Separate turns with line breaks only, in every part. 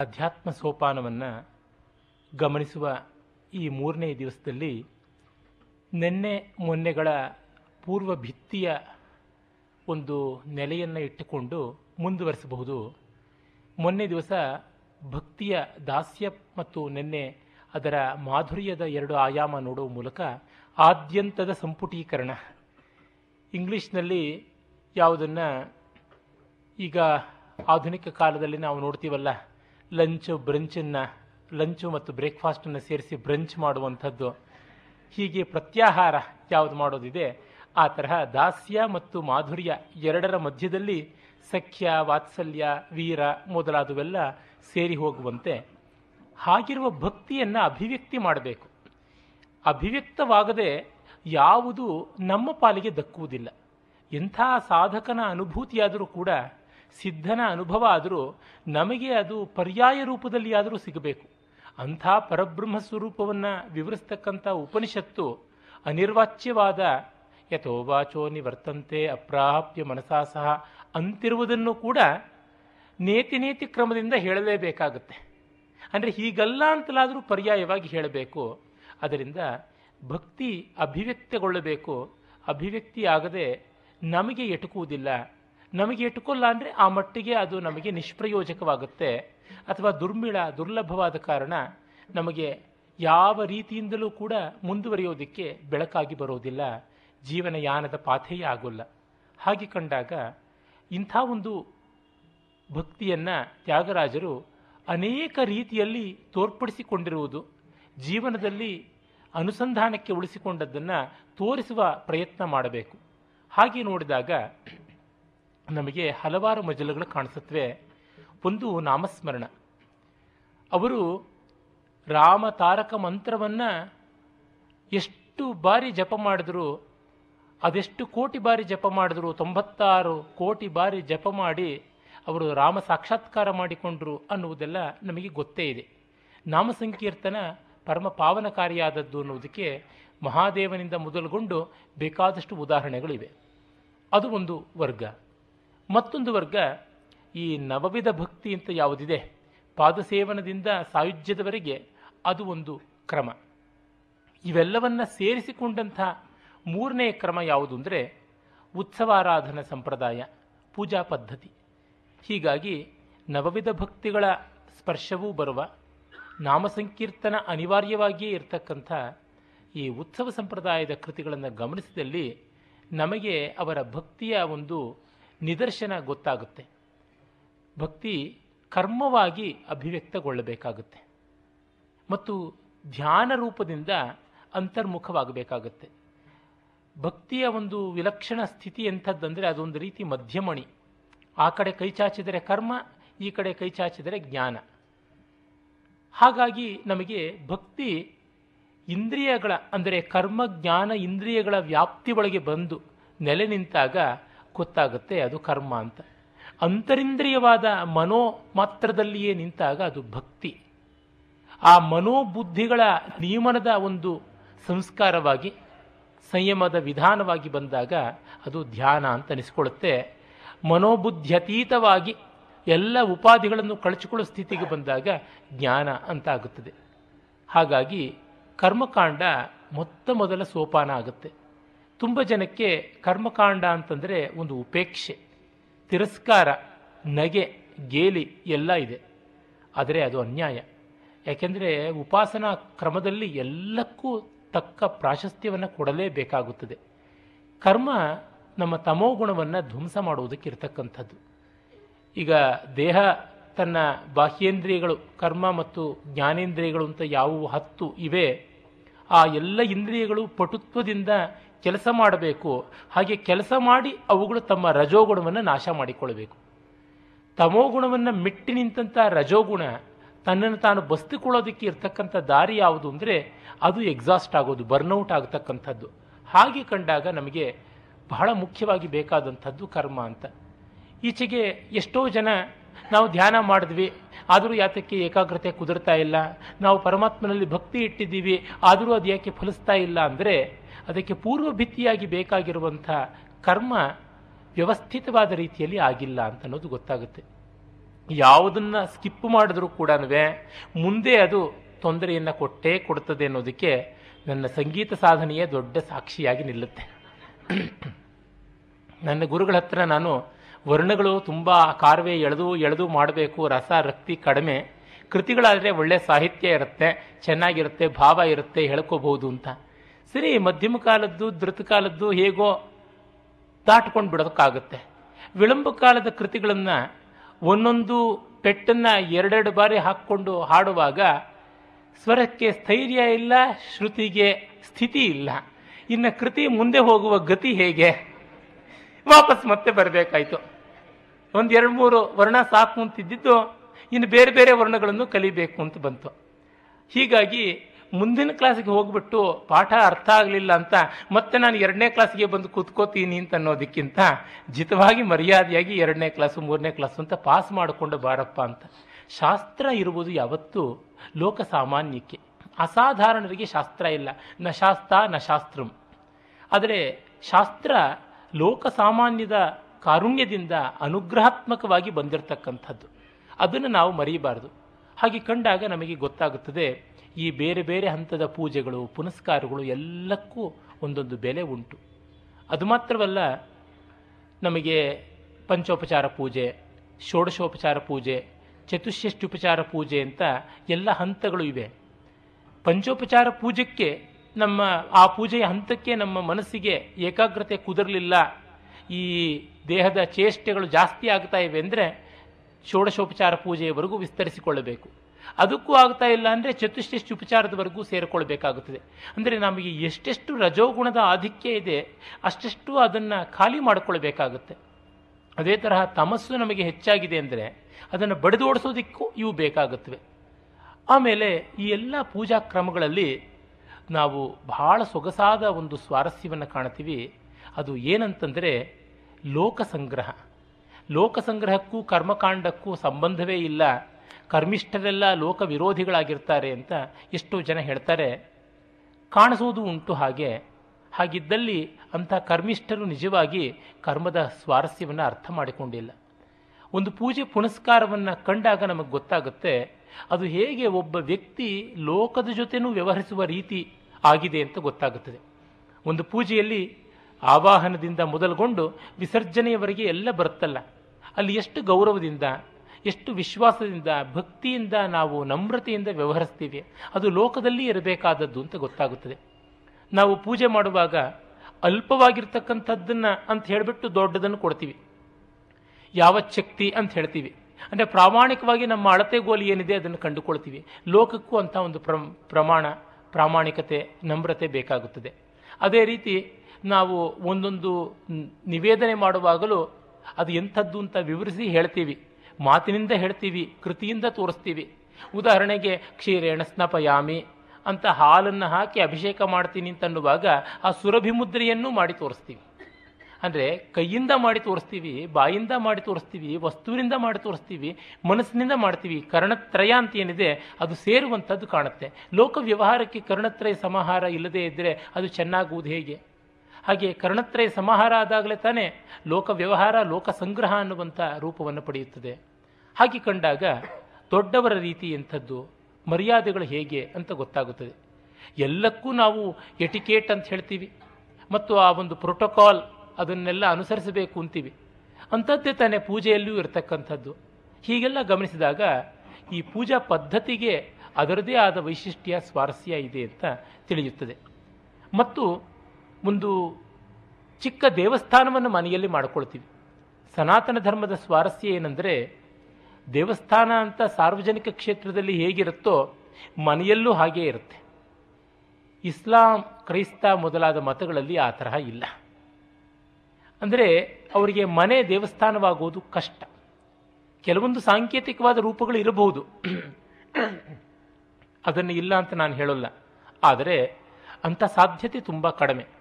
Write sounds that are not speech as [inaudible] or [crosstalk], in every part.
ಅಧ್ಯಾತ್ಮ ಸೋಪಾನವನ್ನು ಗಮನಿಸುವ ಈ ಮೂರನೇ ದಿವಸದಲ್ಲಿ ನಿನ್ನೆ ಮೊನ್ನೆಗಳ ಪೂರ್ವ ಭಿತ್ತಿಯ ಒಂದು ನೆಲೆಯನ್ನು ಇಟ್ಟುಕೊಂಡು ಮುಂದುವರಿಸಬಹುದು. ಮೊನ್ನೆ ದಿವಸ ಭಕ್ತಿಯ ದಾಸ್ಯ ಮತ್ತು ನಿನ್ನೆ ಅದರ ಮಾಧುರ್ಯದ ಎರಡು ಆಯಾಮ ನೋಡುವ ಮೂಲಕ ಆದ್ಯಂತದ ಸಂಪುಟೀಕರಣ. ಇಂಗ್ಲೀಷ್ನಲ್ಲಿ ಯಾವುದನ್ನು ಈಗ ಆಧುನಿಕ ಕಾಲದಲ್ಲಿ ನಾವು ನೋಡ್ತೀವಲ್ಲ ಲಂಚು, ಬ್ರಂಚನ್ನು, ಲಂಚು ಮತ್ತು ಬ್ರೇಕ್ಫಾಸ್ಟನ್ನು ಸೇರಿಸಿ ಬ್ರಂಚ್ ಮಾಡುವಂಥದ್ದು. ಹೀಗೆ ಪ್ರತ್ಯಾಹಾರ ಯಾವುದು ಮಾಡೋದಿದೆ? ಆ ತರಹ ದಾಸ್ಯ ಮತ್ತು ಮಾಧುರ್ಯ ಎರಡರ ಮಧ್ಯದಲ್ಲಿ ಸಖ್ಯ, ವಾತ್ಸಲ್ಯ, ವೀರ ಮೊದಲಾದವೆಲ್ಲ ಸೇರಿ ಹೋಗುವಂತೆ ಹಾಗಿರುವ ಭಕ್ತಿಯನ್ನು ಅಭಿವ್ಯಕ್ತಿ ಮಾಡಬೇಕು. ಅಭಿವ್ಯಕ್ತವಾಗದೆ ಯಾವುದು ನಮ್ಮ ಪಾಲಿಗೆ ದಕ್ಕುವುದಿಲ್ಲ. ಎಂಥ ಸಾಧಕನ ಅನುಭೂತಿಯಾದರೂ ಕೂಡ ಸಿದ್ಧನ ಅನುಭವ ಆದರೂ ನಮಗೆ ಅದು ಪರ್ಯಾಯ ರೂಪದಲ್ಲಿ ಆದರೂ ಸಿಗಬೇಕು. ಅಂಥ ಪರಬ್ರಹ್ಮ ಸ್ವರೂಪವನ್ನು ವಿವರಿಸ್ತಕ್ಕಂಥ ಉಪನಿಷತ್ತು ಅನಿರ್ವಾಚ್ಯವಾದ ಯಥೋವಾಚೋ ನಿವರ್ತಂತೆ ಅಪ್ರಾಪ್ಯ ಮನಸಾ ಸಹ ಅಂತಿರುವುದನ್ನು ಕೂಡ ನೇತಿ ನೇತಿ ಕ್ರಮದಿಂದ ಹೇಳಲೇಬೇಕಾಗುತ್ತೆ. ಅಂದರೆ ಹೀಗಲ್ಲ ಅಂತಲಾದರೂ ಪರ್ಯಾಯವಾಗಿ ಹೇಳಬೇಕು. ಅದರಿಂದ ಭಕ್ತಿ ಅಭಿವ್ಯಕ್ತಗೊಳ್ಳಬೇಕು. ಅಭಿವ್ಯಕ್ತಿ ಆಗದೆ ನಮಗೆ ಎಟುಕುವುದಿಲ್ಲ. ನಮಗೆ ಇಟ್ಟುಕೊಲ್ಲ ಅಂದರೆ ಆ ಮಟ್ಟಿಗೆ ಅದು ನಮಗೆ ನಿಷ್ಪ್ರಯೋಜಕವಾಗುತ್ತೆ ಅಥವಾ ದುರ್ಮಿಳ, ದುರ್ಲಭವಾದ ಕಾರಣ ನಮಗೆ ಯಾವ ರೀತಿಯಿಂದಲೂ ಕೂಡ ಮುಂದುವರಿಯೋದಕ್ಕೆ ಬೆಳಕಾಗಿ ಬರೋದಿಲ್ಲ. ಜೀವನಯಾನದ ಪಾಥೆಯೇ ಆಗೋಲ್ಲ. ಹಾಗೆ ಕಂಡಾಗ ಇಂಥ ಒಂದು ಭಕ್ತಿಯನ್ನು ತ್ಯಾಗರಾಜರು ಅನೇಕ ರೀತಿಯಲ್ಲಿ ತೋರ್ಪಡಿಸಿಕೊಂಡಿರುವುದು, ಜೀವನದಲ್ಲಿ ಅನುಸಂಧಾನಕ್ಕೆ ಉಳಿಸಿಕೊಂಡದ್ದನ್ನು ತೋರಿಸುವ ಪ್ರಯತ್ನ ಮಾಡಬೇಕು. ಹಾಗೆ ನೋಡಿದಾಗ ನಮಗೆ ಹಲವಾರು ಮಜಲುಗಳು ಕಾಣಿಸುತ್ತವೆ. ಒಂದು ನಾಮಸ್ಮರಣ. ಅವರು ರಾಮ ತಾರಕ ಮಂತ್ರವನ್ನು ಎಷ್ಟು ಬಾರಿ ಜಪ ಮಾಡಿದ್ರು, ಅದೆಷ್ಟು ಕೋಟಿ ಬಾರಿ ಜಪ ಮಾಡಿದ್ರು, ತೊಂಬತ್ತಾರು ಕೋಟಿ ಬಾರಿ ಜಪ ಮಾಡಿ ಅವರು ರಾಮ ಸಾಕ್ಷಾತ್ಕಾರ ಮಾಡಿಕೊಂಡ್ರು ಅನ್ನುವುದೆಲ್ಲ ನಮಗೆ ಗೊತ್ತೇ ಇದೆ. ನಾಮ ಸಂಕೀರ್ತನ ಪರಮ ಪಾವನಕಾರಿಯಾದದ್ದು ಅನ್ನುವುದಕ್ಕೆ ಮಹಾದೇವನಿಂದ ಮೊದಲುಗೊಂಡು ಬೇಕಾದಷ್ಟು ಉದಾಹರಣೆಗಳಿವೆ. ಅದು ಒಂದು ವರ್ಗ. ಮತ್ತೊಂದು ವರ್ಗ, ಈ ನವವಿಧ ಭಕ್ತಿ ಅಂತ ಯಾವುದಿದೆ? ಪಾದಸೇವನದಿಂದ ಸಾಯುಜ್ಯದವರೆಗೆ ಅದು ಒಂದು ಕ್ರಮ. ಇವೆಲ್ಲವನ್ನು ಸೇರಿಸಿಕೊಂಡಂಥ ಮೂರನೇ ಕ್ರಮ ಯಾವುದು ಅಂದರೆ ಉತ್ಸವಾರಾಧನ ಸಂಪ್ರದಾಯ, ಪೂಜಾ ಪದ್ಧತಿ. ಹೀಗಾಗಿ ನವವಿಧ ಭಕ್ತಿಗಳ ಸ್ಪರ್ಶವೂ ಬರುವ, ನಾಮಸಂಕೀರ್ತನ ಅನಿವಾರ್ಯವಾಗಿಯೇ ಇರತಕ್ಕಂಥ ಈ ಉತ್ಸವ ಸಂಪ್ರದಾಯದ ಕೃತಿಗಳನ್ನು ಗಮನಿಸಿದಲ್ಲಿ ನಮಗೆ ಅವರ ಭಕ್ತಿಯ ಒಂದು ನಿದರ್ಶನ ಗೊತ್ತಾಗುತ್ತೆ. ಭಕ್ತಿ ಕರ್ಮವಾಗಿ ಅಭಿವ್ಯಕ್ತಗೊಳ್ಳಬೇಕಾಗುತ್ತೆ. ಮತ್ತು ಧ್ಯಾನ ರೂಪದಿಂದ ಅಂತರ್ಮುಖವಾಗಬೇಕಾಗುತ್ತೆ. ಭಕ್ತಿಯ ಒಂದು ವಿಲಕ್ಷಣ ಸ್ಥಿತಿ ಎಂಥದ್ದಂದರೆ ಅದೊಂದು ರೀತಿ ಮಧ್ಯಮಣಿ. ಆ ಕಡೆ ಕೈ ಚಾಚಿದರೆ ಕರ್ಮ, ಈ ಕಡೆ ಕೈ ಚಾಚಿದರೆ ಜ್ಞಾನ. ಹಾಗಾಗಿ ನಮಗೆ ಭಕ್ತಿ ಇಂದ್ರಿಯಗಳ, ಅಂದರೆ ಕರ್ಮ, ಜ್ಞಾನ ಇಂದ್ರಿಯಗಳ ವ್ಯಾಪ್ತಿ ಒಳಗೆ ಬಂದು ನೆಲೆ ನಿಂತಾಗ ಗೊತ್ತಾಗುತ್ತೆ ಅದು ಕರ್ಮ ಅಂತ. ಅಂತರಿಂದ್ರಿಯವಾದ ಮನೋ ಮಾತ್ರದಲ್ಲಿಯೇ ನಿಂತಾಗ ಅದು ಭಕ್ತಿ. ಆ ಮನೋಬುದ್ಧಿಗಳ ನಿಯಮನದ ಒಂದು ಸಂಸ್ಕಾರವಾಗಿ, ಸಂಯಮದ ವಿಧಾನವಾಗಿ ಬಂದಾಗ ಅದು ಧ್ಯಾನ ಅಂತ ಅನಿಸ್ಕೊಳ್ಳುತ್ತೆ. ಮನೋಬುದ್ಧ್ಯತೀತವಾಗಿ ಎಲ್ಲ ಉಪಾಧಿಗಳನ್ನು ಕಳಚಿಕೊಳ್ಳೋ ಸ್ಥಿತಿಗೆ ಬಂದಾಗ ಜ್ಞಾನ ಅಂತ ಆಗುತ್ತದೆ. ಹಾಗಾಗಿ ಕರ್ಮಕಾಂಡ ಮೊತ್ತ ಮೊದಲ ಸೋಪಾನ ಆಗುತ್ತೆ. ತುಂಬ ಜನಕ್ಕೆ ಕರ್ಮಕಾಂಡ ಅಂತಂದರೆ ಒಂದು ಉಪೇಕ್ಷೆ, ತಿರಸ್ಕಾರ, ನಗೆ, ಗೇಲಿ ಎಲ್ಲ ಇದೆ. ಆದರೆ ಅದು ಅನ್ಯಾಯ. ಯಾಕೆಂದರೆ ಉಪಾಸನಾ ಕ್ರಮದಲ್ಲಿ ಎಲ್ಲಕ್ಕೂ ತಕ್ಕ ಪ್ರಾಶಸ್ತ್ಯವನ್ನು ಕೊಡಲೇಬೇಕಾಗುತ್ತದೆ. ಕರ್ಮ ನಮ್ಮ ತಮೋಗುಣವನ್ನು ಧ್ವಂಸ ಮಾಡುವುದಕ್ಕೆ ಇರತಕ್ಕಂಥದ್ದು ಈಗ ದೇಹ ತನ್ನ ಬಾಹ್ಯೇಂದ್ರಿಯಗಳು, ಕರ್ಮ ಮತ್ತು ಜ್ಞಾನೇಂದ್ರಿಯಗಳು ಅಂತ ಯಾವುವು ಹತ್ತು ಇವೆ. ಆ ಎಲ್ಲ ಇಂದ್ರಿಯಗಳು ಪಟುತ್ವದಿಂದ ಕೆಲಸ ಮಾಡಬೇಕು. ಹಾಗೆ ಕೆಲಸ ಮಾಡಿ ಅವುಗಳು ತಮ್ಮ ರಜೋಗುಣವನ್ನು ನಾಶ ಮಾಡಿಕೊಳ್ಳಬೇಕು. ತಮೋಗುಣವನ್ನು ಮೆಟ್ಟಿ ನಿಂತಹ ರಜೋಗುಣ ತನ್ನನ್ನು ತಾನು ಬಸ್ತಿಕೊಳ್ಳೋದಕ್ಕೆ ಇರ್ತಕ್ಕಂಥ ದಾರಿ ಯಾವುದು ಅಂದರೆ ಅದು ಎಕ್ಸಾಸ್ಟ್ ಆಗೋದು ಬರ್ನೌಟ್ ಆಗತಕ್ಕಂಥದ್ದು. ಹಾಗೆ ಕಂಡಾಗ ನಮಗೆ ಬಹಳ ಮುಖ್ಯವಾಗಿ ಬೇಕಾದಂಥದ್ದು ಕರ್ಮ ಅಂತ. ಈಚೆಗೆ ಎಷ್ಟೋ ಜನ ನಾವು ಧ್ಯಾನ ಮಾಡಿದ್ವಿ, ಆದರೂ ಯಾತಕ್ಕೆ ಏಕಾಗ್ರತೆ ಕುದುರ್ತಾ ಇಲ್ಲ. ನಾವು ಪರಮಾತ್ಮನಲ್ಲಿ ಭಕ್ತಿ ಇಟ್ಟಿದ್ದೀವಿ, ಆದರೂ ಅದು ಯಾಕೆ ಫಲಿಸ್ತಾ ಇಲ್ಲ ಅಂದರೆ ಅದಕ್ಕೆ ಪೂರ್ವ ಭಿತ್ತಿಯಾಗಿ ಬೇಕಾಗಿರುವಂಥ ಕರ್ಮ ವ್ಯವಸ್ಥಿತವಾದ ರೀತಿಯಲ್ಲಿ ಆಗಿಲ್ಲ ಅಂತ ಅನ್ನೋದು ಗೊತ್ತಾಗುತ್ತೆ. ಯಾವುದನ್ನ ಸ್ಕಿಪ್ ಮಾಡಿದ್ರೂ ಕೂಡ ಮುಂದೆ ಅದು ತೊಂದರೆಯನ್ನು ಕೊಟ್ಟೇ ಕೊಡುತ್ತದೆ ಅನ್ನೋದಕ್ಕೆ ನನ್ನ ಸಂಗೀತ ಸಾಧನೆಯೇ ದೊಡ್ಡ ಸಾಕ್ಷಿಯಾಗಿ ನಿಲ್ಲುತ್ತೆ. ನನ್ನ ಗುರುಗಳ ಹತ್ರ ನಾನು ವರ್ಣಗಳು ತುಂಬ ಕಾರ್ವೆ ಎಳೆದು ಎಳೆದು ಮಾಡಬೇಕು, ರಸ, ರಕ್ತಿ ಕಡಿಮೆ. ಕೃತಿಗಳಾದರೆ ಒಳ್ಳೆ ಸಾಹಿತ್ಯ ಇರುತ್ತೆ, ಚೆನ್ನಾಗಿರುತ್ತೆ, ಭಾವ ಇರುತ್ತೆ, ಹೇಳ್ಕೋಬಹುದು ಅಂತ. ಸರಿ, ಮಧ್ಯಮ ಕಾಲದ್ದು ಧೃತ ಕಾಲದ್ದು ಹೇಗೋ ದಾಟ್ಕೊಂಡು ಬಿಡೋದಕ್ಕಾಗುತ್ತೆ. ವಿಳಂಬ ಕಾಲದ ಕೃತಿಗಳನ್ನು ಒಂದೊಂದು ಪೆಟ್ಟನ್ನು ಎರಡೆರಡು ಬಾರಿ ಹಾಕ್ಕೊಂಡು ಹಾಡುವಾಗ ಸ್ವರಕ್ಕೆ ಸ್ಥೈರ್ಯ ಇಲ್ಲ, ಶ್ರುತಿಗೆ ಸ್ಥಿತಿ ಇಲ್ಲ. ಇನ್ನು ಕೃತಿ ಮುಂದೆ ಹೋಗುವ ಗತಿ ಹೇಗೆ? ವಾಪಸ್ ಮತ್ತೆ ಬರಬೇಕಾಯಿತು. ಒಂದು ಎರಡು ಮೂರು ವರ್ಣ ಸಾಕು ಅಂತಿದ್ದಿದ್ದು, ಇನ್ನು ಬೇರೆ ಬೇರೆ ವರ್ಣಗಳನ್ನು ಕಲಿಬೇಕು ಅಂತ ಬಂತು. ಹೀಗಾಗಿ ಮುಂದಿನ ಕ್ಲಾಸಿಗೆ ಹೋಗ್ಬಿಟ್ಟು ಪಾಠ ಅರ್ಥ ಆಗಲಿಲ್ಲ ಅಂತ ಮತ್ತೆ ನಾನು ಎರಡನೇ ಕ್ಲಾಸ್ಗೆ ಬಂದು ಕೂತ್ಕೋತೀನಿ ಅಂತ ಅನ್ನೋದಕ್ಕಿಂತ ಜಿತವಾಗಿ ಮರ್ಯಾದೆಯಾಗಿ ಎರಡನೇ ಕ್ಲಾಸು ಮೂರನೇ ಕ್ಲಾಸು ಅಂತ ಪಾಸ್ ಮಾಡಿಕೊಂಡು ಬಾರಪ್ಪ ಅಂತ. ಶಾಸ್ತ್ರ ಇರುವುದು ಯಾವತ್ತೂ ಲೋಕ ಸಾಮಾನ್ಯಕ್ಕೆ. ಅಸಾಧಾರಣರಿಗೆ ಶಾಸ್ತ್ರ ಇಲ್ಲ. ನ ಶಾಸ್ತ್ರ ನ ಶಾಸ್ತ್ರಂ. ಆದರೆ ಶಾಸ್ತ್ರ ಲೋಕ ಸಾಮಾನ್ಯದ ಕಾರುಣ್ಯದಿಂದ ಅನುಗ್ರಹಾತ್ಮಕವಾಗಿ ಬಂದಿರತಕ್ಕಂಥದ್ದು. ಅದನ್ನು ನಾವು ಮರೆಯಬಾರದು ಹಾಗೆ ಕಂಡಾಗ ನಮಗೆ ಗೊತ್ತಾಗುತ್ತದೆ ಈ ಬೇರೆ ಬೇರೆ ಹಂತದ ಪೂಜೆಗಳು, ಪುನಸ್ಕಾರಗಳು ಎಲ್ಲಕ್ಕೂ ಒಂದೊಂದು ಬೆಲೆ ಉಂಟು. ಅದು ಮಾತ್ರವಲ್ಲ, ನಮಗೆ ಪಂಚೋಪಚಾರ ಪೂಜೆ, ಷೋಡಶೋಪಚಾರ ಪೂಜೆ ಚತುಷ್ಷಷ್ಟ್ಯುಪಚಾರ ಪೂಜೆ ಅಂತ ಎಲ್ಲ ಹಂತಗಳು ಇವೆ. ಪಂಚೋಪಚಾರ ಪೂಜಕ್ಕೆ ನಮ್ಮ, ಆ ಪೂಜೆಯ ಹಂತಕ್ಕೆ ನಮ್ಮ ಮನಸ್ಸಿಗೆ ಏಕಾಗ್ರತೆ ಕುದರಲಿಲ್ಲ. ಈ ದೇಹದ ಚೇಷ್ಟೆಗಳು ಜಾಸ್ತಿ ಆಗ್ತಾ ಇವೆ ಅಂದರೆ ಷೋಡಶೋಪಚಾರ ಪೂಜೆಯವರೆಗೂ ವಿಸ್ತರಿಸಿಕೊಳ್ಳಬೇಕು. ಅದಕ್ಕೂ ಆಗ್ತಾ ಇಲ್ಲ ಅಂದರೆ ಚತುಷ್ಠಿಷ್ಟಿ ಉಪಚಾರದವರೆಗೂ ಸೇರಿಕೊಳ್ಬೇಕಾಗುತ್ತದೆ. ಅಂದರೆ ನಮಗೆ ಎಷ್ಟೆಷ್ಟು ರಜೋಗುಣದ ಆಧಿಕ್ಯ ಇದೆ, ಅಷ್ಟೆಷ್ಟು ಅದನ್ನು ಖಾಲಿ ಮಾಡಿಕೊಳ್ಬೇಕಾಗುತ್ತೆ. ಅದೇ ತರಹ ತಮಸ್ಸು ನಮಗೆ ಹೆಚ್ಚಾಗಿದೆ ಅಂದರೆ ಅದನ್ನು ಬಡಿದೋಡಿಸೋದಕ್ಕೂ ಇವು ಬೇಕಾಗುತ್ತವೆ. ಆಮೇಲೆ ಈ ಎಲ್ಲ ಪೂಜಾ ಕ್ರಮಗಳಲ್ಲಿ ನಾವು ಬಹಳ ಸೊಗಸಾದ ಒಂದು ಸ್ವಾರಸ್ಯವನ್ನು ಕಾಣ್ತೀವಿ ಅದು ಏನಂತಂದರೆ ಲೋಕ ಸಂಗ್ರಹ ಲೋಕ ಸಂಗ್ರಹಕ್ಕೂ ಕರ್ಮಕಾಂಡಕ್ಕೂ ಸಂಬಂಧವೇ ಇಲ್ಲ. ಕರ್ಮಿಷ್ಠರೆಲ್ಲ ಲೋಕ ವಿರೋಧಿಗಳಾಗಿರ್ತಾರೆ ಅಂತ ಎಷ್ಟೋ ಜನ ಹೇಳ್ತಾರೆ. ಕಾಣಿಸೋದು ಉಂಟು ಹಾಗೆ. ಹಾಗಿದ್ದಲ್ಲಿ ಅಂಥ ಕರ್ಮಿಷ್ಠರು ನಿಜವಾಗಿ ಕರ್ಮದ ಸ್ವಾರಸ್ಯವನ್ನು ಅರ್ಥ ಮಾಡಿಕೊಂಡಿಲ್ಲ. ಒಂದು ಪೂಜೆ ಪುನಸ್ಕಾರವನ್ನು ಕಂಡಾಗ ನಮಗೆ ಗೊತ್ತಾಗುತ್ತೆ, ಅದು ಹೇಗೆ ಒಬ್ಬ ವ್ಯಕ್ತಿ ಲೋಕದ ಜೊತೆನೂ ವ್ಯವಹರಿಸುವ ರೀತಿ ಆಗಿದೆ ಅಂತ ಗೊತ್ತಾಗುತ್ತದೆ. ಒಂದು ಪೂಜೆಯಲ್ಲಿ ಆವಾಹನದಿಂದ ಮೊದಲುಗೊಂಡು ವಿಸರ್ಜನೆಯವರೆಗೆ ಎಲ್ಲ ಬರುತ್ತಲ್ಲ, ಅಲ್ಲಿ ಎಷ್ಟು ಗೌರವದಿಂದ ಎಷ್ಟು ವಿಶ್ವಾಸದಿಂದ, ಭಕ್ತಿಯಿಂದ ನಾವು ನಮ್ರತೆಯಿಂದ ವ್ಯವಹರಿಸ್ತೀವಿ. ಅದು ಲೋಕದಲ್ಲಿ ಇರಬೇಕಾದದ್ದು ಅಂತ ಗೊತ್ತಾಗುತ್ತದೆ. ನಾವು ಪೂಜೆ ಮಾಡುವಾಗ ಅಲ್ಪವಾಗಿರ್ತಕ್ಕಂಥದ್ದನ್ನು ಅಂತ ಹೇಳಿಬಿಟ್ಟು ದೊಡ್ಡದನ್ನು ಕೊಡ್ತೀವಿ. ಯಾವ ಶಕ್ತಿ ಅಂತ ಹೇಳ್ತೀವಿ. ಅಂದರೆ ಪ್ರಾಮಾಣಿಕವಾಗಿ ನಮ್ಮ ಅಳತೆಗೋಲು ಏನಿದೆ ಅದನ್ನು ಕಂಡುಕೊಳ್ತೀವಿ. ಲೋಕಕ್ಕೂ ಅಂಥ ಒಂದು ಪ್ರ ಪ್ರಮಾಣ, ಪ್ರಾಮಾಣಿಕತೆ, ನಮ್ರತೆ ಬೇಕಾಗುತ್ತದೆ. ಅದೇ ರೀತಿ ನಾವು ಒಂದೊಂದು ನಿವೇದನೆ ಮಾಡುವಾಗಲೂ ಅದು ಎಂಥದ್ದು ಅಂತ ವಿವರಿಸಿ ಹೇಳ್ತೀವಿ. ಮಾತಿನಿಂದ ಹೇಳ್ತೀವಿ, ಕೃತಿಯಿಂದ ತೋರಿಸ್ತೀವಿ. ಉದಾಹರಣೆಗೆ, ಕ್ಷೀರೇಣ ಸ್ನಪಯಾಮಿ ಅಂತ ಹಾಲನ್ನು ಹಾಕಿ ಅಭಿಷೇಕ ಮಾಡ್ತೀನಿ ಅಂತ ಅನ್ನುವಾಗ ಆ ಸುರಭಿ ಮುದ್ರೆಯನ್ನು ಮಾಡಿ ತೋರಿಸ್ತೀವಿ. ಅಂದರೆ ಕೈಯಿಂದ ಮಾಡಿ ತೋರಿಸ್ತೀವಿ, ಬಾಯಿಂದ ಮಾಡಿ ತೋರಿಸ್ತೀವಿ, ವಸ್ತುವಿನಿಂದ ಮಾಡಿ ತೋರಿಸ್ತೀವಿ, ಮನಸ್ಸಿನಿಂದ ಮಾಡ್ತೀವಿ. ಕರ್ಣತ್ರಯ ಅಂತ ಏನಿದೆ ಅದು ಸೇರುವಂಥದ್ದು ಕಾಣುತ್ತೆ. ಲೋಕ ವ್ಯವಹಾರಕ್ಕೆ ಕರ್ಣತ್ರಯ ಸಮಾಹಾರ ಇಲ್ಲದೇ ಇದ್ದರೆ ಅದು ಚೆನ್ನಾಗುವುದು ಹೇಗೆ? ಹಾಗೆ ಕರ್ಣತ್ರಯ ಸಮಾಹಾರ ಆದಾಗಲೇ ತಾನೇ ಲೋಕ ವ್ಯವಹಾರ, ಲೋಕ ಸಂಗ್ರಹ ಅನ್ನುವಂಥ ರೂಪವನ್ನು ಪಡೆಯುತ್ತದೆ. ಹಾಗೆ ಕಂಡಾಗ ದೊಡ್ಡವರ ರೀತಿ ಎಂಥದ್ದು, ಮರ್ಯಾದೆಗಳು ಹೇಗೆ ಅಂತ ಗೊತ್ತಾಗುತ್ತದೆ. ಎಲ್ಲಕ್ಕೂ ನಾವು ಎಟಿಕೇಟ್ ಅಂತ ಹೇಳ್ತೀವಿ. ಮತ್ತು ಆ ಒಂದು ಪ್ರೋಟೋಕಾಲ್ ಅದನ್ನೆಲ್ಲ ಅನುಸರಿಸಬೇಕು ಅಂತೀವಿ. ಅಂಥದ್ದೇ ತಾನೇ ಪೂಜೆಯಲ್ಲಿಯೂ ಇರತಕ್ಕಂಥದ್ದು. ಹೀಗೆಲ್ಲ ಗಮನಿಸಿದಾಗ ಈ ಪೂಜಾ ಪದ್ಧತಿಗೆ ಅದರದೇ ಆದ ವೈಶಿಷ್ಟ್ಯ, ಸ್ವಾರಸ್ಯ ಇದೆ ಅಂತ ತಿಳಿಯುತ್ತದೆ. ಮತ್ತು ಒಂದು ಚಿಕ್ಕ ದೇವಸ್ಥಾನವನ್ನು ಮನೆಯಲ್ಲಿ ಮಾಡಿಕೊಳ್ತೀವಿ. ಸನಾತನ ಧರ್ಮದ ಸ್ವಾರಸ್ಯ ಏನೆಂದರೆ, ದೇವಸ್ಥಾನ ಅಂತ ಸಾರ್ವಜನಿಕ ಕ್ಷೇತ್ರದಲ್ಲಿ ಹೇಗಿರುತ್ತೋ ಮನೆಯಲ್ಲೂ ಹಾಗೇ ಇರುತ್ತೆ. ಇಸ್ಲಾಂ, ಕ್ರೈಸ್ತ ಮೊದಲಾದ ಮತಗಳಲ್ಲಿ ಆ ತರಹ ಇಲ್ಲ. ಅಂದರೆ ಅವರಿಗೆ ಮನೆ ದೇವಸ್ಥಾನವಾಗುವುದು ಕಷ್ಟ. ಕೆಲವೊಂದು ಸಾಂಕೇತಿಕವಾದ ರೂಪಗಳು ಇರಬಹುದು. ಅದನ್ನು ಇಲ್ಲ ಅಂತ ನಾನು ಹೇಳೋಲ್ಲ. ಆದರೆ ಅಂಥ ಸಾಧ್ಯತೆ ತುಂಬ ಕಡಿಮೆ.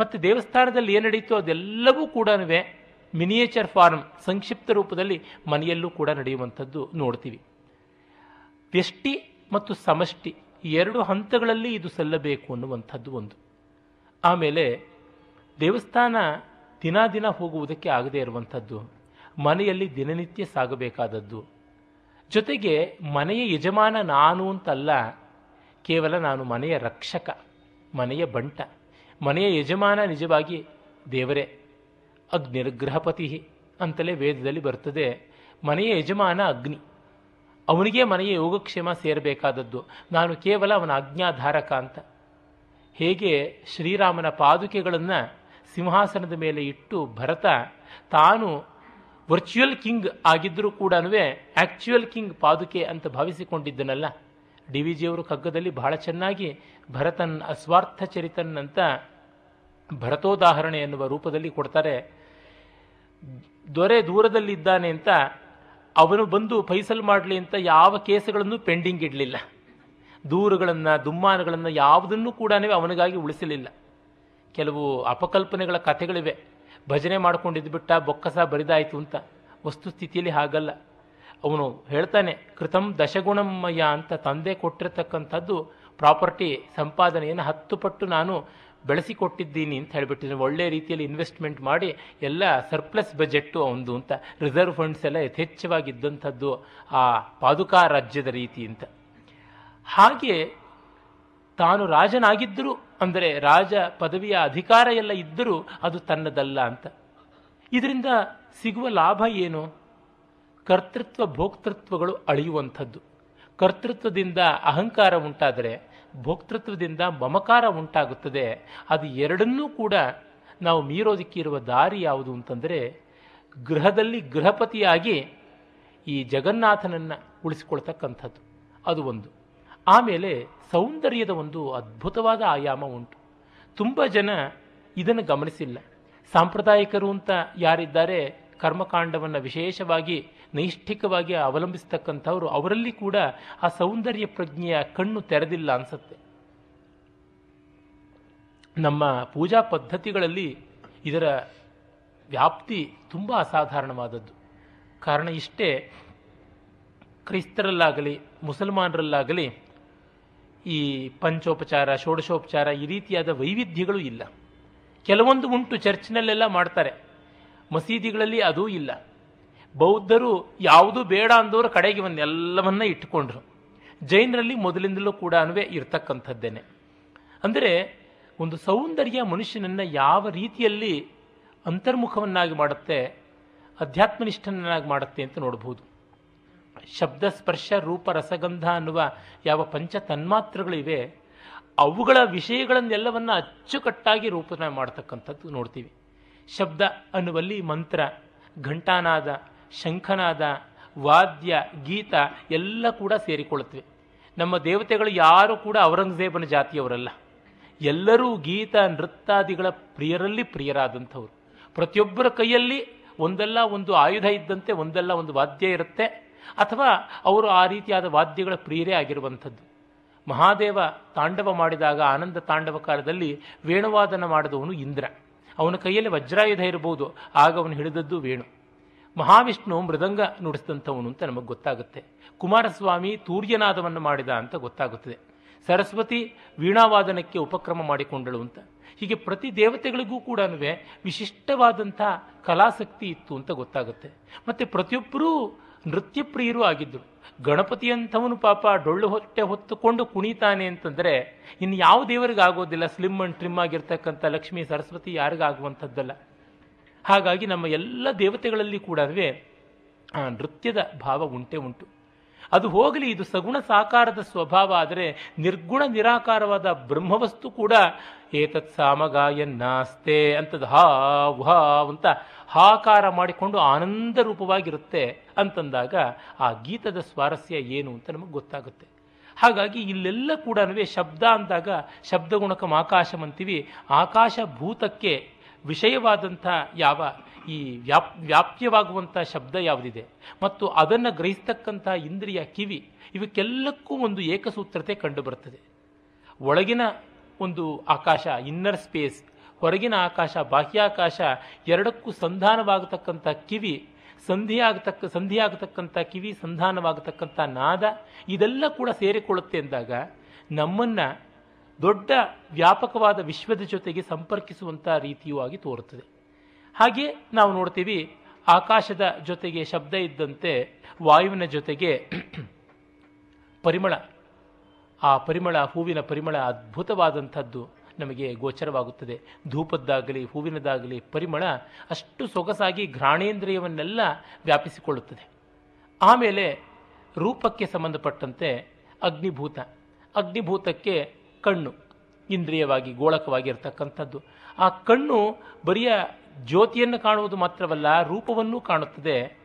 ಮತ್ತು ದೇವಸ್ಥಾನದಲ್ಲಿ ಏನು ನಡೆಯುತ್ತೋ ಅದೆಲ್ಲವೂ ಕೂಡ ಮಿನಿಯೇಚರ್ ಫಾರ್ಮ್, ಸಂಕ್ಷಿಪ್ತ ರೂಪದಲ್ಲಿ ಮನೆಯಲ್ಲೂ ಕೂಡ ನಡೆಯುವಂಥದ್ದು ನೋಡ್ತೀವಿ. ವ್ಯಷ್ಟಿ ಮತ್ತು ಸಮಷ್ಟಿ ಎರಡು ಹಂತಗಳಲ್ಲಿ ಇದು ಸಲ್ಲಬೇಕು ಅನ್ನುವಂಥದ್ದು ಒಂದು. ಆಮೇಲೆ ದೇವಸ್ಥಾನ ದಿನ ದಿನ ಹೋಗುವುದಕ್ಕೆ ಆಗದೇ ಇರುವಂಥದ್ದು, ಮನೆಯಲ್ಲಿ ದಿನನಿತ್ಯ ಸಾಗಬೇಕಾದದ್ದು. ಜೊತೆಗೆ ಮನೆಯ ಯಜಮಾನ ನಾನು ಅಂತಲ್ಲ, ಕೇವಲ ನಾನು ಮನೆಯ ರಕ್ಷಕ, ಮನೆಯ ಬಂಟ. ಮನೆಯ ಯಜಮಾನ ನಿಜವಾಗಿ ದೇವರೇ ಅಗ್ನಿರ್ಗ್ರಹಪತಿ ಅಂತಲೇ ವೇದದಲ್ಲಿ ಬರ್ತದೆ ಮನೆಯ ಯಜಮಾನ ಅಗ್ನಿ. ಅವನಿಗೆ ಮನೆಯ ಯೋಗಕ್ಷೇಮ ಸೇರಬೇಕಾದದ್ದು. ನಾನು ಕೇವಲ ಅವನ ಅಜ್ಞಾಧಾರಕ ಅಂತ. ಹೇಗೆ ಶ್ರೀರಾಮನ ಪಾದುಕೆಗಳನ್ನು ಸಿಂಹಾಸನದ ಮೇಲೆ ಇಟ್ಟು ಭರತ, ತಾನು ವರ್ಚುವಲ್ ಕಿಂಗ್ ಆಗಿದ್ದರೂ ಕೂಡ ಆ್ಯಕ್ಚುಯಲ್ ಕಿಂಗ್ ಪಾದುಕೆ ಅಂತ ಭಾವಿಸಿಕೊಂಡಿದ್ದನಲ್ಲ. ಡಿ ವಿ ಜಿಯವರು ಕಗ್ಗದಲ್ಲಿ ಬಹಳ ಚೆನ್ನಾಗಿ ಭರತನ್ ಅಸ್ವಾರ್ಥ ಚರಿತನ್ ಅಂತ ಭರತೋದಾಹರಣೆ ಎನ್ನುವ ರೂಪದಲ್ಲಿ ಕೊಡ್ತಾರೆ. ದೊರೆ ದೂರದಲ್ಲಿದ್ದಾನೆ ಅಂತ ಅವನು ಬಂದು ಫೈಸಲ್ ಮಾಡಲಿ ಅಂತ ಯಾವ ಕೇಸುಗಳನ್ನು ಪೆಂಡಿಂಗ್ ಇಡಲಿಲ್ಲ. ದೂರುಗಳನ್ನು, ದುಮ್ಮಾನಗಳನ್ನು ಯಾವುದನ್ನು ಕೂಡ ಅವನಿಗಾಗಿ ಉಳಿಸಲಿಲ್ಲ. ಕೆಲವು ಅಪಕಲ್ಪನೆಗಳ ಕಥೆಗಳಿವೆ. ಭಜನೆ ಮಾಡಿಕೊಂಡಿದ್ದು ಬಿಟ್ಟ ಬೊಕ್ಕಸ ಬರಿದಾಯಿತು ಅಂತ. ವಸ್ತುಸ್ಥಿತಿಯಲ್ಲಿ ಹಾಗಲ್ಲ. ಅವನು ಹೇಳ್ತಾನೆ, ಕೃತಂ ದಶಗುಣಮಯ ಅಂತ ತಂದೆ ಕೊಟ್ಟಿರತಕ್ಕಂಥದ್ದು ಪ್ರಾಪರ್ಟಿ ಸಂಪಾದನೆಯನ್ನು ಹತ್ತು ಪಟ್ಟು ನಾನು ಬೆಳೆಸಿಕೊಟ್ಟಿದ್ದೀನಿ ಅಂತ ಹೇಳಿಬಿಟ್ಟಿದ್ದೀನಿ ಒಳ್ಳೆ ರೀತಿಯಲ್ಲಿ ಇನ್ವೆಸ್ಟ್ಮೆಂಟ್ ಮಾಡಿ ಎಲ್ಲ ಸರ್ಪ್ಲಸ್ ಬಜೆಟ್ಟು ಒಂದು ಅಂತ, ರಿಸರ್ವ್ ಫಂಡ್ಸ್ ಎಲ್ಲ ಯಥೇಚ್ಛವಾಗಿದ್ದಂಥದ್ದು ಆ ಪಾದುಕಾ ರಾಜ್ಯದ ರೀತಿ ಅಂತ. ಹಾಗೆ ತಾನು ರಾಜನಾಗಿದ್ದರೂ, ಅಂದರೆ ರಾಜ ಪದವಿಯ ಅಧಿಕಾರ ಎಲ್ಲ ಇದ್ದರೂ ಅದು ತನ್ನದಲ್ಲ ಅಂತ. ಇದರಿಂದ ಸಿಗುವ ಲಾಭ ಏನು? ಕರ್ತೃತ್ವ, ಭೋಕ್ತೃತ್ವಗಳು ಅಳಿಯುವಂಥದ್ದು. ಕರ್ತೃತ್ವದಿಂದ ಅಹಂಕಾರ ಉಂಟಾದರೆ ಭೋಕ್ತೃತ್ವದಿಂದ ಮಮಕಾರ ಉಂಟಾಗುತ್ತದೆ. ಅದು ಎರಡನ್ನೂ ಕೂಡ ನಾವು ಮೀರೋದಕ್ಕಿರುವ ದಾರಿ ಯಾವುದು ಅಂತಂದರೆ ಗೃಹದಲ್ಲಿ ಗೃಹಪತಿಯಾಗಿ ಈ ಜಗನ್ನಾಥನನ್ನು ಉಳಿಸಿಕೊಳ್ತಕ್ಕಂಥದ್ದು. ಅದು ಒಂದು. ಆಮೇಲೆ ಸೌಂದರ್ಯದ ಒಂದು ಅದ್ಭುತವಾದ ಆಯಾಮ ಉಂಟು. ತುಂಬ ಜನ ಇದನ್ನು ಗಮನಿಸಿಲ್ಲ. ಸಾಂಪ್ರದಾಯಿಕರು ಅಂತ ಯಾರಿದ್ದಾರೆ ಕರ್ಮಕಾಂಡವನ್ನು ವಿಶೇಷವಾಗಿ, ನೈಷ್ಠಿಕವಾಗಿ ಅವಲಂಬಿಸ್ತಕ್ಕಂಥವ್ರು, ಅವರಲ್ಲಿ ಕೂಡ ಆ ಸೌಂದರ್ಯ ಪ್ರಜ್ಞೆಯ ಕಣ್ಣು ತೆರೆದಿಲ್ಲ ಅನಿಸುತ್ತೆ. ನಮ್ಮ ಪೂಜಾ ಪದ್ಧತಿಗಳಲ್ಲಿ ಇದರ ವ್ಯಾಪ್ತಿ ತುಂಬ ಅಸಾಧಾರಣವಾದದ್ದು. ಕಾರಣ ಇಷ್ಟೇ, ಕ್ರೈಸ್ತರಲ್ಲಾಗಲಿ, ಮುಸಲ್ಮಾನರಲ್ಲಾಗಲಿ, ಈ ಪಂಚೋಪಚಾರ, ಷೋಡಶೋಪಚಾರ ಈ ರೀತಿಯಾದ ವೈವಿಧ್ಯಗಳು ಇಲ್ಲ. ಕೆಲವೊಂದು ಉಂಟು, ಚರ್ಚ್ನಲ್ಲೆಲ್ಲ ಮಾಡ್ತಾರೆ. ಮಸೀದಿಗಳಲ್ಲಿ ಅದೂ ಇಲ್ಲ. ಬೌದ್ಧರು ಯಾವುದೂ ಬೇಡ ಅಂದವರು ಕಡೆಗೆ ಒಂದೆಲ್ಲವನ್ನ ಇಟ್ಟುಕೊಂಡ್ರು. ಜೈನರಲ್ಲಿ ಮೊದಲಿಂದಲೂ ಕೂಡ ಇರ್ತಕ್ಕಂಥದ್ದೇನೆ. ಅಂದರೆ ಒಂದು ಸೌಂದರ್ಯ ಮನುಷ್ಯನನ್ನು ಯಾವ ರೀತಿಯಲ್ಲಿ ಅಂತರ್ಮುಖವನ್ನಾಗಿ ಮಾಡುತ್ತೆ, ಅಧ್ಯಾತ್ಮನಿಷ್ಠನನ್ನಾಗಿ ಮಾಡುತ್ತೆ ಅಂತ ನೋಡಬಹುದು ಶಬ್ದ, ಸ್ಪರ್ಶ, ರೂಪ, ರಸಗಂಧ ಅನ್ನುವ ಯಾವ ಪಂಚ ತನ್ಮಾತ್ರಗಳಿವೆ, ಅವುಗಳ ವಿಷಯಗಳನ್ನೆಲ್ಲವನ್ನು ಅಚ್ಚುಕಟ್ಟಾಗಿ ರೂಪನ ಮಾಡ್ತಕ್ಕಂಥದ್ದು ನೋಡ್ತೀವಿ. ಶಬ್ದ ಅನ್ನುವಲ್ಲಿ ಮಂತ್ರ, ಘಂಟಾನಾದ, ಶಂಖನಾದ, ವಾದ್ಯ, ಗೀತ ಎಲ್ಲ ಕೂಡ ಸೇರಿಕೊಳ್ಳುತ್ತವೆ. ನಮ್ಮ ದೇವತೆಗಳು ಯಾರು ಕೂಡ ಔರಂಗಜೇಬನ ಜಾತಿಯವರಲ್ಲ. ಎಲ್ಲರೂ ಗೀತ ನೃತ್ಯಾದಿಗಳ ಪ್ರಿಯರಲ್ಲಿ ಪ್ರಿಯರಾದಂಥವ್ರು. ಪ್ರತಿಯೊಬ್ಬರ ಕೈಯಲ್ಲಿ ಒಂದಲ್ಲ ಒಂದು ಆಯುಧ ಇದ್ದಂತೆ ಒಂದಲ್ಲ ಒಂದು ವಾದ್ಯ ಇರುತ್ತೆ, ಅಥವಾ ಅವರು ಆ ರೀತಿಯಾದ ವಾದ್ಯಗಳ ಪ್ರಿಯರೇ ಆಗಿರುವಂಥದ್ದು. ಮಹಾದೇವ ತಾಂಡವ ಮಾಡಿದಾಗ, ಆನಂದ ತಾಂಡವ ಕಾಲದಲ್ಲಿ ವೇಣುವಾದನ ಮಾಡಿದವನು ಇಂದ್ರ. ಅವನ ಕೈಯಲ್ಲಿ ವಜ್ರಾಯುಧ ಇರಬಹುದು, ಆಗ ಅವನು ಹಿಡಿದದ್ದು ವೇಣು. ಮಹಾವಿಷ್ಣು ಮೃದಂಗ ನುಡಿಸಿದಂಥವನು ಅಂತ ನಮಗೆ ಗೊತ್ತಾಗುತ್ತೆ. ಕುಮಾರಸ್ವಾಮಿ ತೂರ್ಯನಾದವನ್ನು ಮಾಡಿದ ಅಂತ ಗೊತ್ತಾಗುತ್ತದೆ. ಸರಸ್ವತಿ ವೀಣಾವಾದನಕ್ಕೆ ಉಪಕ್ರಮ ಮಾಡಿಕೊಂಡಳು ಅಂತ. ಹೀಗೆ ಪ್ರತಿ ದೇವತೆಗಳಿಗೂ ಕೂಡ ವಿಶಿಷ್ಟವಾದಂಥ ಕಲಾಸಕ್ತಿ ಇತ್ತು ಅಂತ ಗೊತ್ತಾಗುತ್ತೆ. ಮತ್ತು ಪ್ರತಿಯೊಬ್ಬರೂ ನೃತ್ಯ ಪ್ರಿಯರೂ ಆಗಿದ್ದರು. ಗಣಪತಿಯಂಥವನು ಪಾಪ ಡೊಳ್ಳು ಹೊಟ್ಟೆ ಹೊತ್ತುಕೊಂಡು ಕುಣಿತಾನೆ ಅಂತಂದರೆ ಇನ್ನು ಯಾವ ದೇವರಿಗೆ ಆಗೋದಿಲ್ಲ ಸ್ಲಿಮ್ ಅಂಡ್ ಟ್ರಿಮ್ ಆಗಿರ್ತಕ್ಕಂಥ ಲಕ್ಷ್ಮೀ, ಸರಸ್ವತಿ ಯಾರಿಗಾಗುವಂಥದ್ದಲ್ಲ. ಹಾಗಾಗಿ ನಮ್ಮ ಎಲ್ಲ ದೇವತೆಗಳಲ್ಲಿ ಕೂಡ ನೃತ್ಯದ ಭಾವ ಉಂಟೇ ಉಂಟು. ಅದು ಹೋಗಲಿ, ಇದು ಸಗುಣ ಸಾಕಾರದ ಸ್ವಭಾವ ಆದರೆ ನಿರ್ಗುಣ ನಿರಾಕಾರವಾದ ಬ್ರಹ್ಮವಸ್ತು ಕೂಡ ಏತತ್ ಸಾಮಗಾಯನ್ನಾಸ್ತೆ ಅಂತದ್ದು ಹಾವ್ ಹಾವ್ ಅಂತ ಹಾಕಾರ ಮಾಡಿಕೊಂಡು ಆನಂದ ರೂಪವಾಗಿರುತ್ತೆ ಅಂತಂದಾಗ ಆ ಗೀತದ ಸ್ವಾರಸ್ಯ ಏನು ಅಂತ ನಮಗೆ ಗೊತ್ತಾಗುತ್ತೆ. ಹಾಗಾಗಿ ಇಲ್ಲೆಲ್ಲ ಕೂಡ ಶಬ್ದ ಅಂದಾಗ ಶಬ್ದಗುಣಕಂ ಆಕಾಶಂ ಅಂತೀವಿ ಆಕಾಶ ಭೂತಕ್ಕೆ ವಿಷಯವಾದಂಥ ಯಾವ ಈ ವ್ಯಾಪ್ ವ್ಯಾಪ್ಯವಾಗುವಂಥ ಶಬ್ದ ಯಾವುದಿದೆ? ಮತ್ತು ಅದನ್ನು ಗ್ರಹಿಸ್ತಕ್ಕಂಥ ಇಂದ್ರಿಯ, ಕಿವಿ ಇವಕ್ಕೆಲ್ಲಕ್ಕೂ ಒಂದು ಏಕಸೂತ್ರತೆ ಕಂಡುಬರುತ್ತದೆ. ಒಳಗಿನ ಒಂದು ಆಕಾಶ ಇನ್ನರ್ ಸ್ಪೇಸ್ ಹೊರಗಿನ ಆಕಾಶ ಬಾಹ್ಯಾಕಾಶ ಎರಡಕ್ಕೂ ಸಂಧಾನವಾಗತಕ್ಕಂಥ ಕಿವಿ, ಸಂಧಿಯಾಗತಕ್ಕ, ಸಂಧಿಯಾಗತಕ್ಕಂಥ ಕಿವಿ, ಸಂಧಾನವಾಗತಕ್ಕಂಥ ನಾದ, ಇದೆಲ್ಲ ಕೂಡ ಸೇರಿಕೊಳ್ಳುತ್ತೆ ಅಂದಾಗ ನಮ್ಮನ್ನು ದೊಡ್ಡ ವ್ಯಾಪಕವಾದ ವಿಶ್ವದ ಜೊತೆಗೆ ಸಂಪರ್ಕಿಸುವಂಥ ರೀತಿಯೂ ಆಗಿ ತೋರುತ್ತದೆ. ಹಾಗೆ ನಾವು ನೋಡ್ತೀವಿ, ಆಕಾಶದ ಜೊತೆಗೆ ಶಬ್ದ ಇದ್ದಂತೆ ವಾಯುವಿನ ಜೊತೆಗೆ [clears throat] ಪರಿಮಳ. ಆ ಪರಿಮಳ, ಹೂವಿನ ಪರಿಮಳ ಅದ್ಭುತವಾದಂಥದ್ದು ನಮಗೆ ಗೋಚರವಾಗುತ್ತದೆ. ಧೂಪದ್ದಾಗಲಿ, ಹೂವಿನದಾಗಲಿ ಪರಿಮಳ ಅಷ್ಟು ಸೊಗಸಾಗಿ ಘ್ರಾಣೇಂದ್ರಿಯವನ್ನೆಲ್ಲ ವ್ಯಾಪಿಸಿಕೊಳ್ಳುತ್ತದೆ. ಆಮೇಲೆ ರೂಪಕ್ಕೆ ಸಂಬಂಧಪಟ್ಟಂತೆ ಅಗ್ನಿಭೂತ. ಅಗ್ನಿಭೂತಕ್ಕೆ ಕಣ್ಣು, ಇಂದ್ರಿಯವಾಗಿ ಗೋಳಕವಾಗಿ ಇರತಕ್ಕಂಥದ್ದು ಆ ಕಣ್ಣು ಬರಿಯ ಜ್ಯೋತಿಯನ್ನು ಕಾಣುವುದು ಮಾತ್ರವಲ್ಲ, ರೂಪವನ್ನೂ ಕಾಣುತ್ತದೆ.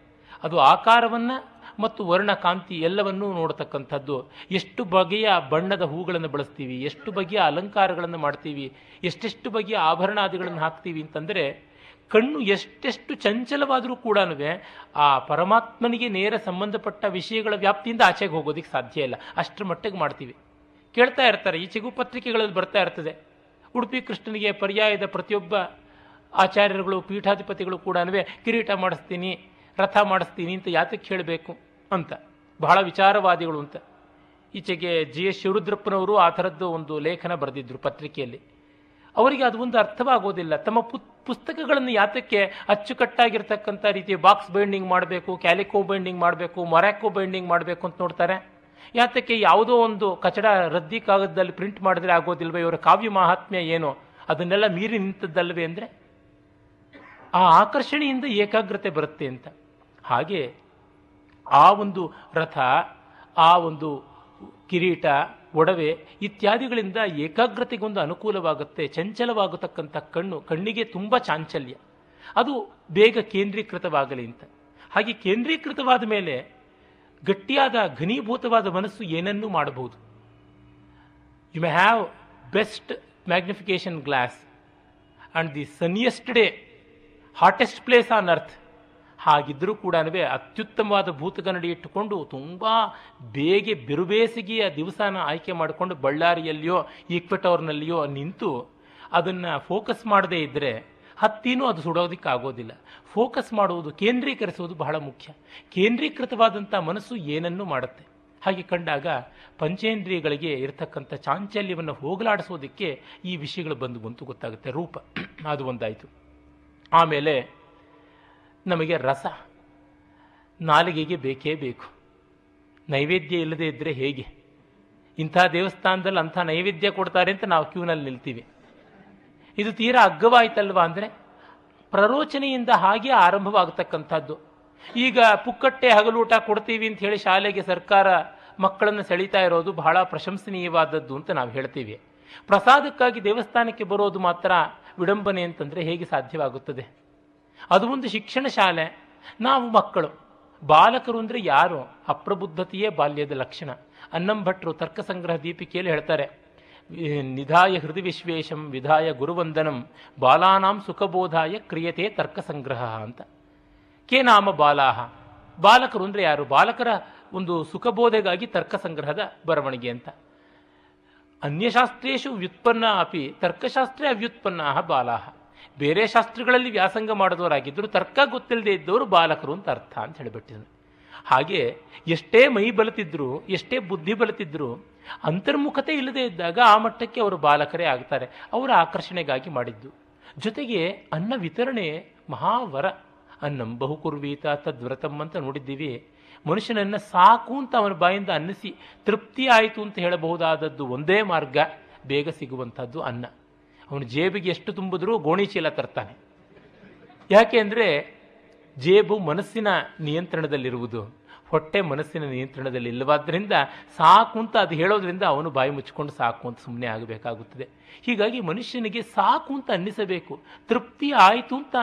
ಅದು ಆಕಾರವನ್ನು ಮತ್ತು ವರ್ಣಕಾಂತಿ ಎಲ್ಲವನ್ನೂ ನೋಡತಕ್ಕಂಥದ್ದು. ಎಷ್ಟು ಬಗೆಯ ಬಣ್ಣದ ಹೂಗಳನ್ನು ಬಳಸ್ತೀವಿ, ಎಷ್ಟು ಬಗೆಯ ಅಲಂಕಾರಗಳನ್ನು ಮಾಡ್ತೀವಿ, ಎಷ್ಟೆಷ್ಟು ಬಗೆಯ ಆಭರಣಾದಿಗಳನ್ನು ಹಾಕ್ತೀವಿ ಅಂತಂದರೆ, ಕಣ್ಣು ಎಷ್ಟೆಷ್ಟು ಚಂಚಲವಾದರೂ ಕೂಡ ಆ ಪರಮಾತ್ಮನಿಗೆ ನೇರ ಸಂಬಂಧಪಟ್ಟ ವಿಷಯಗಳ ವ್ಯಾಪ್ತಿಯಿಂದ ಆಚೆಗೆ ಹೋಗೋದಕ್ಕೆ ಸಾಧ್ಯ ಇಲ್ಲ. ಅಷ್ಟರ ಮಟ್ಟಿಗೆ ಮಾಡ್ತೀವಿ. ಕೇಳ್ತಾ ಇರ್ತಾರೆ, ಈಚೆಗೂ ಪತ್ರಿಕೆಗಳಲ್ಲಿ ಬರ್ತಾ ಇರ್ತದೆ. ಉಡುಪಿ ಕೃಷ್ಣನಿಗೆ ಪರ್ಯಾಯದ ಪ್ರತಿಯೊಬ್ಬ ಆಚಾರ್ಯರುಗಳು, ಪೀಠಾಧಿಪತಿಗಳು ಕೂಡ ಕಿರೀಟ ಮಾಡಿಸ್ತೀನಿ, ರಥ ಮಾಡಿಸ್ತೀನಿ ಅಂತ ಯಾತಕ್ಕೆ ಹೇಳಬೇಕು ಅಂತ. ಬಹಳ ವಿಚಾರವಾದಿಗಳು ಅಂತ. ಈಚೆಗೆ ಜಿ ಎಸ್ ಶಿವರುದ್ರಪ್ಪನವರು ಆ ಥರದ್ದು ಒಂದು ಲೇಖನ ಬರೆದಿದ್ದರು ಪತ್ರಿಕೆಯಲ್ಲಿ. ಅವರಿಗೆ ಅದು ಒಂದು ಅರ್ಥವಾಗೋದಿಲ್ಲ. ತಮ್ಮ ಪುಸ್ತಕಗಳನ್ನು ಯಾತಕ್ಕೆ ಅಚ್ಚುಕಟ್ಟಾಗಿರ್ತಕ್ಕಂಥ ರೀತಿಯ ಬಾಕ್ಸ್ ಬೈಂಡಿಂಗ್ ಮಾಡಬೇಕು, ಕ್ಯಾಲಿಕೋ ಬೈಂಡಿಂಗ್ ಮಾಡಬೇಕು, ಮೊರಾಕೋ ಬೈಂಡಿಂಗ್ ಮಾಡಬೇಕು ಅಂತ ನೋಡ್ತಾರೆ. ಯಾತಕ್ಕೆ ಯಾವುದೋ ಒಂದು ಕಚಡ ರದ್ದಿ ಕಾಗದದಲ್ಲಿ ಪ್ರಿಂಟ್ ಮಾಡಿದ್ರೆ ಆಗೋದಿಲ್ವೇ, ಇವರ ಕಾವ್ಯ ಮಹಾತ್ಮ್ಯ ಏನು? ಅದನ್ನೆಲ್ಲ ಮೀರಿ ನಿಂತದ್ದಲ್ವೇ ಅಂದರೆ ಆ ಆಕರ್ಷಣೆಯಿಂದ ಏಕಾಗ್ರತೆ ಬರುತ್ತೆ ಅಂತ. ಹಾಗೆ ಆ ಒಂದು ರಥ, ಆ ಒಂದು ಕಿರೀಟ, ಒಡವೆ ಇತ್ಯಾದಿಗಳಿಂದ ಏಕಾಗ್ರತೆಗೊಂದು ಅನುಕೂಲವಾಗುತ್ತೆ, ಚಂಚಲವಾಗತಕ್ಕಂಥ ಕಣ್ಣು, ಕಣ್ಣಿಗೆ ತುಂಬ ಚಾಂಚಲ್ಯ. ಅದು ಬೇಗ ಕೇಂದ್ರೀಕೃತವಾಗಲಿ ಅಂತ. ಹಾಗೆ ಕೇಂದ್ರೀಕೃತವಾದ ಮೇಲೆ ಗಟ್ಟಿಯಾದ, ಘನೀಭೂತವಾದ ಮನಸ್ಸು ಏನನ್ನೂ ಮಾಡಬಹುದು. You may have best magnification glass and the sunniest day hottest place on earth ಹಾಗಿದ್ದರೂ ಕೂಡ ಅತ್ಯುತ್ತಮವಾದ ಭೂತಗನ್ನಡಿ ಇಟ್ಟುಕೊಂಡು ತುಂಬ ಬೇಗೆ ಬಿರುಬೇಸಿಗೆಯ ದಿವಸನ ಆಯ್ಕೆ ಮಾಡಿಕೊಂಡು ಬಳ್ಳಾರಿಯಲ್ಲಿಯೋ, ಈಕ್ವೆಟೋರ್ನಲ್ಲಿಯೋ ನಿಂತು ಅದನ್ನು ಫೋಕಸ್ ಮಾಡದೇ ಇದ್ದರೆ ಹತ್ತಿನೂ ಅದು ಸುಡೋದಕ್ಕೆ ಆಗೋದಿಲ್ಲ ಫೋಕಸ್ ಮಾಡುವುದು, ಕೇಂದ್ರೀಕರಿಸುವುದು ಬಹಳ ಮುಖ್ಯ. ಕೇಂದ್ರೀಕೃತವಾದಂಥ ಮನಸ್ಸು ಏನನ್ನೂ ಮಾಡುತ್ತೆ. ಹಾಗೆ ಕಂಡಾಗ ಪಂಚೇಂದ್ರಿಯಗಳಿಗೆ ಇರತಕ್ಕಂಥ ಚಾಂಚಲ್ಯವನ್ನು ಹೋಗಲಾಡಿಸೋದಕ್ಕೆ ಈ ವಿಷಯಗಳು ಬಂದು ಬಂತು ಗೊತ್ತಾಗುತ್ತೆ. ರೂಪ, ಅದು ಒಂದಾಯಿತು. ಆಮೇಲೆ ನಮಗೆ ರಸ, ನಾಲಿಗೆಗೆ ಬೇಕೇ ಬೇಕು. ನೈವೇದ್ಯ ಇಲ್ಲದೇ ಇದ್ದರೆ ಹೇಗೆ? ಇಂಥ ದೇವಸ್ಥಾನದಲ್ಲಿ ಅಂಥ ನೈವೇದ್ಯ ಕೊಡ್ತಾರೆ ಅಂತ ನಾವು ಕ್ಯೂನಲ್ಲಿ ನಿಲ್ತೀವಿ. ಇದು ತೀರಾ ಅಗ್ಗವಾಯ್ತಲ್ವಾ ಅಂದರೆ ಪ್ರರೋಚನೆಯಿಂದ ಹಾಗೆ ಆರಂಭವಾಗತಕ್ಕಂಥದ್ದು. ಈಗ ಪುಕ್ಕಟ್ಟೆ ಹಗಲೂಟ ಕೊಡ್ತೀವಿ ಅಂತ ಹೇಳಿ ಶಾಲೆಗೆ ಸರ್ಕಾರ ಮಕ್ಕಳನ್ನು ಸೆಳೀತಾ ಇರೋದು ಬಹಳ ಪ್ರಶಂಸನೀಯವಾದದ್ದು ಅಂತ ನಾವು ಹೇಳ್ತೀವಿ. ಪ್ರಸಾದಕ್ಕಾಗಿ ದೇವಸ್ಥಾನಕ್ಕೆ ಬರೋದು ಮಾತ್ರ ವಿಡಂಬನೆ ಅಂತಂದರೆ ಹೇಗೆ ಸಾಧ್ಯವಾಗುತ್ತದೆ? ಅದು ಒಂದು ಶಿಕ್ಷಣ ಶಾಲೆ. ನಾವು ಮಕ್ಕಳು. ಬಾಲಕರು ಅಂದರೆ ಯಾರು? ಅಪ್ರಬುದ್ಧತೆಯೇ ಬಾಲ್ಯದ ಲಕ್ಷಣ. ಅನ್ನಂ ಭಟ್ರು ತರ್ಕ ಸಂಗ್ರಹ ದೀಪಿಕೆಯಲ್ಲಿ ಹೇಳ್ತಾರೆ ನಿಧಾಯ ಹೃದಯ ವಿಶ್ವೇಶಂ ವಿಧಾಯ ಗುರುವಂದನಂ ಬಾಲಾನಾಂ ಸುಖಬೋಧಾಯ ಕ್ರಿಯತೆ ತರ್ಕ ಸಂಗ್ರಹ ಅಂತ. ಕೇ ನಾಮ ಬಾಲಾಹ. ಬಾಲಕರು ಅಂದರೆ ಯಾರು? ಬಾಲಕರ ಒಂದು ಸುಖಬೋಧೆಗಾಗಿ ತರ್ಕ ಸಂಗ್ರಹದ ಬರವಣಿಗೆ ಅಂತ. ಅನ್ಯಶಾಸ್ತ್ರೇಶು ವ್ಯುತ್ಪನ್ನ ಅಪಿ ತರ್ಕಶಾಸ್ತ್ರೇ ಅವ್ಯುತ್ಪನ್ನ ಬಾಲಾಹ. ಬೇರೆ ಶಾಸ್ತ್ರಗಳಲ್ಲಿ ವ್ಯಾಸಂಗ ಮಾಡಿದವರಾಗಿದ್ದರು ತರ್ಕ ಗೊತ್ತಿಲ್ಲದೆ ಇದ್ದವರು ಬಾಲಕರು ಅಂತ ಅರ್ಥ ಅಂತ ಹೇಳಿಬಿಟ್ಟಿದ್ರು ಹಾಗೆ ಎಷ್ಟೇ ಮೈ ಬಲತಿದ್ರು, ಎಷ್ಟೇ ಬುದ್ಧಿ ಬಲತಿದ್ರು, ಅಂತರ್ಮುಖತೆ ಇಲ್ಲದೆ ಇದ್ದಾಗ ಆ ಮಟ್ಟಕ್ಕೆ ಅವರು ಬಾಲಕರೇ ಆಗ್ತಾರೆ. ಅವರ ಆಕರ್ಷಣೆಗಾಗಿ ಮಾಡಿದ್ದು. ಜೊತೆಗೆ ಅನ್ನ ವಿತರಣೆ ಮಹಾವರ. ಅನ್ನಂ ಬಹುಕುರ್ವೀತ ತದ್ವ್ರತಂ ಅಂತ ನೋಡಿದ್ದೀವಿ. ಮನುಷ್ಯನನ್ನು ಸಾಕು ಅಂತ ಅವನ ಬಾಯಿಂದ ಅನ್ನಿಸಿ ತೃಪ್ತಿ ಆಯಿತು ಅಂತ ಹೇಳಬಹುದಾದದ್ದು ಒಂದೇ ಮಾರ್ಗ, ಬೇಗ ಸಿಗುವಂಥದ್ದು ಅನ್ನ. ಅವನು ಜೇಬಿಗೆ ಎಷ್ಟು ತುಂಬಿದ್ರೂ ಗೋಣಿ ಚೀಲ ತರ್ತಾನೆ. ಯಾಕೆ ಅಂದರೆ ಜೇಬು ಮನಸ್ಸಿನ ನಿಯಂತ್ರಣದಲ್ಲಿರುವುದು. ಹೊಟ್ಟೆ ಮನಸ್ಸಿನ ನಿಯಂತ್ರಣದಲ್ಲಿ ಇಲ್ಲವಾದ್ದರಿಂದ ಸಾಕು ಅಂತ ಅದು ಹೇಳೋದ್ರಿಂದ ಅವನು ಬಾಯಿ ಮುಚ್ಚಿಕೊಂಡು ಸಾಕು ಅಂತ ಸುಮ್ಮನೆ ಆಗಬೇಕಾಗುತ್ತದೆ. ಹೀಗಾಗಿ ಮನುಷ್ಯನಿಗೆ ಸಾಕು ಅಂತ ಅನ್ನಿಸಬೇಕು. ತೃಪ್ತಿ ಆಯಿತು ಅಂತ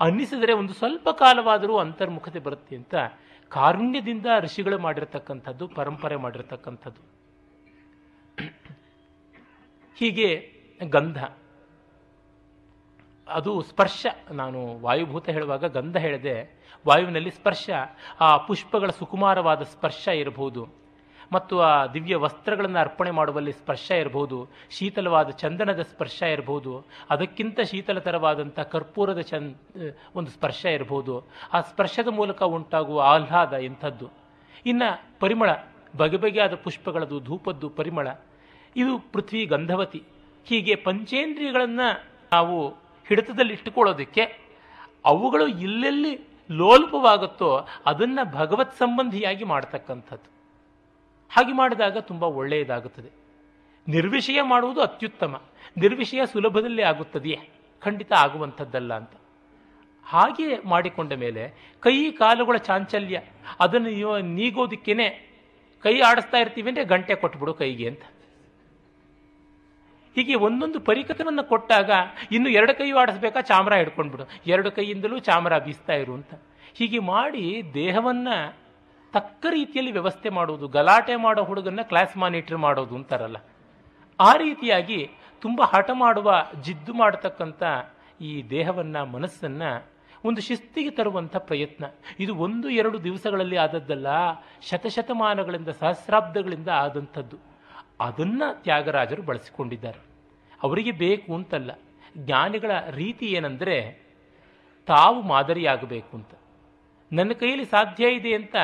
ಅನ್ನಿಸಿದರೆ ಒಂದು ಸ್ವಲ್ಪ ಕಾಲವಾದರೂ ಅಂತರ್ಮುಖತೆ ಬರುತ್ತೆ ಅಂತ ಕಾರುಣ್ಯದಿಂದ ಋಷಿಗಳು ಮಾಡಿರ್ತಕ್ಕಂಥದ್ದು, ಪರಂಪರೆ ಮಾಡಿರ್ತಕ್ಕಂಥದ್ದು. ಹೀಗೆ ಗಂಧ. ಅದು ಸ್ಪರ್ಶ. ನಾನು ವಾಯುಭೂತ ಹೇಳುವಾಗ ಗಂಧ ಹೇಳಿದೆ, ವಾಯುವಿನಲ್ಲಿ ಸ್ಪರ್ಶ. ಆ ಪುಷ್ಪಗಳ ಸುಕುಮಾರವಾದ ಸ್ಪರ್ಶ ಇರಬಹುದು. ಮತ್ತು ಆ ದಿವ್ಯ ವಸ್ತ್ರಗಳನ್ನು ಅರ್ಪಣೆ ಮಾಡುವಲ್ಲಿ ಸ್ಪರ್ಶ ಇರಬಹುದು, ಶೀತಲವಾದ ಚಂದನದ ಸ್ಪರ್ಶ ಇರಬಹುದು, ಅದಕ್ಕಿಂತ ಶೀತಲತರವಾದಂಥ ಕರ್ಪೂರದ ಒಂದು ಸ್ಪರ್ಶ ಇರಬಹುದು. ಆ ಸ್ಪರ್ಶದ ಮೂಲಕ ಉಂಟಾಗುವ ಆಹ್ಲಾದ ಇಂಥದ್ದು. ಇನ್ನು ಪರಿಮಳ ಬಗೆ ಬಗೆಯಾದ ಪುಷ್ಪಗಳದು ಧೂಪದ್ದು ಪರಿಮಳ, ಇದು ಪೃಥ್ವಿ ಗಂಧವತಿ. ಹೀಗೆ ಪಂಚೇಂದ್ರಿಯಗಳನ್ನು ನಾವು ಹಿಡಿತದಲ್ಲಿ ಇಟ್ಟುಕೊಳ್ಳೋದಕ್ಕೆ ಅವುಗಳು ಎಲ್ಲೆಲ್ಲಿ ಲೋಲ್ಪವಾಗುತ್ತೋ ಅದನ್ನು ಭಗವತ್ ಸಂಬಂಧಿಯಾಗಿ ಮಾಡ್ತಕ್ಕಂಥದ್ದು. ಹಾಗೆ ಮಾಡಿದಾಗ ತುಂಬ ಒಳ್ಳೆಯದಾಗುತ್ತದೆ. ನಿರ್ವಿಷಯ ಮಾಡುವುದು ಅತ್ಯುತ್ತಮ. ನಿರ್ವಿಷಯ ಸುಲಭದಲ್ಲಿ ಆಗುತ್ತದೆಯೇ? ಖಂಡಿತ ಆಗುವಂಥದ್ದಲ್ಲ ಅಂತ. ಹಾಗೆ ಮಾಡಿಕೊಂಡ ಮೇಲೆ ಕೈ ಕಾಲುಗಳ ಚಾಂಚಲ್ಯ, ಅದನ್ನು ನೀಗೋದಿಕ್ಕೇನೆ ಕೈ ಆಡಿಸ್ತಾ ಇರ್ತೀವಿ ಅಂದರೆ ಗಂಟೆ ಕೊಟ್ಬಿಡು ಕೈಗೆ ಅಂತ. ಹೀಗೆ ಒಂದೊಂದು ಪರಿಕರವನ್ನು ಕೊಟ್ಟಾಗ ಇನ್ನು ಎರಡು ಕೈಯು ಆಡಿಸ್ಬೇಕಾ? ಚಾಮರ ಹಿಡ್ಕೊಂಡ್ಬಿಡು. ಎರಡು ಕೈಯಿಂದಲೂ ಚಾಮರ ಬೀಸ್ತಾ ಇರು ಅಂತ. ಹೀಗೆ ಮಾಡಿ ದೇಹವನ್ನು ತಕ್ಕ ರೀತಿಯಲ್ಲಿ ವ್ಯವಸ್ಥೆ ಮಾಡುವುದು ಗಲಾಟೆ ಮಾಡೋ ಹುಡುಗನ್ನ ಕ್ಲಾಸ್ ಮಾನಿಟರ್ ಮಾಡೋದು ಅಂತಾರಲ್ಲ. ಆ ರೀತಿಯಾಗಿ ತುಂಬ ಹಠ ಮಾಡುವ, ಜಿದ್ದು ಮಾಡತಕ್ಕಂಥ ಈ ದೇಹವನ್ನು, ಮನಸ್ಸನ್ನು ಒಂದು ಶಿಸ್ತಿಗೆ ತರುವಂಥ ಪ್ರಯತ್ನ. ಇದು ಒಂದು, ಎರಡು ದಿವಸಗಳಲ್ಲಿ ಆದದ್ದಲ್ಲ, ಶತಶತಮಾನಗಳಿಂದ, ಸಹಸ್ರಾಬ್ದಗಳಿಂದ ಆದಂಥದ್ದು. ಅದನ್ನು ತ್ಯಾಗರಾಜರು ಬಳಸಿಕೊಂಡಿದ್ದಾರೆ. ಅವರಿಗೆ ಬೇಕು ಅಂತಲ್ಲ. ಜ್ಞಾನಿಗಳ ರೀತಿ ಏನಂದರೆ, ತಾವು ಮಾದರಿಯಾಗಬೇಕು ಅಂತ. ನನ್ನ ಕೈಯಲ್ಲಿ ಸಾಧ್ಯ ಇದೆ ಅಂತ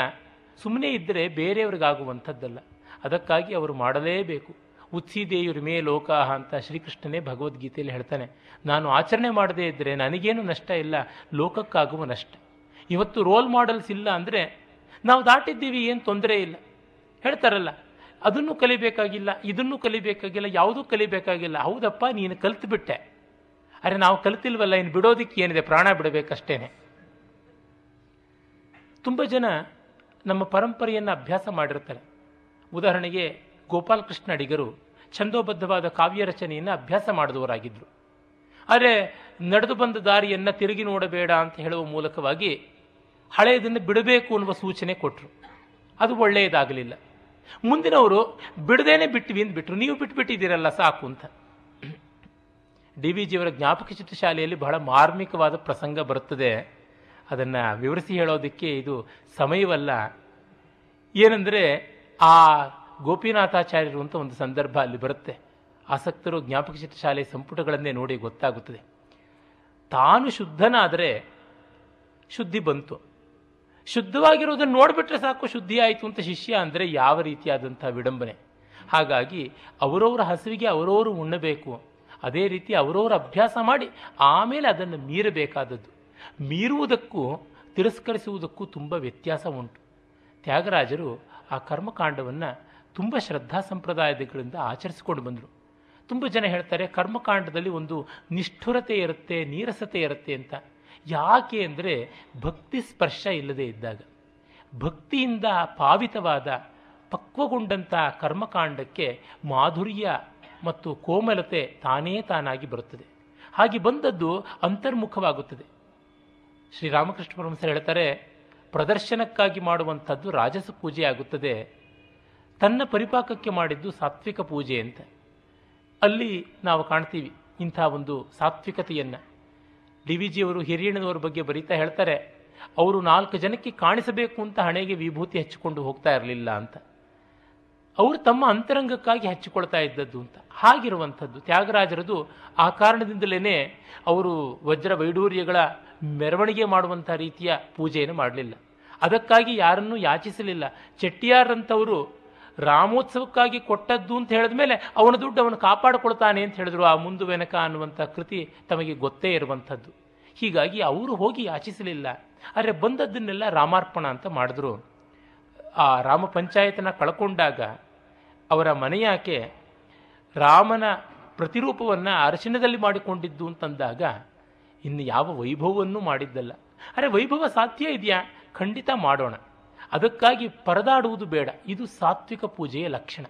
ಸುಮ್ಮನೆ ಇದ್ದರೆ ಬೇರೆಯವ್ರಿಗಾಗುವಂಥದ್ದಲ್ಲ. ಅದಕ್ಕಾಗಿ ಅವರು ಮಾಡಲೇಬೇಕು. ಉತ್ಸಿದೇಯುರ್ ಮೇ ಲೋಕಾಹ ಅಂತ ಶ್ರೀಕೃಷ್ಣನೇ ಭಗವದ್ಗೀತೆಯಲ್ಲಿ ಹೇಳ್ತಾನೆ. ನಾನು ಆಚರಣೆ ಮಾಡದೇ ಇದ್ದರೆ ನನಗೇನು ನಷ್ಟ ಇಲ್ಲ, ಲೋಕಕ್ಕಾಗುವ ನಷ್ಟ. ಇವತ್ತು ರೋಲ್ ಮಾಡೆಲ್ಸ್ ಇಲ್ಲ ಅಂದರೆ ನಾವು ದಾಟಿದ್ದೀವಿ, ಏನು ತೊಂದರೆ ಇಲ್ಲ. ಹೇಳ್ತಾರಲ್ಲ, ಅದನ್ನು ಕಲಿಬೇಕಾಗಿಲ್ಲ, ಇದನ್ನು ಕಲಿಬೇಕಾಗಿಲ್ಲ, ಯಾವುದೂ ಕಲಿಬೇಕಾಗಿಲ್ಲ. ಹೌದಪ್ಪ, ನೀನು ಕಲ್ತುಬಿಟ್ಟೆ ಅರೆ ನಾವು ಕಲಿತಿಲ್ವಲ್ಲ ಇನ್ನು ಬಿಡೋದಿಕ್ಕೆ ಏನಿದೆ? ಪ್ರಾಣ ಬಿಡಬೇಕಷ್ಟೇ ತುಂಬ ಜನ ನಮ್ಮ ಪರಂಪರೆಯನ್ನು ಅಭ್ಯಾಸ ಮಾಡಿರ್ತಾರೆ ಉದಾಹರಣೆಗೆ ಗೋಪಾಲಕೃಷ್ಣ ಅಡಿಗರು ಛಂದೋಬದ್ಧವಾದ ಕಾವ್ಯ ರಚನೆಯನ್ನು ಅಭ್ಯಾಸ ಮಾಡಿದವರಾಗಿದ್ದರು ಆದರೆ ನಡೆದು ಬಂದ ದಾರಿಯನ್ನು ತಿರುಗಿ ನೋಡಬೇಡ ಅಂತ ಹೇಳುವ ಮೂಲಕವಾಗಿ ಹಳೆಯದನ್ನು ಬಿಡಬೇಕು ಅನ್ನುವ ಸೂಚನೆ ಕೊಟ್ಟರು ಅದು ಒಳ್ಳೆಯದಾಗಲಿಲ್ಲ. ಮುಂದಿನವರು ಬಿಡದೇನೆ ಬಿಟ್ವಿ ಅಂತ ಬಿಟ್ಟರು ನೀವು ಬಿಟ್ಬಿಟ್ಟಿದ್ದೀರಲ್ಲ ಸಾಕು ಅಂತ. ಡಿ ವಿ ಜಿಯವರ ಜ್ಞಾಪಕ ಚಿತ್ರಶಾಲೆಯಲ್ಲಿ ಬಹಳ ಮಾರ್ಮಿಕವಾದ ಪ್ರಸಂಗ ಬರುತ್ತದೆ. ಅದನ್ನು ವಿವರಿಸಿ ಹೇಳೋದಕ್ಕೆ ಇದು ಸಮಯವಲ್ಲ. ಏನಂದರೆ ಆ ಗೋಪಿನಾಥಾಚಾರ್ಯರು ಅಂತ ಒಂದು ಸಂದರ್ಭ ಅಲ್ಲಿ ಬರುತ್ತೆ. ಆಸಕ್ತರು ಜ್ಞಾಪಕ ಚಿತ್ರಶಾಲೆ ಸಂಪುಟಗಳನ್ನೇ ನೋಡಿ ಗೊತ್ತಾಗುತ್ತದೆ. ತಾನು ಶುದ್ಧನಾದರೆ ಶುದ್ಧಿ ಬಂತು. ಶುದ್ಧವಾಗಿರೋದನ್ನು ನೋಡಿಬಿಟ್ರೆ ಸಾಕು, ಶುದ್ಧಿ ಆಯಿತು ಅಂತ ಶಿಷ್ಯ ಅಂದರೆ ಯಾವ ರೀತಿಯಾದಂಥ ವಿಡಂಬನೆ. ಹಾಗಾಗಿ ಅವರವರ ಹಸಿವಿಗೆ ಅವರವರು ಉಣ್ಣಬೇಕು. ಅದೇ ರೀತಿ ಅವರವರು ಅಭ್ಯಾಸ ಮಾಡಿ ಆಮೇಲೆ ಅದನ್ನು ಮೀರಬೇಕಾದದ್ದು. ಮೀರುವುದಕ್ಕೂ ತಿರಸ್ಕರಿಸುವುದಕ್ಕೂ ತುಂಬ ವ್ಯತ್ಯಾಸ ಉಂಟು. ತ್ಯಾಗರಾಜರು ಆ ಕರ್ಮಕಾಂಡವನ್ನು ತುಂಬ ಶ್ರದ್ಧಾ ಸಂಪ್ರದಾಯಗಳಿಂದ ಆಚರಿಸಿಕೊಂಡು ಬಂದರು. ತುಂಬ ಜನ ಹೇಳ್ತಾರೆ, ಕರ್ಮಕಾಂಡದಲ್ಲಿ ಒಂದು ನಿಷ್ಠುರತೆ ಇರುತ್ತೆ, ನೀರಸತೆ ಇರುತ್ತೆ ಅಂತ. ಯಾಕೆ ಅಂದರೆ ಭಕ್ತಿ ಸ್ಪರ್ಶ ಇಲ್ಲದೆ ಇದ್ದಾಗ. ಭಕ್ತಿಯಿಂದ ಪಾವಿತವಾದ ಪಕ್ವಗೊಂಡಂಥ ಕರ್ಮಕಾಂಡಕ್ಕೆ ಮಾಧುರ್ಯ ಮತ್ತು ಕೋಮಲತೆ ತಾನೇ ತಾನಾಗಿ ಬರುತ್ತದೆ. ಹಾಗೆ ಬಂದದ್ದು ಅಂತರ್ಮುಖವಾಗುತ್ತದೆ. ಶ್ರೀರಾಮಕೃಷ್ಣ ಪರಮಸರು ಹೇಳ್ತಾರೆ, ಪ್ರದರ್ಶನಕ್ಕಾಗಿ ಮಾಡುವಂಥದ್ದು ರಾಜಸ ಪೂಜೆ ಆಗುತ್ತದೆ. ತನ್ನ ಪರಿಪಾಕಕ್ಕೆ ಮಾಡಿದ್ದು ಸಾತ್ವಿಕ ಪೂಜೆ ಅಂತ. ಅಲ್ಲಿ ನಾವು ಕಾಣ್ತೀವಿ ಇಂಥ ಒಂದು ಸಾತ್ವಿಕತೆಯನ್ನು. ಡಿ ವಿ ಜಿಯವರು ಹಿರಿಯಣ್ಣನವರ ಬಗ್ಗೆ ಬರೀತಾ ಹೇಳ್ತಾರೆ, ಅವರು ನಾಲ್ಕು ಜನಕ್ಕೆ ಕಾಣಿಸಬೇಕು ಅಂತ ಹಣೆಗೆ ವಿಭೂತಿ ಹಚ್ಚಿಕೊಂಡು ಹೋಗ್ತಾ ಇರಲಿಲ್ಲ ಅಂತ. ಅವರು ತಮ್ಮ ಅಂತರಂಗಕ್ಕಾಗಿ ಹಚ್ಚಿಕೊಳ್ತಾ ಇದ್ದದ್ದು ಅಂತ. ಹಾಗಿರುವಂಥದ್ದು. ತ್ಯಾಗರಾಜರದು ಆ ಕಾರಣದಿಂದಲೇ ಅವರು ವಜ್ರ ವೈಡೂರ್ಯಗಳ ಮೆರವಣಿಗೆ ಮಾಡುವಂಥ ರೀತಿಯ ಪೂಜೆಯನ್ನು ಮಾಡಲಿಲ್ಲ. ಅದಕ್ಕಾಗಿ ಯಾರನ್ನೂ ಯಾಚಿಸಲಿಲ್ಲ. ಚೆಟ್ಟಿಯಾರ್ರಂಥವರು ರಾಮೋತ್ಸವಕ್ಕಾಗಿ ಕೊಟ್ಟದ್ದು ಅಂತ ಹೇಳಿದ ಮೇಲೆ ಅವನ ದುಡ್ಡು ಅವನು ಕಾಪಾಡಿಕೊಳ್ತಾನೆ ಅಂತ ಹೇಳಿದ್ರು. ಆ ಮುಂದು ವೆನಕ ಅನ್ನುವಂಥ ಕೃತಿ ತಮಗೆ ಗೊತ್ತೇ ಇರುವಂಥದ್ದು. ಹೀಗಾಗಿ ಅವರು ಹೋಗಿ ಯಾಚಿಸಲಿಲ್ಲ. ಆದರೆ ಬಂದದ್ದನ್ನೆಲ್ಲ ರಾಮಾರ್ಪಣ ಅಂತ ಮಾಡಿದ್ರು. ಆ ರಾಮ ಪಂಚಾಯತನ ಕಳ್ಕೊಂಡಾಗ ಅವರ ಮನೆಯಾಕೆ ರಾಮನ ಪ್ರತಿರೂಪವನ್ನು ಅರಶಿನದಲ್ಲಿ ಮಾಡಿಕೊಂಡಿದ್ದು ಅಂತಂದಾಗ ಇನ್ನು ಯಾವ ವೈಭವವನ್ನು ಮಾಡಿದ್ದಲ್ಲ. ಅರೆ ವೈಭವ ಸಾಧ್ಯ ಇದೆಯಾ? ಖಂಡಿತ ಮಾಡೋಣ. ಅದಕ್ಕಾಗಿ ಪರದಾಡುವುದು ಬೇಡ. ಇದು ಸಾತ್ವಿಕ ಪೂಜೆಯ ಲಕ್ಷಣ.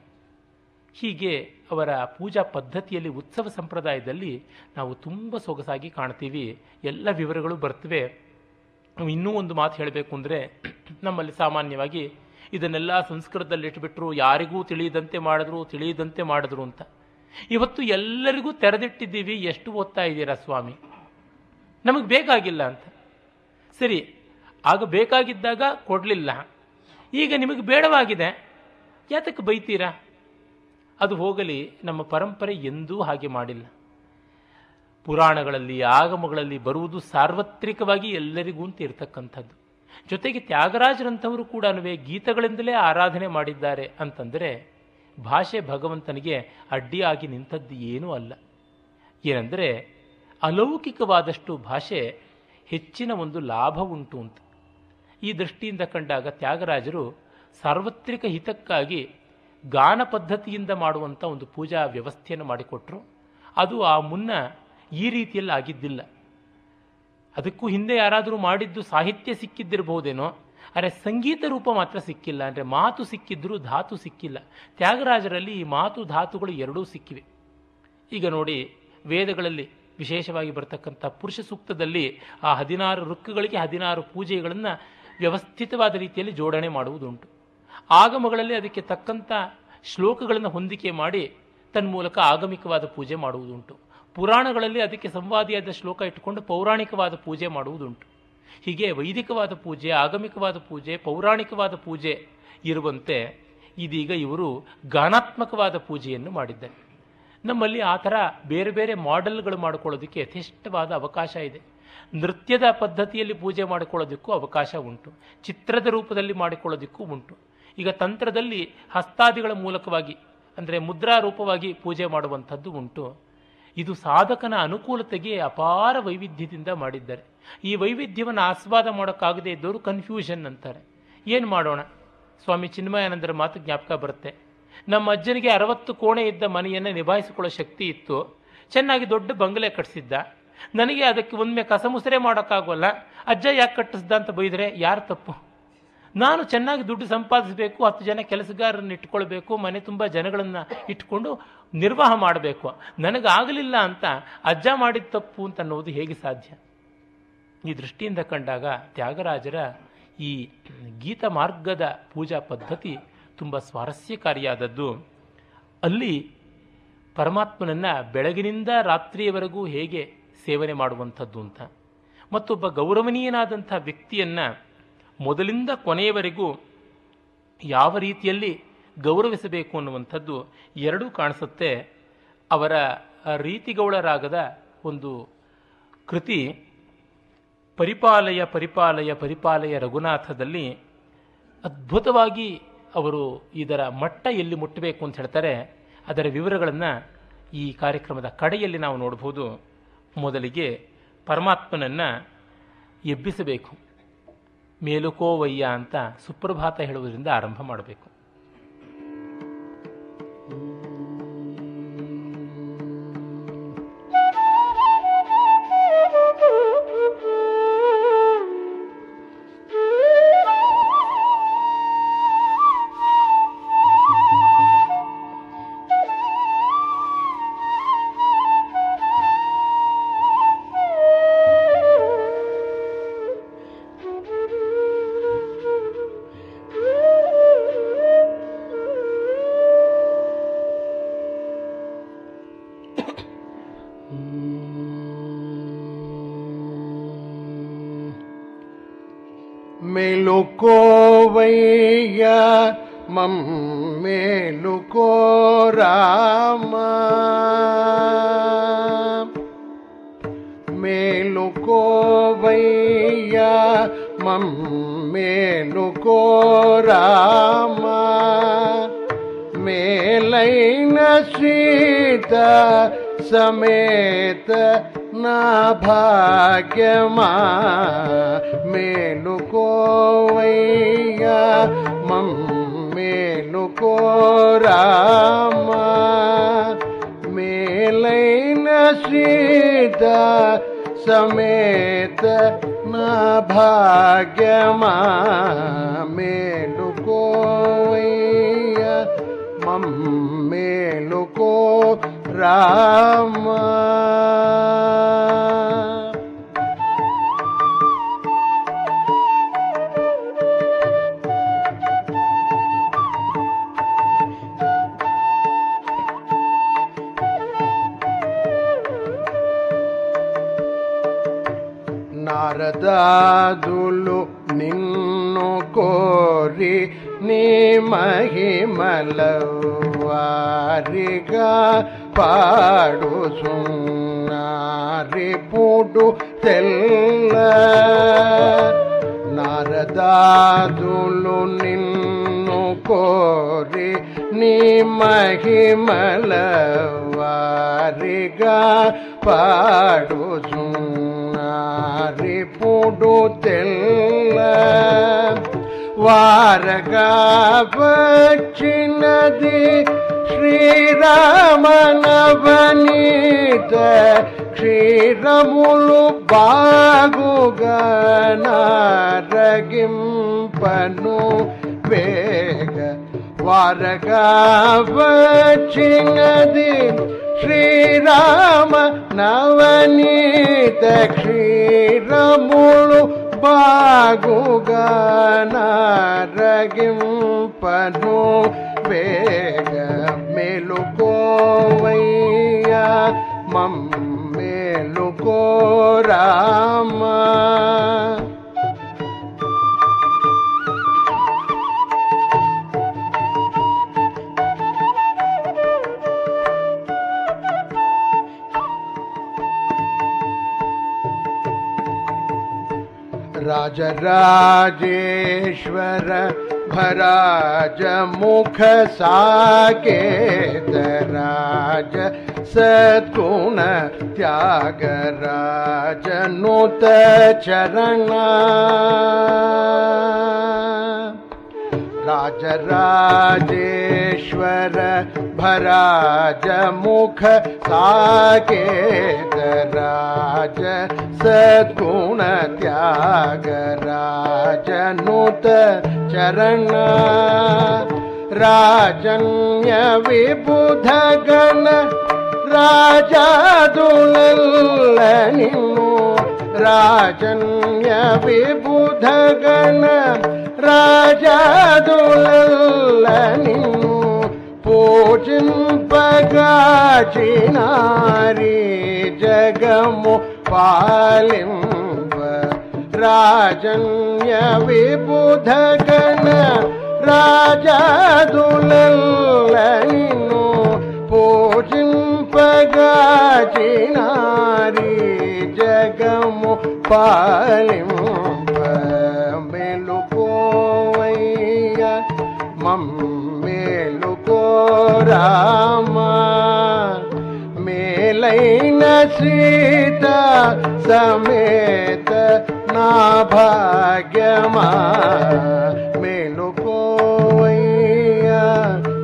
ಹೀಗೆ ಅವರ ಪೂಜಾ ಪದ್ಧತಿಯಲ್ಲಿ, ಉತ್ಸವ ಸಂಪ್ರದಾಯದಲ್ಲಿ ನಾವು ತುಂಬ ಸೊಗಸಾಗಿ ಕಾಣ್ತೀವಿ. ಎಲ್ಲ ವಿವರಗಳು ಬರ್ತವೆ. ಇನ್ನೂ ಒಂದು ಮಾತು ಹೇಳಬೇಕು ಅಂದರೆ, ನಮ್ಮಲ್ಲಿ ಸಾಮಾನ್ಯವಾಗಿ ಇದನ್ನೆಲ್ಲ ಸಂಸ್ಕೃತದಲ್ಲಿ ಇಟ್ಬಿಟ್ರು, ಯಾರಿಗೂ ತಿಳಿಯದಂತೆ ಮಾಡಿದ್ರು ತಿಳಿಯದಂತೆ ಮಾಡಿದ್ರು ಅಂತ. ಇವತ್ತು ಎಲ್ಲರಿಗೂ ತೆರೆದಿಟ್ಟಿದ್ದೀವಿ. ಎಷ್ಟು ಓದ್ತಾ ಇದ್ದೀರಾ ಸ್ವಾಮಿ? ನಮಗೆ ಬೇಕಾಗಿಲ್ಲ ಅಂತ. ಸರಿ, ಆಗ ಬೇಕಾಗಿದ್ದಾಗ ಕೊಡಲಿಲ್ಲ. ಈಗ ನಿಮಗೆ ಬೇಡವಾಗಿದೆ. ಯಾತಕ್ಕೆ ಬೈತೀರಾ? ಅದು ಹೋಗಲಿ, ನಮ್ಮ ಪರಂಪರೆ ಎಂದೂ ಹಾಗೆ ಮಾಡಿಲ್ಲ. ಪುರಾಣಗಳಲ್ಲಿ, ಆಗಮಗಳಲ್ಲಿ ಬರುವುದು ಸಾರ್ವತ್ರಿಕವಾಗಿ ಎಲ್ಲರಿಗೂ ಅಂತ ಇರತಕ್ಕಂಥದ್ದು. ಜೊತೆಗೆ ತ್ಯಾಗರಾಜರಂಥವರು ಕೂಡ ಗೀತಗಳಿಂದಲೇ ಆರಾಧನೆ ಮಾಡಿದ್ದಾರೆ ಅಂತಂದರೆ, ಭಾಷೆ ಭಗವಂತನಿಗೆ ಅಡ್ಡಿಯಾಗಿ ನಿಂತದ್ದು ಏನೂ ಅಲ್ಲ. ಏನೆಂದರೆ ಅಲೌಕಿಕವಾದಷ್ಟು ಭಾಷೆ ಹೆಚ್ಚಿನ ಒಂದು ಲಾಭ ಉಂಟು ಅಂತ. ಈ ದೃಷ್ಟಿಯಿಂದ ಕಂಡಾಗ ತ್ಯಾಗರಾಜರು ಸಾರ್ವತ್ರಿಕ ಹಿತಕ್ಕಾಗಿ ಗಾನ ಪದ್ಧತಿಯಿಂದ ಮಾಡುವಂಥ ಒಂದು ಪೂಜಾ ವ್ಯವಸ್ಥೆಯನ್ನು ಮಾಡಿಕೊಟ್ರು. ಅದು ಆ ಮುನ್ನ ಈ ರೀತಿಯಲ್ಲಿ ಆಗಿದ್ದಿಲ್ಲ. ಅದಕ್ಕೂ ಹಿಂದೆ ಯಾರಾದರೂ ಮಾಡಿದ್ದು ಸಾಹಿತ್ಯ ಸಿಕ್ಕಿದ್ದಿರಬಹುದೇನೋ ಆದರೆ ಸಂಗೀತ ರೂಪ ಮಾತ್ರ ಸಿಕ್ಕಿಲ್ಲ, ಅಂದರೆ ಮಾತು ಸಿಕ್ಕಿದ್ದರೂ ಧಾತು ಸಿಕ್ಕಿಲ್ಲ. ತ್ಯಾಗರಾಜರಲ್ಲಿ ಈ ಮಾತು ಧಾತುಗಳು ಎರಡೂ ಸಿಕ್ಕಿವೆ. ಈಗ ನೋಡಿ ವೇದಗಳಲ್ಲಿ ವಿಶೇಷವಾಗಿ ಬರ್ತಕ್ಕಂಥ ಪುರುಷ ಸೂಕ್ತದಲ್ಲಿ ಆ ಹದಿನಾರು ಋಕ್ಕುಗಳಿಗೆ ಹದಿನಾರು ಪೂಜೆಗಳನ್ನು ವ್ಯವಸ್ಥಿತವಾದ ರೀತಿಯಲ್ಲಿ ಜೋಡಣೆ ಮಾಡುವುದುಂಟು. ಆಗಮಗಳಲ್ಲಿ ಅದಕ್ಕೆ ತಕ್ಕಂಥ ಶ್ಲೋಕಗಳನ್ನು ಹೊಂದಿಕೆ ಮಾಡಿ ತನ್ಮೂಲಕ ಆಗಮಿಕವಾದ ಪೂಜೆ ಮಾಡುವುದುಂಟು. ಪುರಾಣಗಳಲ್ಲಿ ಅದಕ್ಕೆ ಸಂವಾದಿಯಾದ ಶ್ಲೋಕ ಇಟ್ಟುಕೊಂಡು ಪೌರಾಣಿಕವಾದ ಪೂಜೆ ಮಾಡುವುದುಂಟು. ಹೀಗೆ ವೈದಿಕವಾದ ಪೂಜೆ, ಆಗಮಿಕವಾದ ಪೂಜೆ, ಪೌರಾಣಿಕವಾದ ಪೂಜೆ ಇರುವಂತೆ ಇದೀಗ ಇವರು ಗಾನಾತ್ಮಕವಾದ ಪೂಜೆಯನ್ನು ಮಾಡಿದ್ದಾರೆ. ನಮ್ಮಲ್ಲಿ ಆ ಥರ ಬೇರೆ ಬೇರೆ ಮಾಡೆಲ್ಗಳು ಮಾಡಿಕೊಳ್ಳೋದಕ್ಕೆ ಯಥೇಷ್ಟವಾದ ಅವಕಾಶ ಇದೆ. ನೃತ್ಯದ ಪದ್ಧತಿಯಲ್ಲಿ ಪೂಜೆ ಮಾಡಿಕೊಳ್ಳೋದಕ್ಕೂ ಅವಕಾಶ ಉಂಟು. ಚಿತ್ರದ ರೂಪದಲ್ಲಿ ಮಾಡಿಕೊಳ್ಳೋದಕ್ಕೂ ಉಂಟು. ಈಗ ತಂತ್ರದಲ್ಲಿ ಹಸ್ತಾದಿಗಳ ಮೂಲಕವಾಗಿ, ಅಂದರೆ ಮುದ್ರಾ ರೂಪವಾಗಿ ಪೂಜೆ ಮಾಡುವಂಥದ್ದು ಉಂಟು. ಇದು ಸಾಧಕನ ಅನುಕೂಲತೆಗೆ ಅಪಾರ ವೈವಿಧ್ಯದಿಂದ ಮಾಡಿದ್ದಾರೆ. ಈ ವೈವಿಧ್ಯವನ್ನು ಆಸ್ವಾದ ಮಾಡೋಕ್ಕಾಗದೇ ಇದ್ದವರು ಕನ್ಫ್ಯೂಷನ್ ಅಂತಾರೆ. ಏನು ಮಾಡೋಣ? ಸ್ವಾಮಿ ಚಿನ್ಮಯಾನಂದರ ಮಾತು ಜ್ಞಾಪಕ ಬರುತ್ತೆ. ನಮ್ಮ ಅಜ್ಜನಿಗೆ ಅರವತ್ತು ಕೋಣೆ ಇದ್ದ ಮನೆಯನ್ನು ನಿಭಾಯಿಸಿಕೊಳ್ಳೋ ಶಕ್ತಿ ಇತ್ತು. ಚೆನ್ನಾಗಿ ದೊಡ್ಡ ಬಂಗಲೆ ಕಟ್ಟಿಸಿದ್ದ ನನಗೆ ಅದಕ್ಕೆ ಒಮ್ಮೆ ಕಸಮುಸರೆ ಮಾಡೋಕ್ಕಾಗೋಲ್ಲ. ಅಜ್ಜ ಯಾಕೆ ಕಟ್ಟಿಸ್ದ ಅಂತ ಬೈದರೆ ಯಾರು ತಪ್ಪು? ನಾನು ಚೆನ್ನಾಗಿ ದುಡ್ಡು ಸಂಪಾದಿಸಬೇಕು, ಹತ್ತು ಜನ ಕೆಲಸಗಾರರನ್ನು ಇಟ್ಕೊಳ್ಬೇಕು, ಮನೆ ತುಂಬ ಜನಗಳನ್ನು ಇಟ್ಕೊಂಡು ನಿರ್ವಾಹ ಮಾಡಬೇಕು. ನನಗಾಗಲಿಲ್ಲ ಅಂತ ಅಜ್ಜ ಮಾಡಿದ ತಪ್ಪು ಅಂತ ಅನ್ನೋದು ಹೇಗೆ ಸಾಧ್ಯ? ಈ ದೃಷ್ಟಿಯಿಂದ ಕಂಡಾಗ ತ್ಯಾಗರಾಜರ ಈ ಗೀತ ಮಾರ್ಗದ ಪೂಜಾ ಪದ್ಧತಿ ತುಂಬ ಸ್ವಾರಸ್ಯಕಾರಿಯಾದದ್ದು. ಅಲ್ಲಿ ಪರಮಾತ್ಮನನ್ನು ಬೆಳಗಿನಿಂದ ರಾತ್ರಿಯವರೆಗೂ ಹೇಗೆ ಸೇವನೆ ಮಾಡುವಂಥದ್ದು ಅಂತ. ಮತ್ತೊಬ್ಬ ಗೌರವನೀಯನಾದಂಥ ವ್ಯಕ್ತಿಯನ್ನು ಮೊದಲಿಂದ ಕೊನೆಯವರೆಗೂ ಯಾವ ರೀತಿಯಲ್ಲಿ ಗೌರವಿಸಬೇಕು ಅನ್ನುವಂಥದ್ದು ಎರಡೂ ಕಾಣಿಸುತ್ತೆ. ಅವರ ರೀತಿಗೌಳರಾಗದ ಒಂದು ಕೃತಿ ಪರಿಪಾಲಯ ಪರಿಪಾಲಯ ಪರಿಪಾಲಯ ರಘುನಾಥದಲ್ಲಿ ಅದ್ಭುತವಾಗಿ ಅವರು ಇದರ ಮಟ್ಟ ಎಲ್ಲಿ ಮುಟ್ಟಬೇಕು ಅಂತ ಹೇಳ್ತಾರೆ, ಅದರ ವಿವರಗಳನ್ನು ಈ ಕಾರ್ಯಕ್ರಮದ ಕಡೆಯಲ್ಲಿ ನಾವು ನೋಡ್ಬೋದು. ಮೊದಲಿಗೆ ಪರಮಾತ್ಮನನ್ನು ಎಬ್ಬಿಸಬೇಕು. ಮೇಲುಕೋವಯ್ಯ ಅಂತ ಸುಪ್ರಭಾತ ಹೇಳುವುದರಿಂದ ಆರಂಭ ಮಾಡಬೇಕು.
रेडो तिारगाव नदी श्रीरामन श्रीरमल भगना रगि వేగ వారగా వచ్చినది శ్రీరామ నవనీత క్షీరములు బాగుగనరగింపను వేగ మెలుకోవయ్యా మమ్మేలుకో రామ. राजराजेश्वर भराजमुख साकेतराज स्यागराजनुत चरणा राजराजेश्वर भराजमुख साकेतराज सद्गुण त्यागराजनुत चरण राजन्य विबुधगण राजा तु राजन्य विबुधगण राजा दुल्लनि पोचिन् पगा नारी जगमो पालि राजन्य वि बोधगन राजा दुलनि जगमो पालि రామ మేలైన సీత సమేత నా భాగ్యమా? మేలుకోవయ్య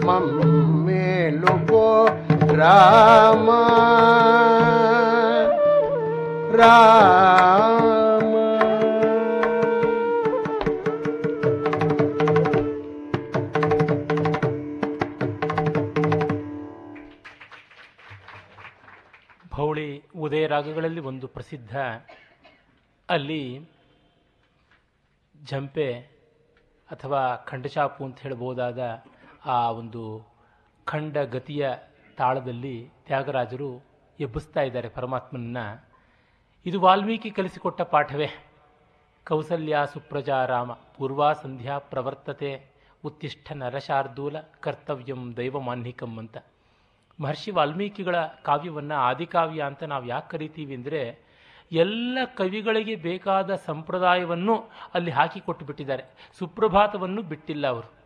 మమ్మేలుకో రామ. రామ
ಉದಯ ರಾಗಗಳಲ್ಲಿ ಒಂದು ಪ್ರಸಿದ್ಧ. ಅಲ್ಲಿ ಜಂಪೆ ಅಥವಾ ಖಂಡಚಾಪು ಅಂತ ಹೇಳ್ಬೋದಾದ ಆ ಒಂದು ಖಂಡ ಗತಿಯ ತಾಳದಲ್ಲಿ ತ್ಯಾಗರಾಜರು ಎಬ್ಬಿಸ್ತಾ ಇದ್ದಾರೆ ಪರಮಾತ್ಮನನ್ನ. ಇದು ವಾಲ್ಮೀಕಿ ಕಲಿಸಿಕೊಟ್ಟ ಪಾಠವೇ. ಕೌಸಲ್ಯ ಸುಪ್ರಜಾರಾಮ ಪೂರ್ವಾ ಸಂಧ್ಯಾ ಪ್ರವರ್ತತೆ ಉತ್ತಿಷ್ಠ ನರಶಾರ್ದೂಲ ಕರ್ತವ್ಯಂ ದೈವಮಾನ್ಹಿಕಂ ಅಂತ. ಮಹರ್ಷಿ ವಾಲ್ಮೀಕಿಗಳ ಕಾವ್ಯವನ್ನು ಆದಿಕಾವ್ಯ ಅಂತ ನಾವು ಯಾಕೆ ಕರಿತೀವಿ ಅಂದರೆ ಎಲ್ಲ ಕವಿಗಳಿಗೆ ಬೇಕಾದ ಸಂಪ್ರದಾಯವನ್ನು ಅಲ್ಲಿ ಹಾಕಿಕೊಟ್ಟು ಬಿಟ್ಟಿದ್ದಾರೆ ಸುಪ್ರಭಾತವನ್ನು ಬಿಟ್ಟಿಲ್ಲ ಅವರು.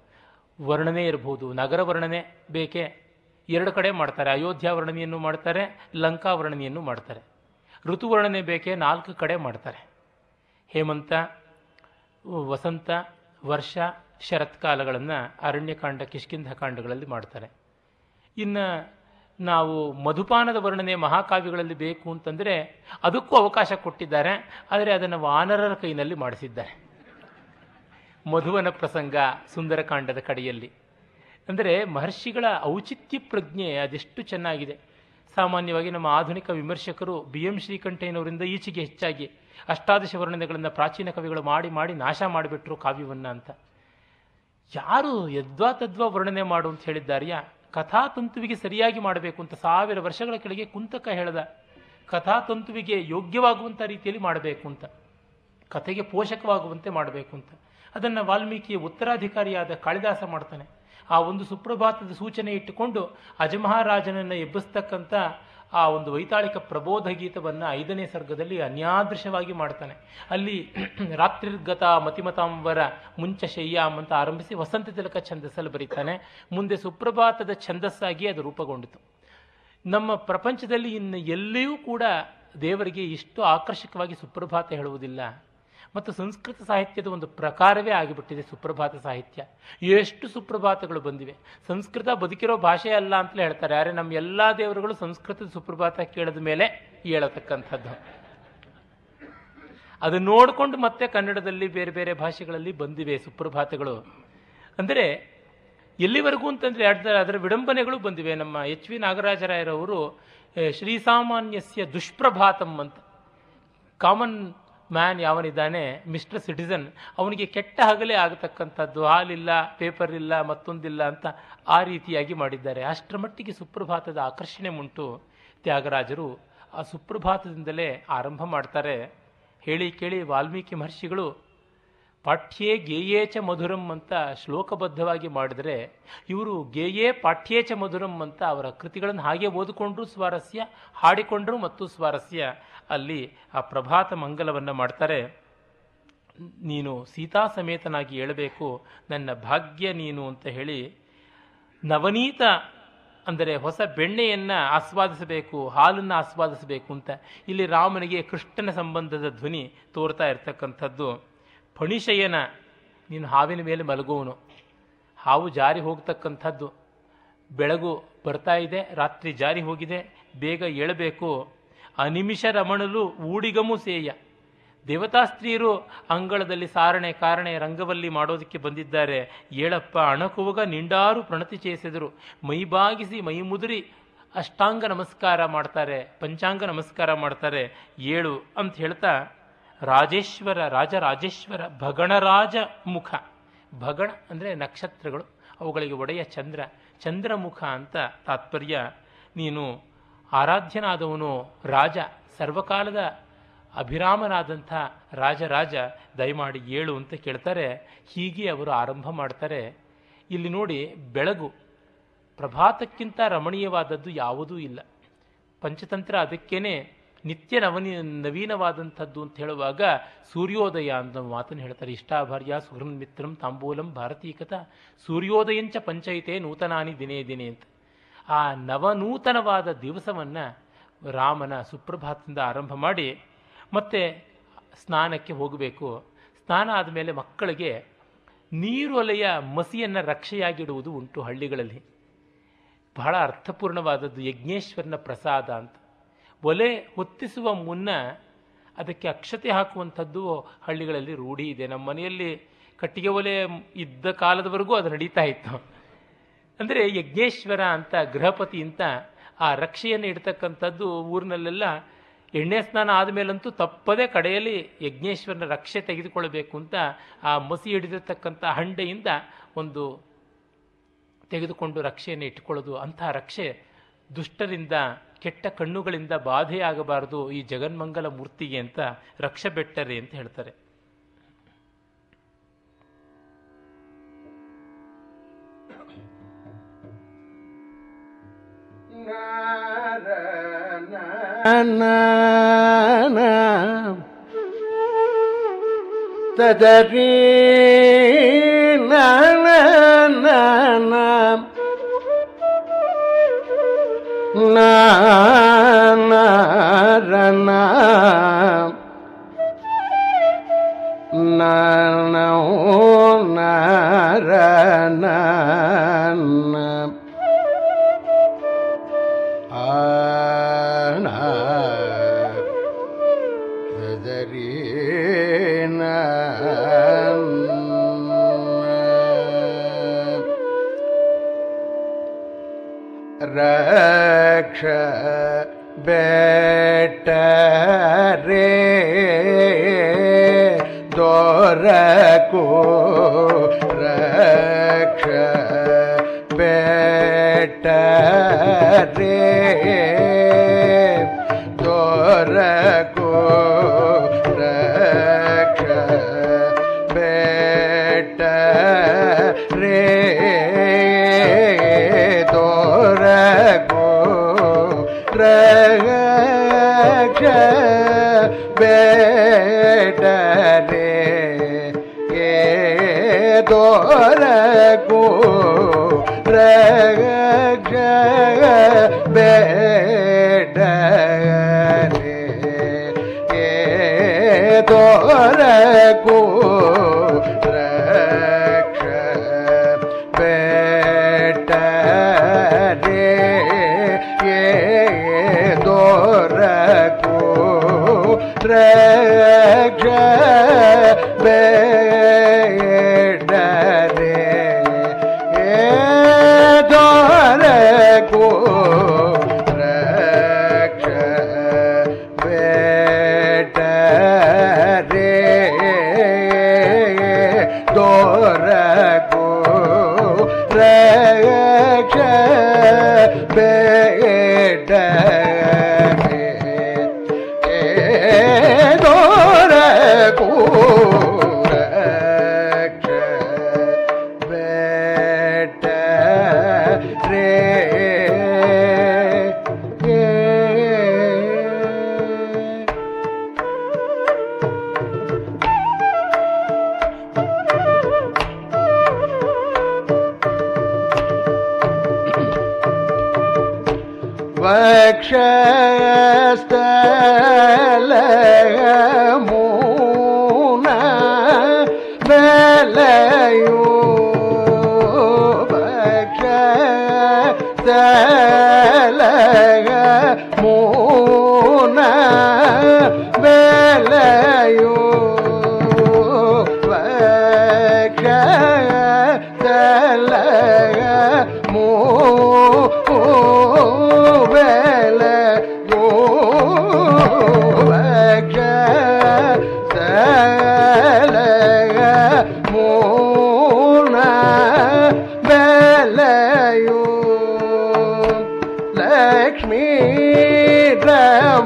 ವರ್ಣನೆ ಇರಬಹುದು ನಗರ ವರ್ಣನೆ ಬೇಕೇ? ಎರಡು ಕಡೆ ಮಾಡ್ತಾರೆ. ಅಯೋಧ್ಯ ವರ್ಣನೆಯನ್ನು ಮಾಡ್ತಾರೆ, ಲಂಕಾ ವರ್ಣನೆಯನ್ನು ಮಾಡ್ತಾರೆ. ಋತುವರ್ಣನೆ ಬೇಕೇ? ನಾಲ್ಕು ಕಡೆ ಮಾಡ್ತಾರೆ. ಹೇಮಂತ, ವಸಂತ, ವರ್ಷ, ಶರತ್ಕಾಲಗಳನ್ನು ಅರಣ್ಯಕಾಂಡ ಕಿಷ್ಕಿಂಧಕಾಂಡಗಳಲ್ಲಿ ಮಾಡ್ತಾರೆ. ಇನ್ನು ನಾವು ಮಧುಪಾನದ ವರ್ಣನೆ ಮಹಾಕಾವ್ಯಗಳಲ್ಲಿ ಬೇಕು ಅಂತಂದರೆ ಅದಕ್ಕೂ ಅವಕಾಶ ಕೊಟ್ಟಿದ್ದಾರೆ, ಆದರೆ ಅದನ್ನು ವಾನರರ ಕೈನಲ್ಲಿ ಮಾಡಿಸಿದ್ದಾರೆ. ಮಧುವನ ಪ್ರಸಂಗ ಸುಂದರಕಾಂಡದ ಕಡೆಯಲ್ಲಿ. ಅಂದರೆ ಮಹರ್ಷಿಗಳ ಔಚಿತ್ಯ ಪ್ರಜ್ಞೆ ಅದೆಷ್ಟು ಚೆನ್ನಾಗಿದೆ. ಸಾಮಾನ್ಯವಾಗಿ ನಮ್ಮ ಆಧುನಿಕ ವಿಮರ್ಶಕರು ಬಿ ಎಂ ಶ್ರೀಕಂಠಯ್ಯನವರಿಂದ ಈಚೆಗೆ ಹೆಚ್ಚಾಗಿ ಅಷ್ಟಾದಶ ವರ್ಣನೆಗಳನ್ನು ಪ್ರಾಚೀನ ಕವಿಗಳು ಮಾಡಿ ಮಾಡಿ ನಾಶ ಮಾಡಿಬಿಟ್ರು ಕಾವ್ಯವನ್ನು ಅಂತ. ಯಾರು ಯದ್ವಾ ತದ್ವಾ ವರ್ಣನೆ ಮಾಡು ಅಂತ ಹೇಳಿದ್ದಾರೆಯಾ? ಕಥಾತಂತುವಿಗೆ ಸರಿಯಾಗಿ ಮಾಡಬೇಕು ಅಂತ ಸಾವಿರ ವರ್ಷಗಳ ಕೆಳಗೆ ಕುಂತಕ ಹೇಳ್ದ, ಕಥಾತಂತುವಿಗೆ ಯೋಗ್ಯವಾಗುವಂಥ ರೀತಿಯಲ್ಲಿ ಮಾಡಬೇಕು ಅಂತ, ಕಥೆಗೆ ಪೋಷಕವಾಗುವಂತೆ ಮಾಡಬೇಕು ಅಂತ. ಅದನ್ನು ವಾಲ್ಮೀಕಿಯ ಉತ್ತರಾಧಿಕಾರಿಯಾದ ಕಾಳಿದಾಸ ಮಾಡ್ತಾನೆ. ಆ ಒಂದು ಸುಪ್ರಭಾತದ ಸೂಚನೆ ಇಟ್ಟುಕೊಂಡು ಅಜಮಹಾರಾಜನನ್ನು ಎಬ್ಬಿಸ್ತಕ್ಕಂಥ ಆ ಒಂದು ವೈತಾಳಿಕ ಪ್ರಬೋಧ ಗೀತವನ್ನು ಐದನೇ ಸರ್ಗದಲ್ಲಿ ಅನ್ಯಾದೃಶವಾಗಿ ಮಾಡ್ತಾನೆ. ಅಲ್ಲಿ [clears throat] ರಾತ್ರಿರ್ಗತ ಮತಿಮತಾಂಬರ ಮುಂಚ ಶಯ್ಯಾಮ್ ಅಂತ ಆರಂಭಿಸಿ ವಸಂತ ತಿಲಕ ಛಂದಸ್ಸಲ್ಲಿ ಬರೀತಾನೆ. ಮುಂದೆ ಸುಪ್ರಭಾತದ ಛಂದಸ್ಸಾಗಿ ಅದು ರೂಪುಗೊಂಡಿತು. ನಮ್ಮ ಪ್ರಪಂಚದಲ್ಲಿ ಇನ್ನು ಎಲ್ಲಿಯೂ ಕೂಡ ದೇವರಿಗೆ ಇಷ್ಟು ಆಕರ್ಷಕವಾಗಿ ಸುಪ್ರಭಾತ ಹೇಳುವುದಿಲ್ಲ. ಮತ್ತು ಸಂಸ್ಕೃತ ಸಾಹಿತ್ಯದ ಒಂದು ಪ್ರಕಾರವೇ ಆಗಿಬಿಟ್ಟಿದೆ ಸುಪ್ರಭಾತ ಸಾಹಿತ್ಯ. ಎಷ್ಟು ಸುಪ್ರಭಾತಗಳು ಬಂದಿವೆ. ಸಂಸ್ಕೃತ ಬದುಕಿರೋ ಭಾಷೆ ಅಲ್ಲ ಅಂತಲೇ ಹೇಳ್ತಾರೆ. ಆದರೆ ನಮ್ಮ ಎಲ್ಲ ದೇವರುಗಳು ಸಂಸ್ಕೃತದ ಸುಪ್ರಭಾತ ಕೇಳಿದ ಮೇಲೆ ಹೇಳತಕ್ಕಂಥದ್ದು. ಅದನ್ನು ನೋಡಿಕೊಂಡು ಮತ್ತೆ ಕನ್ನಡದಲ್ಲಿ ಬೇರೆ ಬೇರೆ ಭಾಷೆಗಳಲ್ಲಿ ಬಂದಿವೆ ಸುಪ್ರಭಾತಗಳು. ಅಂದರೆ ಎಲ್ಲಿವರೆಗೂ ಅಂತಂದರೆ ಅದರ ಅದರ ವಿಡಂಬನೆಗಳು ಬಂದಿವೆ. ನಮ್ಮ ಎಚ್ ವಿ ನಾಗರಾಜರಾಯರವರು, ಶ್ರೀಸಾಮಾನ್ಯಸ್ಯ ದುಷ್ಪ್ರಭಾತಂ ಅಂತ. Common man ಯಾವನಿದ್ದಾನೆ? Mister citizen. ಅವನಿಗೆ ಕೆಟ್ಟ ಹಗಲೇ ಆಗತಕ್ಕಂಥದ್ದು. ಹಾಲಿಲ್ಲ, ಪೇಪರ್ ಇಲ್ಲ, ಮತ್ತೊಂದಿಲ್ಲ ಅಂತ ಆ ರೀತಿಯಾಗಿ ಮಾಡಿದ್ದಾರೆ. ಅಷ್ಟರ ಮಟ್ಟಿಗೆ ಸುಪ್ರಭಾತದ ಆಕರ್ಷಣೆ ಉಂಟು. ತ್ಯಾಗರಾಜರು ಆ ಸುಪ್ರಭಾತದಿಂದಲೇ ಆರಂಭ ಮಾಡ್ತಾರೆ. ಹೇಳಿ ಕೇಳಿ ವಾಲ್ಮೀಕಿ ಮಹರ್ಷಿಗಳು ಪಾಠ್ಯೇ ಗೇಯೇ ಚ ಮಧುರಂ ಅಂತ ಶ್ಲೋಕಬದ್ಧವಾಗಿ ಮಾಡಿದರೆ ಇವರು ಗೇಯೇ ಪಾಠ್ಯೇ ಮಧುರಂ ಅಂತ ಅವರ ಕೃತಿಗಳನ್ನು ಹಾಗೆ ಓದಿಕೊಂಡ್ರೂ ಸ್ವಾರಸ್ಯ, ಹಾಡಿಕೊಂಡ್ರೂ ಮತ್ತು ಸ್ವಾರಸ್ಯ. ಅಲ್ಲಿ ಆ ಪ್ರಭಾತ ಮಂಗಲವನ್ನು ಮಾಡ್ತಾರೆ. ನೀನು ಸೀತಾ ಸಮೇತನಾಗಿ ಹೇಳಬೇಕು, ನನ್ನ ಭಾಗ್ಯ ನೀನು ಅಂತ ಹೇಳಿ ನವನೀತ ಅಂದರೆ ಹೊಸ ಬೆಣ್ಣೆಯನ್ನು ಆಸ್ವಾದಿಸಬೇಕು, ಹಾಲನ್ನು ಆಸ್ವಾದಿಸಬೇಕು ಅಂತ ಇಲ್ಲಿ ರಾಮನಿಗೆ ಕೃಷ್ಣನ ಸಂಬಂಧದ ಧ್ವನಿ ತೋರ್ತಾ ಇರ್ತಕ್ಕಂಥದ್ದು. ಫಣಿಶಯನ ನೀನು ಹಾವಿನ ಮೇಲೆ ಮಲಗುವನು. ಹಾವು ಜಾರಿ ಹೋಗ್ತಕ್ಕಂಥದ್ದು. ಬೆಳಗು ಬರ್ತಾ ಇದೆ, ರಾತ್ರಿ ಜಾರಿ ಹೋಗಿದೆ, ಬೇಗ ಏಳಬೇಕು. ಅನಿಮಿಷ ರಮಣಲು ಊಡಿಗಮು ಸೇಯ. ದೇವತಾ ಸ್ತ್ರೀಯರು ಅಂಗಳದಲ್ಲಿ ಸಾರಣೆ ಕಾರಣೆ ರಂಗವಲ್ಲಿ ಮಾಡೋದಕ್ಕೆ ಬಂದಿದ್ದಾರೆ. ಏಳಪ್ಪ, ಅಣಕುವಗ ನಿಂಡಾರು ಪ್ರಣತಿ చేಸೆದರು ಮೈಬಾಗಿಸಿ ಮೈ ಮುದುರಿ ಅಷ್ಟಾಂಗ ನಮಸ್ಕಾರ ಮಾಡ್ತಾರೆ, ಪಂಚಾಂಗ ನಮಸ್ಕಾರ ಮಾಡ್ತಾರೆ. ಏಳು ಅಂತ ಹೇಳ್ತಾ ರಾಜೇಶ್ವರ, ರಾಜರಾಜೇಶ್ವರ, ಭಗಣರಾಜ ಮುಖ. ಭಗಣ ಅಂದರೆ ನಕ್ಷತ್ರಗಳು. ಅವುಗಳಿಗೆ ಒಡೆಯ ಚಂದ್ರ. ಚಂದ್ರಮುಖ ಅಂತ ತಾತ್ಪರ್ಯ. ನೀನು ಆರಾಧ್ಯನಾದವನು ರಾಜ. ಸರ್ವಕಾಲದ ಅಭಿರಾಮನಾದಂಥ ರಾಜರಾಜ, ದಯಮಾಡಿ ಏಳು ಅಂತ ಕೇಳ್ತಾರೆ. ಹೀಗೆ ಅವರು ಆರಂಭ ಮಾಡ್ತಾರೆ. ಇಲ್ಲಿ ನೋಡಿ ಬೆಳಗು. ಪ್ರಭಾತಕ್ಕಿಂತ ರಮಣೀಯವಾದದ್ದು ಯಾವುದೂ ಇಲ್ಲ. ಪಂಚತಂತ್ರ ಅದಕ್ಕೇನೆ ನಿತ್ಯ ನವನಿ ನವೀನವಾದಂಥದ್ದು ಅಂತ ಹೇಳುವಾಗ ಸೂರ್ಯೋದಯ ಅಂತ ಮಾತನ್ನು ಹೇಳ್ತಾರೆ. ಇಷ್ಟಾಭಾರ್ಯ ಸುಹೃನ್ ಮಿತ್ರಂ ತಾಂಬೂಲಂ ಭಾರತೀಕತ ಸೂರ್ಯೋದಯಂಚ ಪಂಚಾಯಿತೆ ನೂತನಾನಿ ದಿನೇ ದಿನೇ ಅಂತ. ಆ ನವನೂತನವಾದ ದಿವಸವನ್ನು ರಾಮನ ಸುಪ್ರಭಾತದಿಂದ ಆರಂಭ ಮಾಡಿ ಮತ್ತೆ ಸ್ನಾನಕ್ಕೆ ಹೋಗಬೇಕು. ಸ್ನಾನ ಆದಮೇಲೆ ಮಕ್ಕಳಿಗೆ ನೀರೊಲೆಯ ಮಸಿಯನ್ನು ರಕ್ಷೆಯಾಗಿಡುವುದು ಉಂಟು ಹಳ್ಳಿಗಳಲ್ಲಿ. ಬಹಳ ಅರ್ಥಪೂರ್ಣವಾದದ್ದು ಯಜ್ಞೇಶ್ವರನ ಪ್ರಸಾದ ಅಂತ. ಒಲೆ ಹೊತ್ತಿಸುವ ಮುನ್ನ ಅದಕ್ಕೆ ಅಕ್ಷತೆ ಹಾಕುವಂಥದ್ದು ಹಳ್ಳಿಗಳಲ್ಲಿ ರೂಢಿ ಇದೆ. ನಮ್ಮ ಮನೆಯಲ್ಲಿ ಕಟ್ಟಿಗೆ ಒಲೆ ಇದ್ದ ಕಾಲದವರೆಗೂ ಅದು ನಡೀತಾ ಇತ್ತು. ಅಂದರೆ ಯಜ್ಞೇಶ್ವರ ಅಂತ ಗೃಹಪತಿ ಅಂತ ಆ ರಕ್ಷೆಯನ್ನು ಇಡ್ತಕ್ಕಂಥದ್ದು ಊರಿನಲ್ಲೆಲ್ಲ ಎಣ್ಣೆ ಸ್ನಾನ ಆದಮೇಲಂತೂ ತಪ್ಪದೇ ಕಡೆಯಲ್ಲಿ ಯಜ್ಞೇಶ್ವರನ ರಕ್ಷೆ ತೆಗೆದುಕೊಳ್ಳಬೇಕು ಅಂತ ಆ ಮಸಿ ಹಿಡಿದಿರ್ತಕ್ಕಂಥ ಹಂಡೆಯಿಂದ ಒಂದು ತೆಗೆದುಕೊಂಡು ರಕ್ಷೆಯನ್ನು ಇಟ್ಕೊಳ್ಳೋದು ಅಂತಹ ರಕ್ಷೆ ದುಷ್ಟರಿಂದ ಕೆಟ್ಟ ಕಣ್ಣುಗಳಿಂದ ಬಾಧೆಯಾಗಬಾರದು ಈ ಜಗನ್ಮಂಗಲ ಮೂರ್ತಿಗೆ ಅಂತ ರಕ್ಷ ಬೆಟ್ಟರೆ ಅಂತ ಹೇಳ್ತಾರೆ.
ತದರಿ ರಕ್ಷ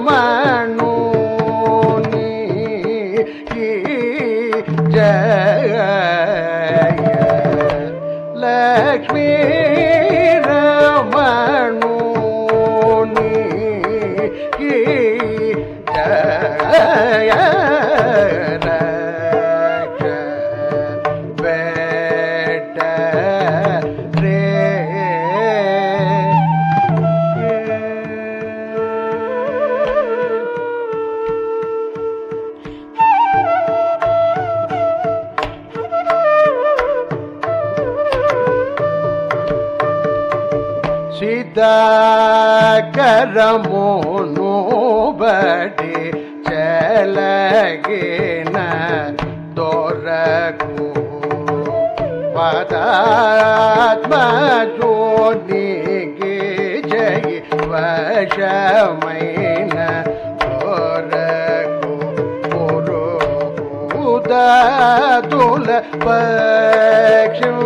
ம ಸಿದ್ಧಕರಮೋನು ಬಡಿ ಚಲಗಿನ ದೊರಕು ಪದಾತ್ಮ ಜೋನಿಗೆ ಜೈ ವಶಮೈನ ದೊರಕು ಪುರು ತುಲ ಪಕ್ಷ ಚಾಗುಡೈನ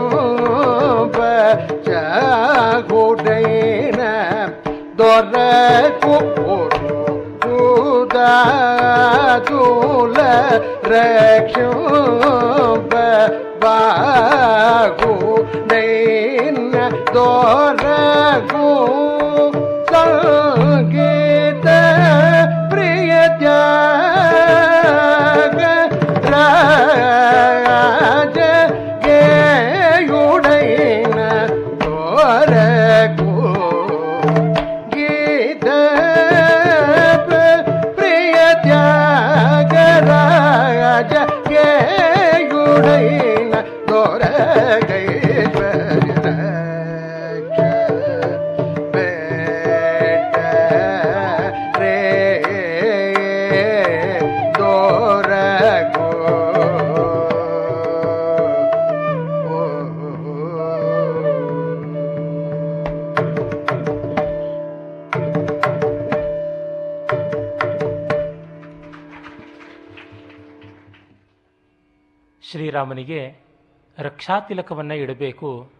ರಕ್ಷಾತಿಲಕವನ್ನು ಇಡಬೇಕು.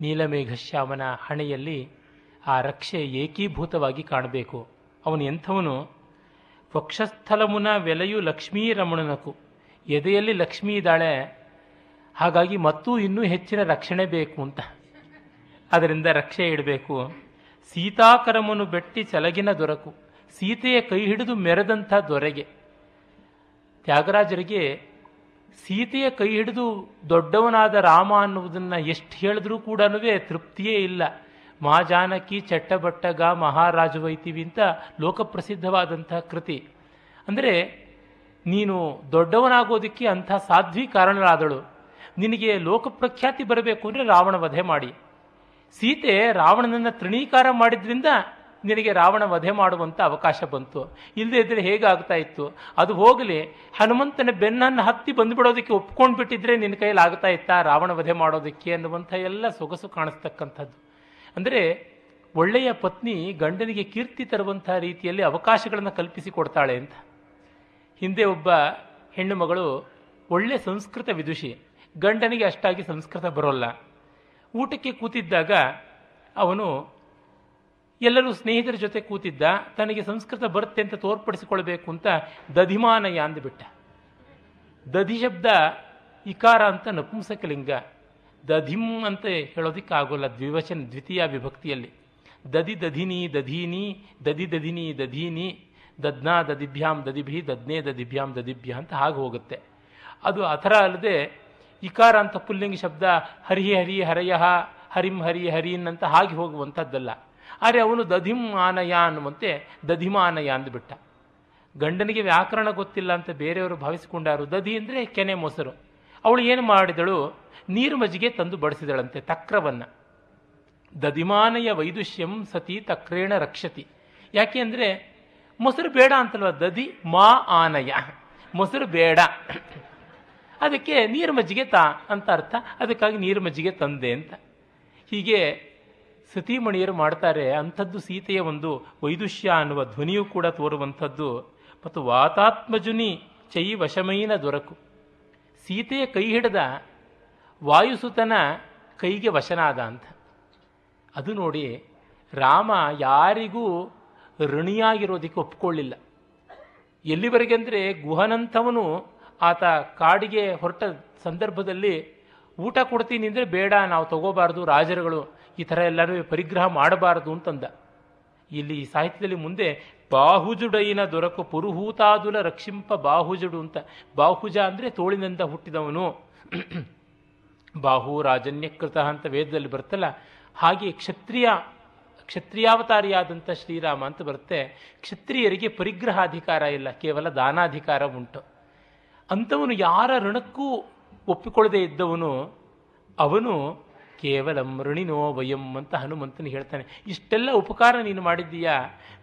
ನೀಲಮೇಘಶ್ಯಾಮನ ಹಣೆಯಲ್ಲಿ ಆ ರಕ್ಷೆ ಏಕೀಭೂತವಾಗಿ ಕಾಣಬೇಕು. ಅವನು ಎಂಥವನು? ವಕ್ಷಸ್ಥಲಮುನ ವೆಲೆಯು ಲಕ್ಷ್ಮೀ ರಮಣನಕು ಎದೆಯಲ್ಲಿ ಲಕ್ಷ್ಮೀ ಇದ್ದಾಳೆ. ಹಾಗಾಗಿ ಮತ್ತೂ ಇನ್ನೂ ಹೆಚ್ಚಿನ ರಕ್ಷಣೆ ಬೇಕು ಅಂತ. ಅದರಿಂದ ರಕ್ಷೆ ಇಡಬೇಕು. ಸೀತಾಕರಮನು ಬೆಟ್ಟಿ ಚಲಗಿನ ದೊರಕು. ಸೀತೆಯ ಕೈ ಹಿಡಿದು ಮೆರೆದಂಥ ದೊರೆಗೆ. ತ್ಯಾಗರಾಜರಿಗೆ ಸೀತೆಯ ಕೈ ಹಿಡಿದು ದೊಡ್ಡವನಾದ ರಾಮ ಅನ್ನುವುದನ್ನು ಎಷ್ಟು ಹೇಳಿದ್ರೂ ಕೂಡ ತೃಪ್ತಿಯೇ ಇಲ್ಲ. ಮಾ ಜಾನಕಿ ಚಟ್ಟಬಟ್ಟಗ ಮಹಾರಾಜು ವೈತೀವಿ ಅಂತ ಲೋಕಪ್ರಸಿದ್ಧವಾದಂತಹ ಕೃತಿ. ಅಂದರೆ ನೀನು ದೊಡ್ಡವನಾಗೋದಕ್ಕೆ ಅಂಥ ಸಾಧ್ವಿ ಕಾರಣರಾದಳು ನಿನಗೆ ಲೋಕಪ್ರಖ್ಯಾತಿ ಬರಬೇಕು ಅಂದರೆ ರಾವಣ ವಧೆ ಮಾಡಿ. ಸೀತೆ ರಾವಣನನ್ನು ತೃಣೀಕಾರ ಮಾಡಿದ್ರಿಂದ ನಿನಗೆ ರಾವಣ ವಧೆ ಮಾಡುವಂಥ ಅವಕಾಶ ಬಂತು. ಇಲ್ಲದೇ ಇದ್ರೆ ಹೇಗಾಗ್ತಾ ಇತ್ತು? ಅದು ಹೋಗಲಿ, ಹನುಮಂತನ ಬೆನ್ನನ್ನು ಹತ್ತಿ ಬಂದುಬಿಡೋದಕ್ಕೆ ಒಪ್ಕೊಂಡು ಬಿಟ್ಟಿದ್ರೆ ನಿನ್ನ ಕೈಯಲ್ಲಿ ಆಗ್ತಾ ಇತ್ತಾ ರಾವಣ ವಧೆ ಮಾಡೋದಕ್ಕೆ ಅನ್ನುವಂಥ ಎಲ್ಲ ಸೊಗಸು ಕಾಣಿಸ್ತಕ್ಕಂಥದ್ದು. ಅಂದರೆ ಒಳ್ಳೆಯ ಪತ್ನಿ ಗಂಡನಿಗೆ ಕೀರ್ತಿ ತರುವಂಥ ರೀತಿಯಲ್ಲಿ ಅವಕಾಶಗಳನ್ನು ಕಲ್ಪಿಸಿ ಕೊಡ್ತಾಳೆ ಅಂತ. ಹಿಂದೆ ಒಬ್ಬ ಹೆಣ್ಣು ಮಗಳು ಒಳ್ಳೆ ಸಂಸ್ಕೃತ ವಿದುಷಿ. ಗಂಡನಿಗೆ ಅಷ್ಟಾಗಿ ಸಂಸ್ಕೃತ ಬರೋಲ್ಲ. ಊಟಕ್ಕೆ ಕೂತಿದ್ದಾಗ ಅವನು ಎಲ್ಲರೂ ಸ್ನೇಹಿತರ ಜೊತೆ ಕೂತಿದ್ದ, ತನಗೆ ಸಂಸ್ಕೃತ ಬರುತ್ತೆ ಅಂತ ತೋರ್ಪಡಿಸಿಕೊಳ್ಬೇಕು ಅಂತ ದಧಿಮಾನಯ ಅಂದುಬಿಟ್ಟ. ದಧಿ ಶಬ್ದ ಇಕಾರ ಅಂತ ನಪುಂಸಕಲಿಂಗ. ದಧಿಂ ಅಂತ ಹೇಳೋದಕ್ಕೆ ಆಗೋಲ್ಲ ದ್ವಿವಚನ, ದ್ವಿತೀಯ ವಿಭಕ್ತಿಯಲ್ಲಿ. ದಧಿ ದಧಿನಿ, ದಧೀನಿ, ದಧಿ ದಧಿನಿ, ದಧೀನಿ, ದದ್ನಾ ದದಿಭ್ಯಾಂ ದದಿಭಿ ದದ್ನೇ ದದಿಭ್ಯಾಂ ದದಿಭ್ಯ ಅಂತ ಹಾಗೆ ಹೋಗುತ್ತೆ. ಅದು ಆ ಥರ ಅಲ್ಲದೆ ಇಕಾರ ಅಂತ ಪುಲ್ಲಿಂಗ ಶಬ್ದ ಹರಿ ಹರಿ ಹರಯಃ ಹರಿಂ ಹರಿ ಹರಿನ್ ಅಂತ ಹಾಗೆ ಹೋಗುವಂಥದ್ದಲ್ಲ. ಆದರೆ ಅವನು ದಧಿಮಾನಯ ಅನ್ನುವಂತೆ ದಧಿಮಾನಯ ಅಂದುಬಿಟ್ಟ ಗಂಡನಿಗೆ ವ್ಯಾಕರಣ ಗೊತ್ತಿಲ್ಲ ಅಂತ ಬೇರೆಯವರು ಭಾವಿಸಿಕೊಂಡಾರು. ದಧಿ ಅಂದರೆ ಕೆನೆ ಮೊಸರು. ಅವಳು ಏನು ಮಾಡಿದಳು? ನೀರು ಮಜ್ಜಿಗೆ ತಂದು ಬಡಿಸಿದಳಂತೆ, ತಕ್ರವನ್ನು. ದಧಿಮಾನಯ ವೈದುಷ್ಯಂ ಸತಿ ತಕ್ರೇಣ ರಕ್ಷತಿ. ಯಾಕೆ ಅಂದರೆ, ಮೊಸರು ಬೇಡ ಅಂತಲ್ವ? ದಧಿ ಮಾ ಆನಯ. ಮೊಸರು ಬೇಡ. ಅದಕ್ಕೆ ನೀರು ಮಜ್ಜಿಗೆ ತಾ ಅಂತ ಅರ್ಥ. ಅದಕ್ಕಾಗಿ ನೀರು ಮಜ್ಜಿಗೆ ತಂದೆ ಅಂತ. ಹೀಗೆ ಸತೀಮಣಿಯರು ಮಾಡ್ತಾರೆ, ಅಂಥದ್ದು ಸೀತೆಯ ಒಂದು ವೈದುಷ್ಯ ಅನ್ನುವ ಧ್ವನಿಯೂ ಕೂಡ ತೋರುವಂಥದ್ದು. ಮತ್ತು ವಾತಾತ್ಮಜುನಿ ಚೈ ವಶಮೈನ ದೊರಕು. ಸೀತೆಯ ಕೈ ಹಿಡಿದ ವಾಯುಸುತನ ಕೈಗೆ ವಶನಾದ ಅಂತ. ಅದು ನೋಡಿ, ರಾಮ ಯಾರಿಗೂ ಋಣಿಯಾಗಿರೋದಕ್ಕೆ ಒಪ್ಕೊಳ್ಳಿಲ್ಲ. ಎಲ್ಲಿವರೆಗೆ ಅಂದರೆ ಗುಹನಂಥವನು ಆತ ಕಾಡಿಗೆ ಹೊರಟ ಸಂದರ್ಭದಲ್ಲಿ ಊಟ ಕೊಡ್ತೀನಿ ಅಂದರೆ ಬೇಡ, ನಾವು ತಗೋಬಾರ್ದು, ರಾಜರುಗಳು ಈ ಥರ ಎಲ್ಲರೂ ಪರಿಗ್ರಹ ಮಾಡಬಾರದು ಅಂತಂದ. ಇಲ್ಲಿ ಸಾಹಿತ್ಯದಲ್ಲಿ ಮುಂದೆ ಬಾಹುಜುಡೈನ ದೊರಕು ಪುರುಹೂತಾದುಲ ರಕ್ಷಿಂಪ ಬಾಹುಜುಡು ಅಂತ. ಬಾಹುಜ ಅಂದರೆ ತೋಳಿನಿಂದ ಹುಟ್ಟಿದವನು. ಬಾಹು ರಾಜನ್ಯಕೃತ ಅಂತ ವೇದದಲ್ಲಿ ಬರ್ತಲ್ಲ ಹಾಗೆ ಕ್ಷತ್ರಿಯ ಕ್ಷತ್ರಿಯಾವತಾರಿಯಾದಂಥ ಶ್ರೀರಾಮ ಅಂತ ಬರುತ್ತೆ. ಕ್ಷತ್ರಿಯರಿಗೆ ಪರಿಗ್ರಹಾಧಿಕಾರ ಇಲ್ಲ, ಕೇವಲ ದಾನಾಧಿಕಾರ ಉಂಟು. ಅಂಥವನು ಯಾರ ಋಣಕ್ಕೂ ಒಪ್ಪಿಕೊಳ್ಳದೆ ಇದ್ದವನು, ಅವನು ಕೇವಲ ಮೃಣಿನೋ ವಯಂ ಅಂತ ಹನುಮಂತನು ಹೇಳ್ತಾನೆ, ಇಷ್ಟೆಲ್ಲ ಉಪಕಾರ ನೀನು ಮಾಡಿದ್ದೀಯಾ?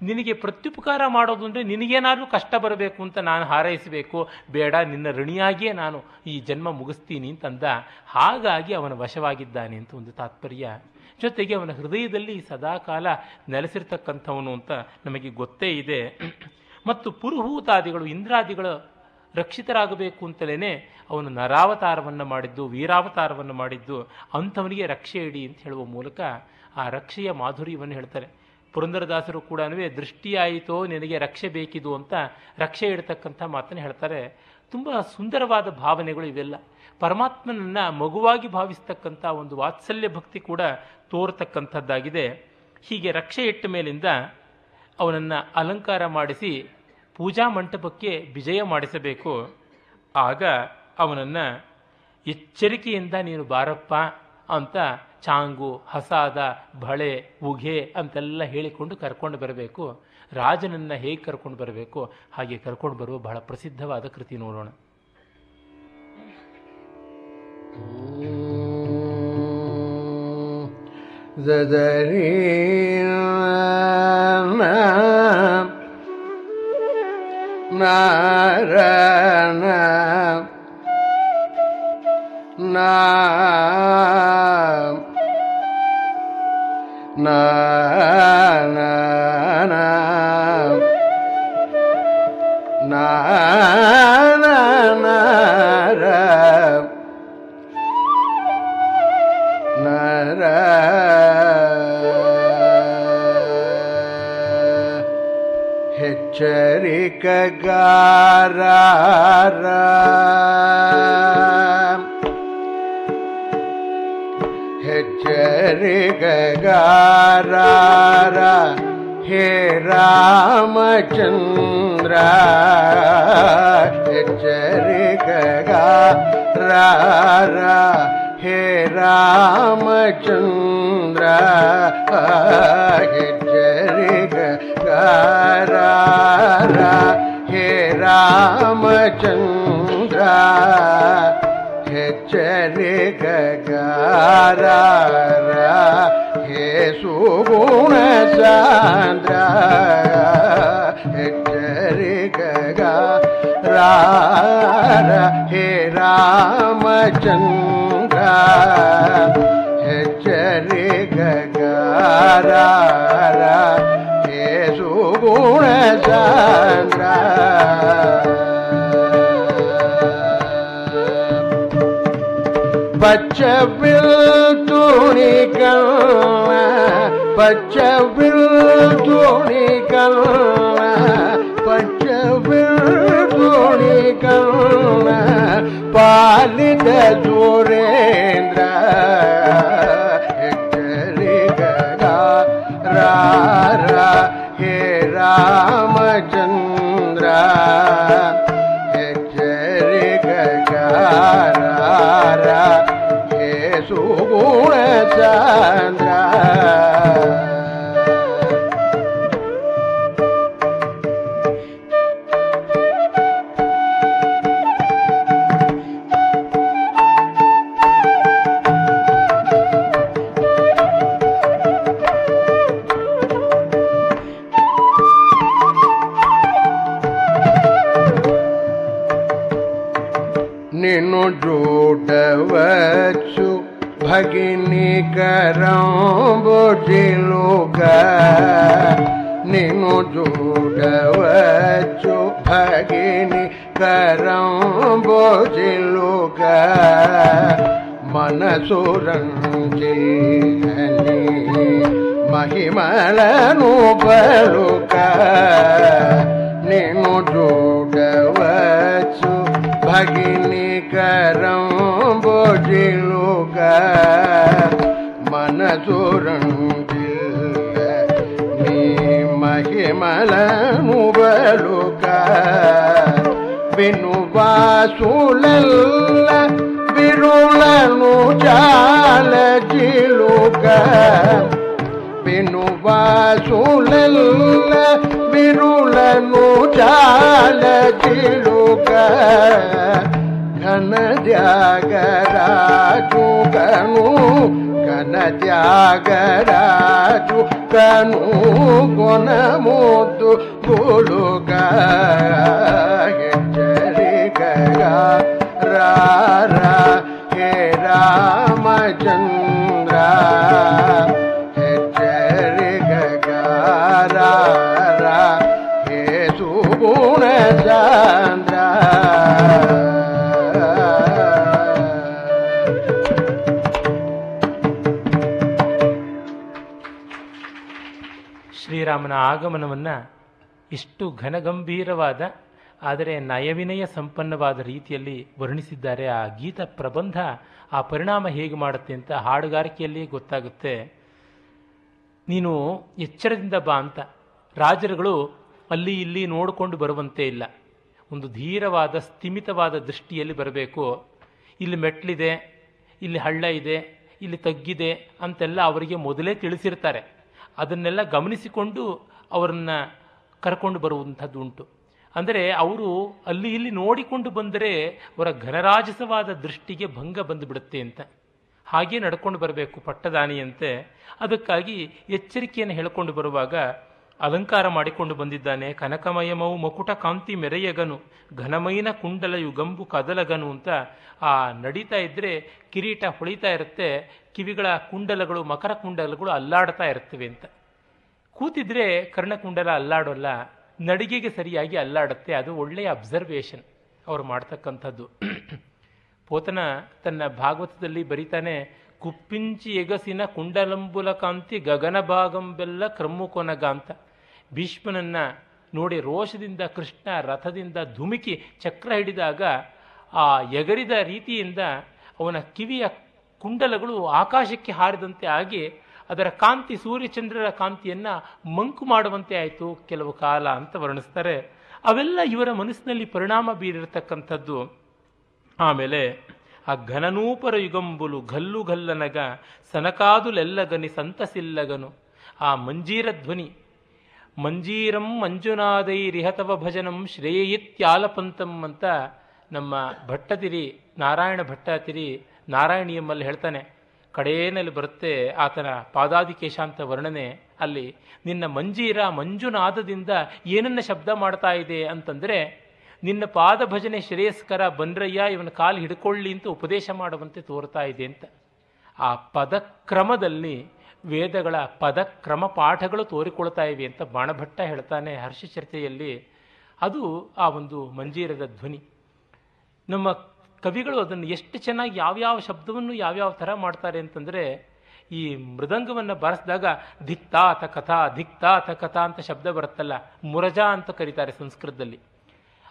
ನಿನಗೆ ಪ್ರತ್ಯುಪಕಾರ ಮಾಡೋದು ಅಂದರೆ ನಿನಗೇನಾದರೂ ಕಷ್ಟ ಬರಬೇಕು ಅಂತ ನಾನು ಹಾರೈಸಬೇಕು. ಬೇಡ, ನಿನ್ನ ಋಣಿಯಾಗಿಯೇ ನಾನು ಈ ಜನ್ಮ ಮುಗಿಸ್ತೀನಿ ಅಂತಂದ. ಹಾಗಾಗಿ ಅವನ ವಶವಾಗಿದ್ದಾನೆ ಅಂತ ಒಂದು ತಾತ್ಪರ್ಯ. ಜೊತೆಗೆ ಅವನ ಹೃದಯದಲ್ಲಿ ಸದಾಕಾಲ ನೆಲೆಸಿರ್ತಕ್ಕಂಥವನು ಅಂತ ನಮಗೆ ಗೊತ್ತೇ ಇದೆ. ಮತ್ತು ಪುರುಹೂತಾದಿಗಳು, ಇಂದ್ರಾದಿಗಳು ರಕ್ಷಿತರಾಗಬೇಕು ಅಂತಲೇ ಅವನು ನರಾವತಾರವನ್ನು ಮಾಡಿದ್ದು, ವೀರಾವತಾರವನ್ನು ಮಾಡಿದ್ದು, ಅಂಥವನಿಗೆ ರಕ್ಷೆ ಇಡಿ ಅಂತ ಹೇಳುವ ಮೂಲಕ ಆ ರಕ್ಷೆಯ ಮಾಧುರ್ಯವನ್ನು ಹೇಳ್ತಾರೆ. ಪುರಂದರದಾಸರು ಕೂಡ ದೃಷ್ಟಿಯಾಯಿತೋ ನಿನಗೆ ರಕ್ಷೆ ಬೇಕಿದು ಅಂತ ರಕ್ಷೆ ಇಡ್ತಕ್ಕಂಥ ಮಾತನ್ನು ಹೇಳ್ತಾರೆ. ತುಂಬ ಸುಂದರವಾದ ಭಾವನೆಗಳು ಇವೆಲ್ಲ. ಪರಮಾತ್ಮನನ್ನು ಮಗುವಾಗಿ ಭಾವಿಸ್ತಕ್ಕಂಥ ಒಂದು ವಾತ್ಸಲ್ಯ ಭಕ್ತಿ ಕೂಡ ತೋರ್ತಕ್ಕಂಥದ್ದಾಗಿದೆ. ಹೀಗೆ ರಕ್ಷೆ ಇಟ್ಟ ಮೇಲಿಂದ ಅವನನ್ನು ಅಲಂಕಾರ ಮಾಡಿಸಿ ಪೂಜಾ ಮಂಟಪಕ್ಕೆ ವಿಜಯ ಮಾಡಿಸಬೇಕು. ಆಗ ಅವನನ್ನು, ಎಚ್ಚರಿಕೆಯಿಂದ ನೀನು ಬಾರಪ್ಪ ಅಂತ ಚಾಂಗು, ಹಸಾದ, ಬಳೆ ಉಘೆ ಅಂತೆಲ್ಲ ಹೇಳಿಕೊಂಡು ಕರ್ಕೊಂಡು ಬರಬೇಕು. ರಾಜನನ್ನು ಹೇಗೆ ಕರ್ಕೊಂಡು ಬರಬೇಕು? ಹಾಗೆ ಕರ್ಕೊಂಡು ಬರುವ ಬಹಳ ಪ್ರಸಿದ್ಧವಾದ ಕೃತಿ ನೋಡೋಣ.
ನಾರಾಯಣ ನಾ ககார ஹெச்சரி ககார ஹே ராமச்சந்திர ஹெச்சரி ககார ஹே ராமச்சந்திர ஹெச்ச रा हे रामचन्द्र हेच्चरे गगारा हे सुगुणचन्द्र हेच्चरे गगारा हे रामचन्द्र हेच्चरे गगारा ಸುಗುಣ ಸಾಂದ್ರ பச்சவில் துணி கல்ல பச்சவில் துணி கல்ல பச்சவில் துணி கல்ல பாலித சுரேந்திர
रामचंद्र ಸುರ ಘನಗಂಭೀರವಾದ, ಆದರೆ ನಯವಿನಯ ಸಂಪನ್ನವಾದ ರೀತಿಯಲ್ಲಿ ವರ್ಣಿಸಿದ್ದಾರೆ ಆ ಗೀತ ಪ್ರಬಂಧ. ಆ ಪರಿಣಾಮ ಹೇಗೆ ಮಾಡುತ್ತೆ ಅಂತ ಹಾಡುಗಾರಿಕೆಯಲ್ಲಿ ಗೊತ್ತಾಗುತ್ತೆ. ನೀನು ಎಚ್ಚರದಿಂದ ಬಾ ಅಂತ. ರಾಜರುಗಳು ಅಲ್ಲಿ ಇಲ್ಲಿ ನೋಡಿಕೊಂಡು ಬರುವಂತೆ ಇಲ್ಲ. ಒಂದು ಧೀರವಾದ, ಸ್ಥಿಮಿತವಾದ ದೃಷ್ಟಿಯಲ್ಲಿ ಬರಬೇಕು. ಇಲ್ಲಿ ಮೆಟ್ಲಿದೆ, ಇಲ್ಲಿ ಹಳ್ಳ ಇದೆ, ಇಲ್ಲಿ ತಗ್ಗಿದೆ ಅಂತೆಲ್ಲ ಅವರಿಗೆ ಮೊದಲೇ ತಿಳಿಸಿರ್ತಾರೆ. ಅದನ್ನೆಲ್ಲ ಗಮನಿಸಿಕೊಂಡು ಅವರನ್ನ ಕರ್ಕೊಂಡು ಬರುವಂಥದ್ದು ಉಂಟು. ಅಂದರೆ ಅವರು ಅಲ್ಲಿ ಇಲ್ಲಿ ನೋಡಿಕೊಂಡು ಬಂದರೆ ಅವರ ಘನರಾಜಸವಾದ ದೃಷ್ಟಿಗೆ ಭಂಗ ಬಂದುಬಿಡುತ್ತೆ ಅಂತ. ಹಾಗೆ ನಡ್ಕೊಂಡು ಬರಬೇಕು ಪಟ್ಟದಾನಿಯಂತೆ ಅದಕ್ಕಾಗಿ ಎಚ್ಚರಿಕೆಯನ್ನು ಹೇಳಿಕೊಂಡು ಬರುವಾಗ ಅಲಂಕಾರ ಮಾಡಿಕೊಂಡು ಬಂದಿದ್ದಾನೆ, ಕನಕಮಯಮವು ಮಕುಟ ಕಾಂತಿ ಮೆರೆಯಗನು ಘನಮೈನ ಕುಂಡಲ ಯುಗಂಬು ಕದಲಗನು ಅಂತ. ಆ ನಡೀತಾ ಇದ್ದರೆ ಕಿರೀಟ ಹೊಳಿತಾ ಇರುತ್ತೆ, ಕಿವಿಗಳ ಕುಂಡಲಗಳು, ಮಕರ ಕುಂಡಲಗಳು ಅಲ್ಲಾಡ್ತಾ ಇರ್ತವೆ ಅಂತ. ಕೂತಿದ್ರೆ ಕರ್ಣಕುಂಡಲ ಅಲ್ಲಾಡೋಲ್ಲ, ನಡಿಗೆಗೆ ಸರಿಯಾಗಿ ಅಲ್ಲಾಡುತ್ತೆ, ಅದು ಒಳ್ಳೆಯ ಅಬ್ಸರ್ವೇಷನ್ ಅವರು ಮಾಡ್ತಕ್ಕಂಥದ್ದು. [clears throat] ಪೋತನ ತನ್ನ ಭಾಗವತದಲ್ಲಿ ಬರೀತಾನೆ, ಕುಪ್ಪಿಂಚಿ ಎಗಸಿನ ಕುಂಡಲಂಬುಲ ಕಾಂತಿ ಗಗನ ಭಾಗಂಬೆಲ್ಲ ಕ್ರಮ್ಮುಕೊನಗ ಅಂತ. ಭೀಷ್ಮನನ್ನು ನೋಡಿ ರೋಷದಿಂದ ಕೃಷ್ಣ ರಥದಿಂದ ಧುಮುಕಿ ಚಕ್ರ ಹಿಡಿದಾಗ ಆ ಎಗರಿದ ರೀತಿಯಿಂದ ಅವನ ಕಿವಿಯ ಕುಂಡಲಗಳು ಆಕಾಶಕ್ಕೆ ಹಾರಿದಂತೆ ಆಗಿ ಅದರ ಕಾಂತಿ ಸೂರ್ಯಚಂದ್ರರ ಕಾಂತಿಯನ್ನು ಮಂಕು ಮಾಡುವಂತೆ ಆಯಿತು ಕೆಲವು ಕಾಲ ಅಂತ ವರ್ಣಿಸ್ತಾರೆ. ಅವೆಲ್ಲ ಇವರ ಮನಸ್ಸಿನಲ್ಲಿ ಪರಿಣಾಮ ಬೀರಿರತಕ್ಕಂಥದ್ದು. ಆಮೇಲೆ ಆ ಘನನೂಪರ ಯುಗಂಬುಲು ಘಲ್ಲು ಘಲ್ಲನಗ ಸನಕಾದುಲೆಲ್ಲಗನಿ ಸಂತಸಿಲ್ಲಗನು. ಆ ಮಂಜೀರ ಧ್ವನಿ, ಮಂಜೀರಂ ಮಂಜುನಾದೈರಿಹತವ ಭಜನಂ ಶ್ರೇಯಿತ್ಯಾಲಪಂತಂ ಅಂತ ನಮ್ಮ ಭಟ್ಟತಿರಿ ನಾರಾಯಣ ಭಟ್ಟತಿರಿ ನಾರಾಯಣಿಯಮ್ಮಲ್ಲಿ ಹೇಳ್ತಾನೆ. ಕಡೇನಲ್ಲಿ ಬರುತ್ತೆ ಆತನ ಪಾದಾದಿಕೇಶ ಅಂತ ವರ್ಣನೆ. ಅಲ್ಲಿ ನಿನ್ನ ಮಂಜೀರ ಮಂಜುನಾದದಿಂದ ಏನನ್ನ ಶಬ್ದ ಮಾಡ್ತಾ ಇದೆ ಅಂತಂದರೆ, ನಿನ್ನ ಪಾದ ಭಜನೆ ಶ್ರೇಯಸ್ಕರ ಬನ್ರಯ್ಯ ಇವನ ಕಾಲು ಹಿಡ್ಕೊಳ್ಳಿ ಅಂತ ಉಪದೇಶ ಮಾಡುವಂತೆ ತೋರ್ತಾ ಇದೆ ಅಂತ. ಆ ಪದಕ್ರಮದಲ್ಲಿ ವೇದಗಳ ಪದಕ್ರಮ ಪಾಠಗಳು ತೋರಿಕೊಳ್ತಾ ಇವೆ ಅಂತ ಬಾಣಭಟ್ಟ ಹೇಳ್ತಾನೆ ಹರ್ಷಚರ್ತೆಯಲ್ಲಿ. ಅದು ಆ ಒಂದು ಮಂಜೀರದ ಧ್ವನಿ. ನಮ್ಮ ಕವಿಗಳು ಅದನ್ನು ಎಷ್ಟು ಚೆನ್ನಾಗಿ ಯಾವ್ಯಾವ ಶಬ್ದವನ್ನು ಯಾವ್ಯಾವ ಥರ ಮಾಡ್ತಾರೆ ಅಂತಂದರೆ, ಈ ಮೃದಂಗವನ್ನು ಬಾರಿಸಿದಾಗ ಧಿಕ್ತಾತ ಕಥಾ ಧಿಕ್ತಾತ ಕಥಾ ಅಂತ ಶಬ್ದ ಬರುತ್ತಲ್ಲ, ಮುರಜಾ ಅಂತ ಕರೀತಾರೆ ಸಂಸ್ಕೃತದಲ್ಲಿ.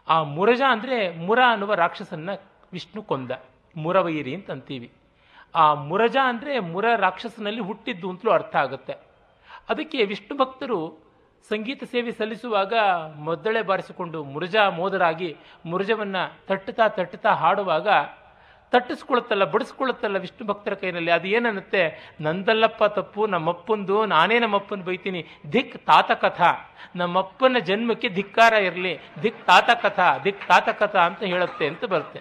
ಆ ಮುರಜ ಅಂದರೆ ಮುರ ಅನ್ನುವ ರಾಕ್ಷಸನ್ನ ವಿಷ್ಣು ಕೊಂದ, ಮುರವೈರಿ ಅಂತ ಅಂತೀವಿ. ಆ ಮುರಜ ಅಂದರೆ ಮುರ ರಾಕ್ಷಸನಲ್ಲಿ ಹುಟ್ಟಿದ್ದು ಅಂತಲೂ ಅರ್ಥ ಆಗುತ್ತೆ. ಅದಕ್ಕೆ ವಿಷ್ಣು ಭಕ್ತರು ಸಂಗೀತ ಸೇವೆ ಸಲ್ಲಿಸುವಾಗ ಮೊದ್ದಳೆ ಬಾರಿಸಿಕೊಂಡು ಮುರುಜಾ ಮೋದರಾಗಿ ಮುರುಜವನ್ನು ತಟ್ಟುತ್ತಾ ತಟ್ಟುತ್ತಾ ಹಾಡುವಾಗ, ತಟ್ಟಿಸ್ಕೊಳ್ಳುತ್ತಲ್ಲ, ಬಡಿಸ್ಕೊಳ್ಳುತ್ತಲ್ಲ ವಿಷ್ಣು ಭಕ್ತರ ಕೈನಲ್ಲಿ. ಅದು ಏನನ್ನುತ್ತೆ? ನಂದಲ್ಲಪ್ಪ ತಪ್ಪು, ನಮ್ಮಪ್ಪಂದು, ನಾನೇ ನಮ್ಮಪ್ಪನ ಬೈತೀನಿ. ದಿಕ್ ತಾತ ಕಥಾ. ನಮ್ಮಪ್ಪನ ಜನ್ಮಕ್ಕೆ ಧಿಕ್ಕಾರ ಇರಲಿ. ದಿಕ್ ತಾತ ಕಥಾ ಧಿಕ್ ತಾತ ಕಥಾ ಅಂತ ಹೇಳುತ್ತೆ ಅಂತ ಬರುತ್ತೆ.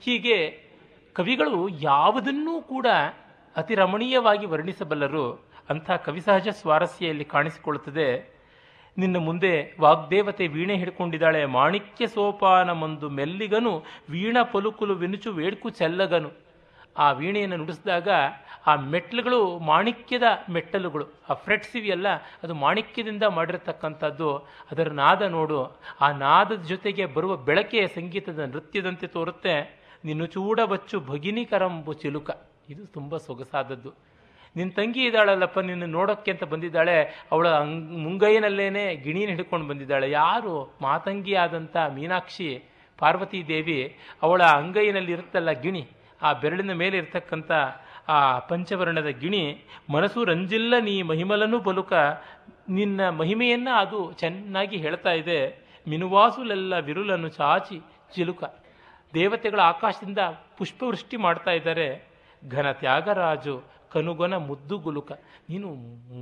ಹೀಗೆ ಕವಿಗಳು ಯಾವುದನ್ನೂ ಕೂಡ ಅತಿ ರಮಣೀಯವಾಗಿ ವರ್ಣಿಸಬಲ್ಲರು. ಅಂಥ ಕವಿಸಹಜ ಸ್ವಾರಸ್ಯಲ್ಲಿ ಕಾಣಿಸಿಕೊಳ್ಳುತ್ತದೆ. ನಿನ್ನ ಮುಂದೆ ವಾಗ್ದೇವತೆ ವೀಣೆ ಹಿಡ್ಕೊಂಡಿದ್ದಾಳೆ. ಮಾಣಿಕ್ಯ ಸೋಪಾನ ಮಂದು ಮೆಲ್ಲಿಗನು, ವೀಣ ಪಲುಕುಲು ವಿನುಚು ವೇಡ್ಕು ಚೆಲ್ಲಗನು. ಆ ವೀಣೆಯನ್ನು ನುಡಿಸಿದಾಗ ಆ ಮೆಟ್ಲುಗಳು ಮಾಣಿಕ್ಯದ ಮೆಟ್ಟಲುಗಳು. ಆ ಫ್ರೆಟ್ಸ್ ಇವೆಯಲ್ಲ ಅದು ಮಾಣಿಕ್ಯದಿಂದ ಮಾಡಿರತಕ್ಕಂಥದ್ದು. ಅದರ ನಾದ ನೋಡು, ಆ ನಾದದ ಜೊತೆಗೆ ಬರುವ ಬೆಳಕೆ ಸಂಗೀತದ ನೃತ್ಯದಂತೆ ತೋರುತ್ತೆ. ನಿನ್ನು ಚೂಡ ಬಚ್ಚು ಭಗಿನಿ ಕರಂಬು ಚಿಲುಕ. ಇದು ತುಂಬ ಸೊಗಸಾದದ್ದು. ನಿನ್ನ ತಂಗಿ ಇದ್ದಾಳಲ್ಲಪ್ಪ, ನಿನ್ನ ನೋಡೋಕ್ಕೆ ಅಂತ ಬಂದಿದ್ದಾಳೆ, ಅವಳ ಅಂಗ್, ಮುಂಗೈನಲ್ಲೇನೆ ಗಿಣಿನ ಹಿಡ್ಕೊಂಡು ಬಂದಿದ್ದಾಳೆ. ಯಾರು? ಮಾತಂಗಿ ಆದಂಥ ಮೀನಾಕ್ಷಿ ಪಾರ್ವತಿ ದೇವಿ, ಅವಳ ಅಂಗೈನಲ್ಲಿ ಇರುತ್ತಲ್ಲ ಗಿಣಿ, ಆ ಬೆರಳಿನ ಮೇಲೆ ಇರ್ತಕ್ಕಂಥ ಆ ಪಂಚವರ್ಣದ ಗಿಣಿ, ಮನಸ್ಸು ರಂಜಿಲ್ಲ, ನೀ ಮಹಿಮಲನು ಬಲುಕ, ನಿನ್ನ ಮಹಿಮೆಯನ್ನು ಅದು ಚೆನ್ನಾಗಿ ಹೇಳ್ತಾ ಇದೆ. ಮಿನುವಾಸುಲೆಲ್ಲ ವಿರುಲನ್ನು ಚಾಚಿ ಚಿಲುಕ. ದೇವತೆಗಳ ಆಕಾಶದಿಂದ ಪುಷ್ಪವೃಷ್ಟಿ ಮಾಡ್ತಾ ಇದ್ದಾರೆ. ಘನ ತ್ಯಾಗರಾಜು ಕನುಗೊನ ಮುದ್ದು ಗುಲುಕ. ನೀನು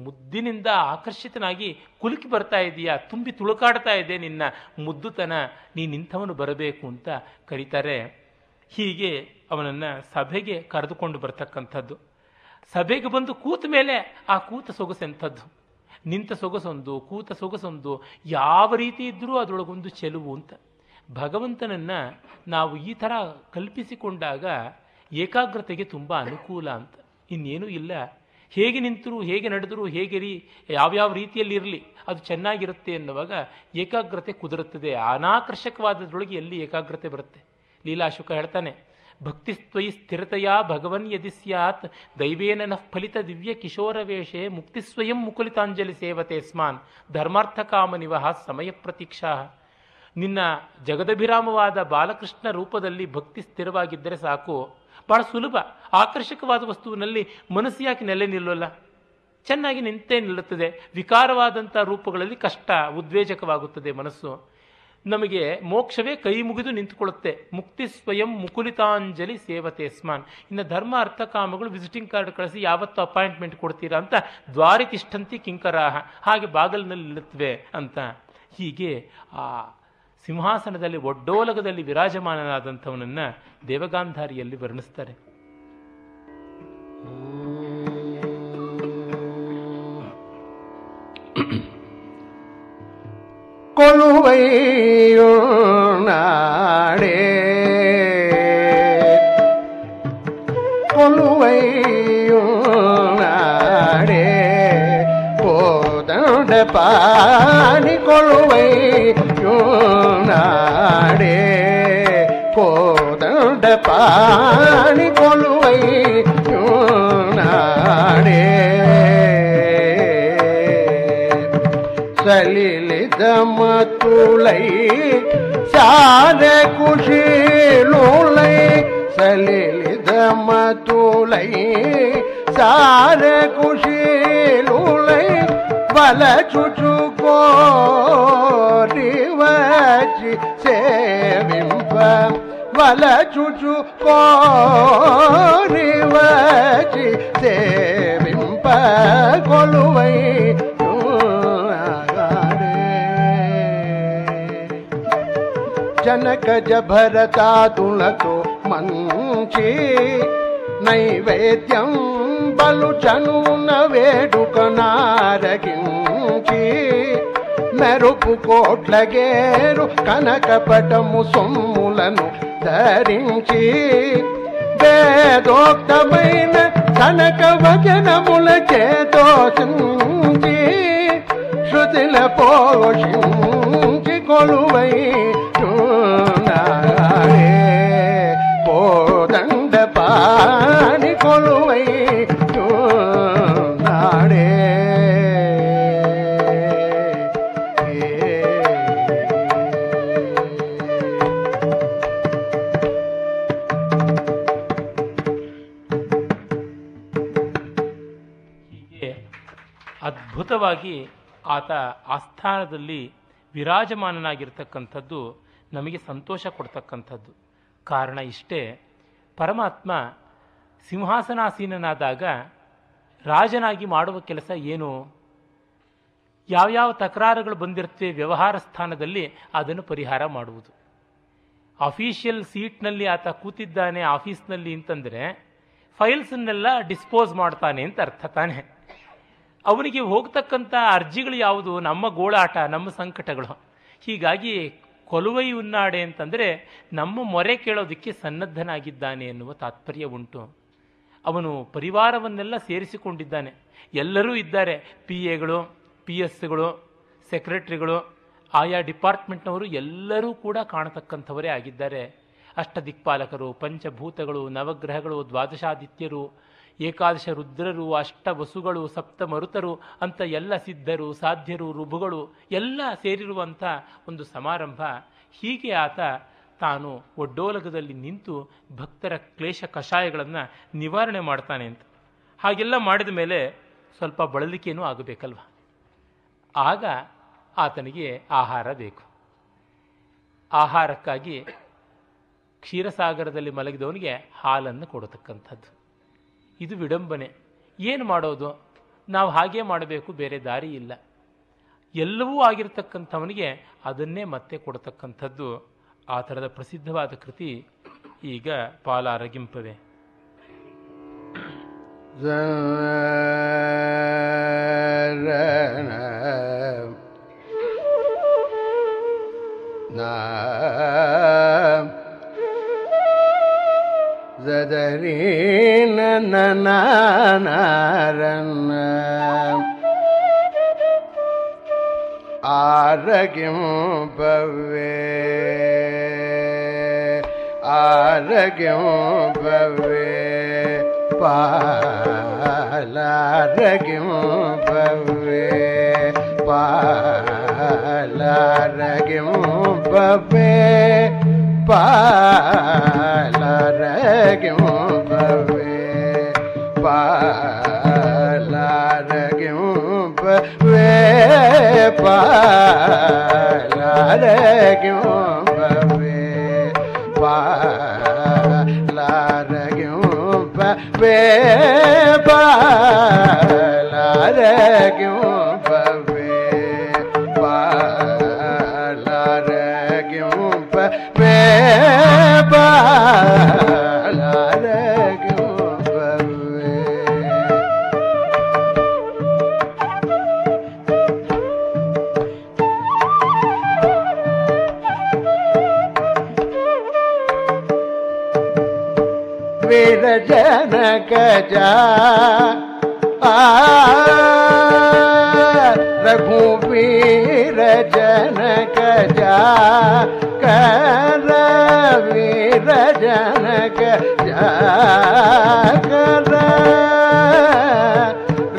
ಮುದ್ದಿನಿಂದ ಆಕರ್ಷಿತನಾಗಿ ಕುಲುಕಿ ಬರ್ತಾ ಇದೆಯಾ? ತುಂಬಿ ತುಳುಕಾಡ್ತಾ ಇದೆ ನಿನ್ನ ಮುದ್ದುತನ. ನೀನು ಇಂಥವನು ಬರಬೇಕು ಅಂತ ಕರೀತಾರೆ. ಹೀಗೆ ಅವನನ್ನು ಸಭೆಗೆ ಕರೆದುಕೊಂಡು ಬರ್ತಕ್ಕಂಥದ್ದು. ಸಭೆಗೆ ಬಂದು ಕೂತ ಮೇಲೆ ಆ ಕೂತ ಸೊಗಸೆಂಥದ್ದು ನಿಂತ ಸೊಗಸೊಂದು, ಕೂತ ಸೊಗಸೊಂದು, ಯಾವ ರೀತಿ ಇದ್ದರೂ ಅದರೊಳಗೊಂದು ಚೆಲುವು ಅಂತ. ಭಗವಂತನನ್ನು ನಾವು ಈ ಥರ ಕಲ್ಪಿಸಿಕೊಂಡಾಗ ಏಕಾಗ್ರತೆಗೆ ತುಂಬ ಅನುಕೂಲ ಅಂತ. ಇನ್ನೇನೂ ಇಲ್ಲ. ಹೇಗೆ ನಿಂತರೂ, ಹೇಗೆ ನಡೆದರೂ, ಹೇಗೆ ರೀ, ಯಾವ್ಯಾವ ರೀತಿಯಲ್ಲಿ ಇರಲಿ, ಅದು ಚೆನ್ನಾಗಿರುತ್ತೆ ಎನ್ನುವಾಗ ಏಕಾಗ್ರತೆ ಕುದುರುತ್ತದೆ. ಅನಾಕರ್ಷಕವಾದದ್ರೊಳಗೆ ಎಲ್ಲಿ ಏಕಾಗ್ರತೆ ಬರುತ್ತೆ? ಲೀಲಾಶುಕ ಹೇಳ್ತಾನೆ, ಭಕ್ತಿಸ್ತ್ವಯಿ ಸ್ಥಿರತೆಯ ಭಗವನ್ ಯದಿ ಸ್ಯಾತ್, ದೈವೇನ ಫಲಿತ ದಿವ್ಯ ಕಿಶೋರ ವೇಷೆ ಮುಕ್ತಿ ಸ್ವಯಂ ಮುಕುಲಿತಾಂಜಲಿ ಸೇವತೆ ಸ್ಮಾನ್, ಧರ್ಮಾರ್ಥ ಕಾಮ ನಿವಹ ಸಮಯ ಪ್ರತೀಕ್ಷಾ ನಿನ್ನ ಜಗದಭಿರಾಮವಾದ ಬಾಲಕೃಷ್ಣ ರೂಪದಲ್ಲಿ ಭಕ್ತಿ ಸ್ಥಿರವಾಗಿದ್ದರೆ ಸಾಕು. ಬಹಳ ಸುಲಭ. ಆಕರ್ಷಕವಾದ ವಸ್ತುವಿನಲ್ಲಿ ಮನಸ್ಸು ಯಾಕೆ ನೆಲೆ ನಿಲ್ಲೋಲ್ಲ. ಚೆನ್ನಾಗಿ ನಿಂತೇ ನಿಲ್ಲುತ್ತದೆ. ವಿಕಾರವಾದಂಥ ರೂಪಗಳಲ್ಲಿ ಕಷ್ಟ, ಉದ್ವೇಜಕವಾಗುತ್ತದೆ ಮನಸ್ಸು. ನಮಗೆ ಮೋಕ್ಷವೇ ಕೈ ಮುಗಿದು ನಿಂತುಕೊಳ್ಳುತ್ತೆ. ಮುಕ್ತಿ ಸ್ವಯಂ ಮುಕುಲಿತಾಂಜಲಿ ಸೇವತೆ ಸ್ಮಾನ್. ಇನ್ನು ಧರ್ಮ, ಅರ್ಥ, ಕಾಮಗಳು ವಿಸಿಟಿಂಗ್ ಕಾರ್ಡ್ ಕಳಿಸಿ ಯಾವತ್ತು ಅಪಾಯಿಂಟ್ಮೆಂಟ್ ಕೊಡ್ತೀರಾ ಅಂತ ದ್ವಾರಿತಿಷ್ಠಂತಿ ಕಿಂಕರಾಹ. ಹಾಗೆ ಬಾಗಲಿನಲ್ಲಿ ನಿಲ್ಲುತ್ತವೆ ಅಂತ. ಹೀಗೆ ಆ ಸಿಂಹಾಸನದಲ್ಲಿ ಒಡ್ಡೋಲಗದಲ್ಲಿ ವಿರಾಜಮಾನನಾದಂಥವನನ್ನು ದೇವಗಾಂಧಾರಿಯಲ್ಲಿ ವರ್ಣಿಸ್ತಾರೆ
கொலுவையுணாடே கொலுவையுணாடே போதண்ட பாணி நாடே கோதண்ட பாணி கொலுவை நாடே சலிலிதம துளை சாத குஷிலுளை சலிலிதம துளை சாத குஷி ಬಲ ಚುಚು ಕೋರಿವಜಿ ಸೇವಿಂಬ ಬಲ ಚುಚು ಕೋರಿವಜಿ ಸೇವಿಂಬ ಕೊಲುವೈ ಜನಕಜ ಭರತ ತುಳತು ಮಂಚಿ ನೈವೇದ್ಯಂ బలు చనున వేడుకనారగించి మెరుపు కోట్లగేరు కనకపటము సొమ్ములను ధరించి వేదోక్తమైన కనక వచనముల చేతోసించి శృతిల పోషించి కొలువై నాడే కోదండ పాని కొలువై
ಅದ್ಭುತವಾಗಿ ಆತ ಆಸ್ಥಾನದಲ್ಲಿ ವಿರಾಜಮಾನನಾಗಿರ್ತಕ್ಕಂಥದ್ದು ನಮಗೆ ಸಂತೋಷ ಕೊಡ್ತಕ್ಕಂಥದ್ದು. ಕಾರಣ ಇಷ್ಟೇ, ಪರಮಾತ್ಮ ಸಿಂಹಾಸನಾಸೀನನಾದಾಗ ರಾಜನಾಗಿ ಮಾಡುವ ಕೆಲಸ ಏನು? ಯಾವ್ಯಾವ ತಕರಾರುಗಳು ಬಂದಿರ್ತವೆ ವ್ಯವಹಾರ ಸ್ಥಾನದಲ್ಲಿ ಅದನ್ನು ಪರಿಹಾರ ಮಾಡುವುದು. ಅಫೀಷಿಯಲ್ ಸೀಟ್ನಲ್ಲಿ ಆತ ಕೂತಿದ್ದಾನೆ ಆಫೀಸ್ನಲ್ಲಿ ಅಂತಂದರೆ ಫೈಲ್ಸನ್ನೆಲ್ಲ ಡಿಸ್ಪೋಸ್ ಮಾಡ್ತಾನೆ ಅಂತ ಅರ್ಥ ತಾನೆ. ಅವನಿಗೆ ಹೋಗ್ತಕ್ಕಂಥ ಅರ್ಜಿಗಳು ಯಾವುದು? ನಮ್ಮ ಗೋಳಾಟ, ನಮ್ಮ ಸಂಕಟಗಳು. ಹೀಗಾಗಿ ಕೊಲುವೈ ಉನ್ನಾಡೆ ಅಂತಂದರೆ ನಮ್ಮ ಮೊರೆ ಕೇಳೋದಕ್ಕೆ ಸನ್ನದ್ಧನಾಗಿದ್ದಾನೆ ಎನ್ನುವ ತಾತ್ಪರ್ಯ ಉಂಟು. ಅವನು ಪರಿವಾರವನ್ನೆಲ್ಲ ಸೇರಿಸಿಕೊಂಡಿದ್ದಾನೆ. ಎಲ್ಲರೂ ಇದ್ದಾರೆ. ಪಿ ಎಗಳು ಪಿ ಎಸ್ಗಳು ಸೆಕ್ರೆಟ್ರಿಗಳು, ಆಯಾ ಡಿಪಾರ್ಟ್ಮೆಂಟ್ನವರು ಎಲ್ಲರೂ ಕೂಡ ಕಾಣತಕ್ಕಂಥವರೇ ಆಗಿದ್ದಾರೆ. ಅಷ್ಟದಿಕ್ಪಾಲಕರು, ಪಂಚಭೂತಗಳು, ನವಗ್ರಹಗಳು, ದ್ವಾದಶಾದಿತ್ಯರು ಏಕಾದಶ ರುದ್ರರು ಅಷ್ಟ ವಸುಗಳು ಸಪ್ತ ಮರುತರು ಅಂತ ಎಲ್ಲ ಸಿದ್ಧರು, ಸಾಧ್ಯರು, ರುಭುಗಳು ಎಲ್ಲ ಸೇರಿರುವಂಥ ಒಂದು ಸಮಾರಂಭ. ಹೀಗೆ ಆತ ತಾನು ಒಡ್ಡೋಲಗದಲ್ಲಿ ನಿಂತು ಭಕ್ತರ ಕ್ಲೇಶ ಕಷಾಯಗಳನ್ನು ನಿವಾರಣೆ ಮಾಡ್ತಾನೆ ಅಂತ. ಹಾಗೆಲ್ಲ ಮಾಡಿದ ಮೇಲೆ ಸ್ವಲ್ಪ ಬಳಲಿಕೆಯೂ ಆಗಬೇಕಲ್ವ? ಆಗ ಆತನಿಗೆ ಆಹಾರ ಬೇಕು. ಆಹಾರಕ್ಕಾಗಿ ಕ್ಷೀರಸಾಗರದಲ್ಲಿ ಮಲಗಿದವನಿಗೆ ಹಾಲನ್ನು ಕೊಡತಕ್ಕಂಥದ್ದು. ಇದು ವಿಡಂಬನೆ. ಏನು ಮಾಡೋದು? ನಾವು ಹಾಗೇ ಮಾಡಬೇಕು, ಬೇರೆ ದಾರಿ ಇಲ್ಲ. ಎಲ್ಲವೂ ಆಗಿರ್ತಕ್ಕಂಥವನಿಗೆ ಅದನ್ನೇ ಮತ್ತೆ ಕೊಡತಕ್ಕಂಥದ್ದು. ಆ ಥರದ ಪ್ರಸಿದ್ಧವಾದ ಕೃತಿ ಈಗ ಪಾಲಾರಗಿಂಪವೆ.
Zadarina ಹರೇನ ನಾರನ್ನ ஆரகிம் பவே ஆரகிம் பவே பாலாரகிம் பவே பாலாரகிம் பவே पालू बवे पालू बवे पालू बवे पालू बवे पालू कह जा रघुवीर जनक जा कर वीर जनक जा कर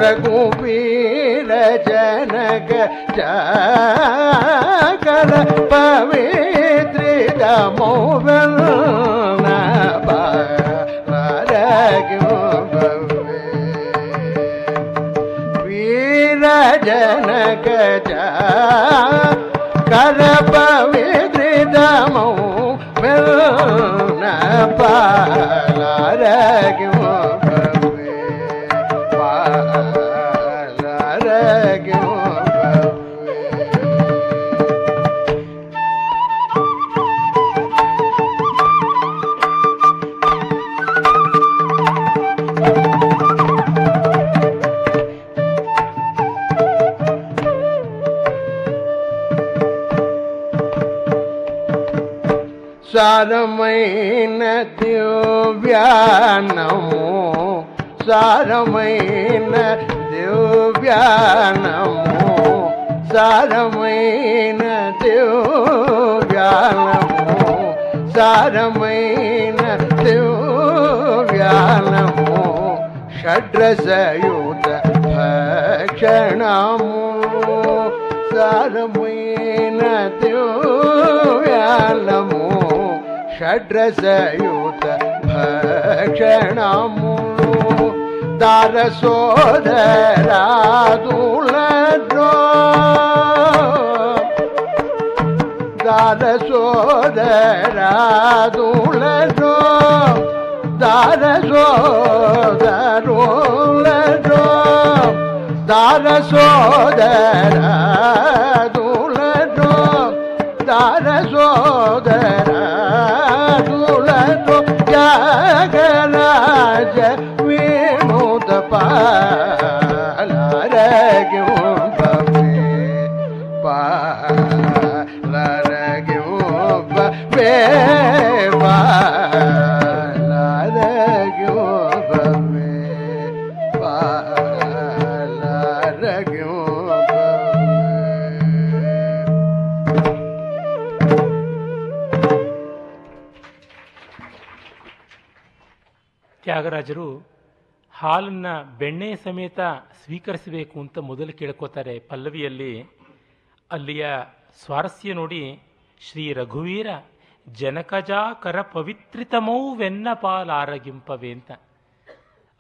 रघुवीर जनक जा कर पवित्र दमोबल जनक करपविदृतमौ न जनकलित ચાર મહિને થયો વ્યાનમો ચાર મહિને થયો વ્યાનમો ચાર મહિને થયો વ્યાનમો ચાર મહિને થયો વ્યાનમો षड्रसयुत भक्षणमो चार महीन त्यो व्यालमो ಖಡ್ರಸಯುತ ಭಕ್ಷಣಮು ದಾರಸೋದರಾದುಳೋ ದಾರಸೋದರಾದುಳೋ ದಾರಸೋದರೋಳೋ ದಾರಸೋದರ ದಾರಸೋದರ ಗಣರಾಜ ವೇಣುದ ಪಾಲರಗೆ ಒಬ್ಬೆ ಪಾಲರಗೆ ಒಬ್ಬ
ಬೇ ಹಾಲನ್ನು ಬೆಣ್ಣೆ ಸಮೇತ ಸ್ವೀಕರಿಸಬೇಕು ಅಂತ ಮೊದಲು ಕೇಳ್ಕೋತಾರೆ ಪಲ್ಲವಿಯಲ್ಲಿ. ಅಲ್ಲಿಯ ಸ್ವಾರಸ್ಯ ನೋಡಿ, ಶ್ರೀ ರಘುವೀರ, ಜನಕಜಾಕರ ಪವಿತ್ರಿತಮೌ ವೆನ್ನ ಪಾಲಾರಗಿಂಪವೇ ಅಂತ.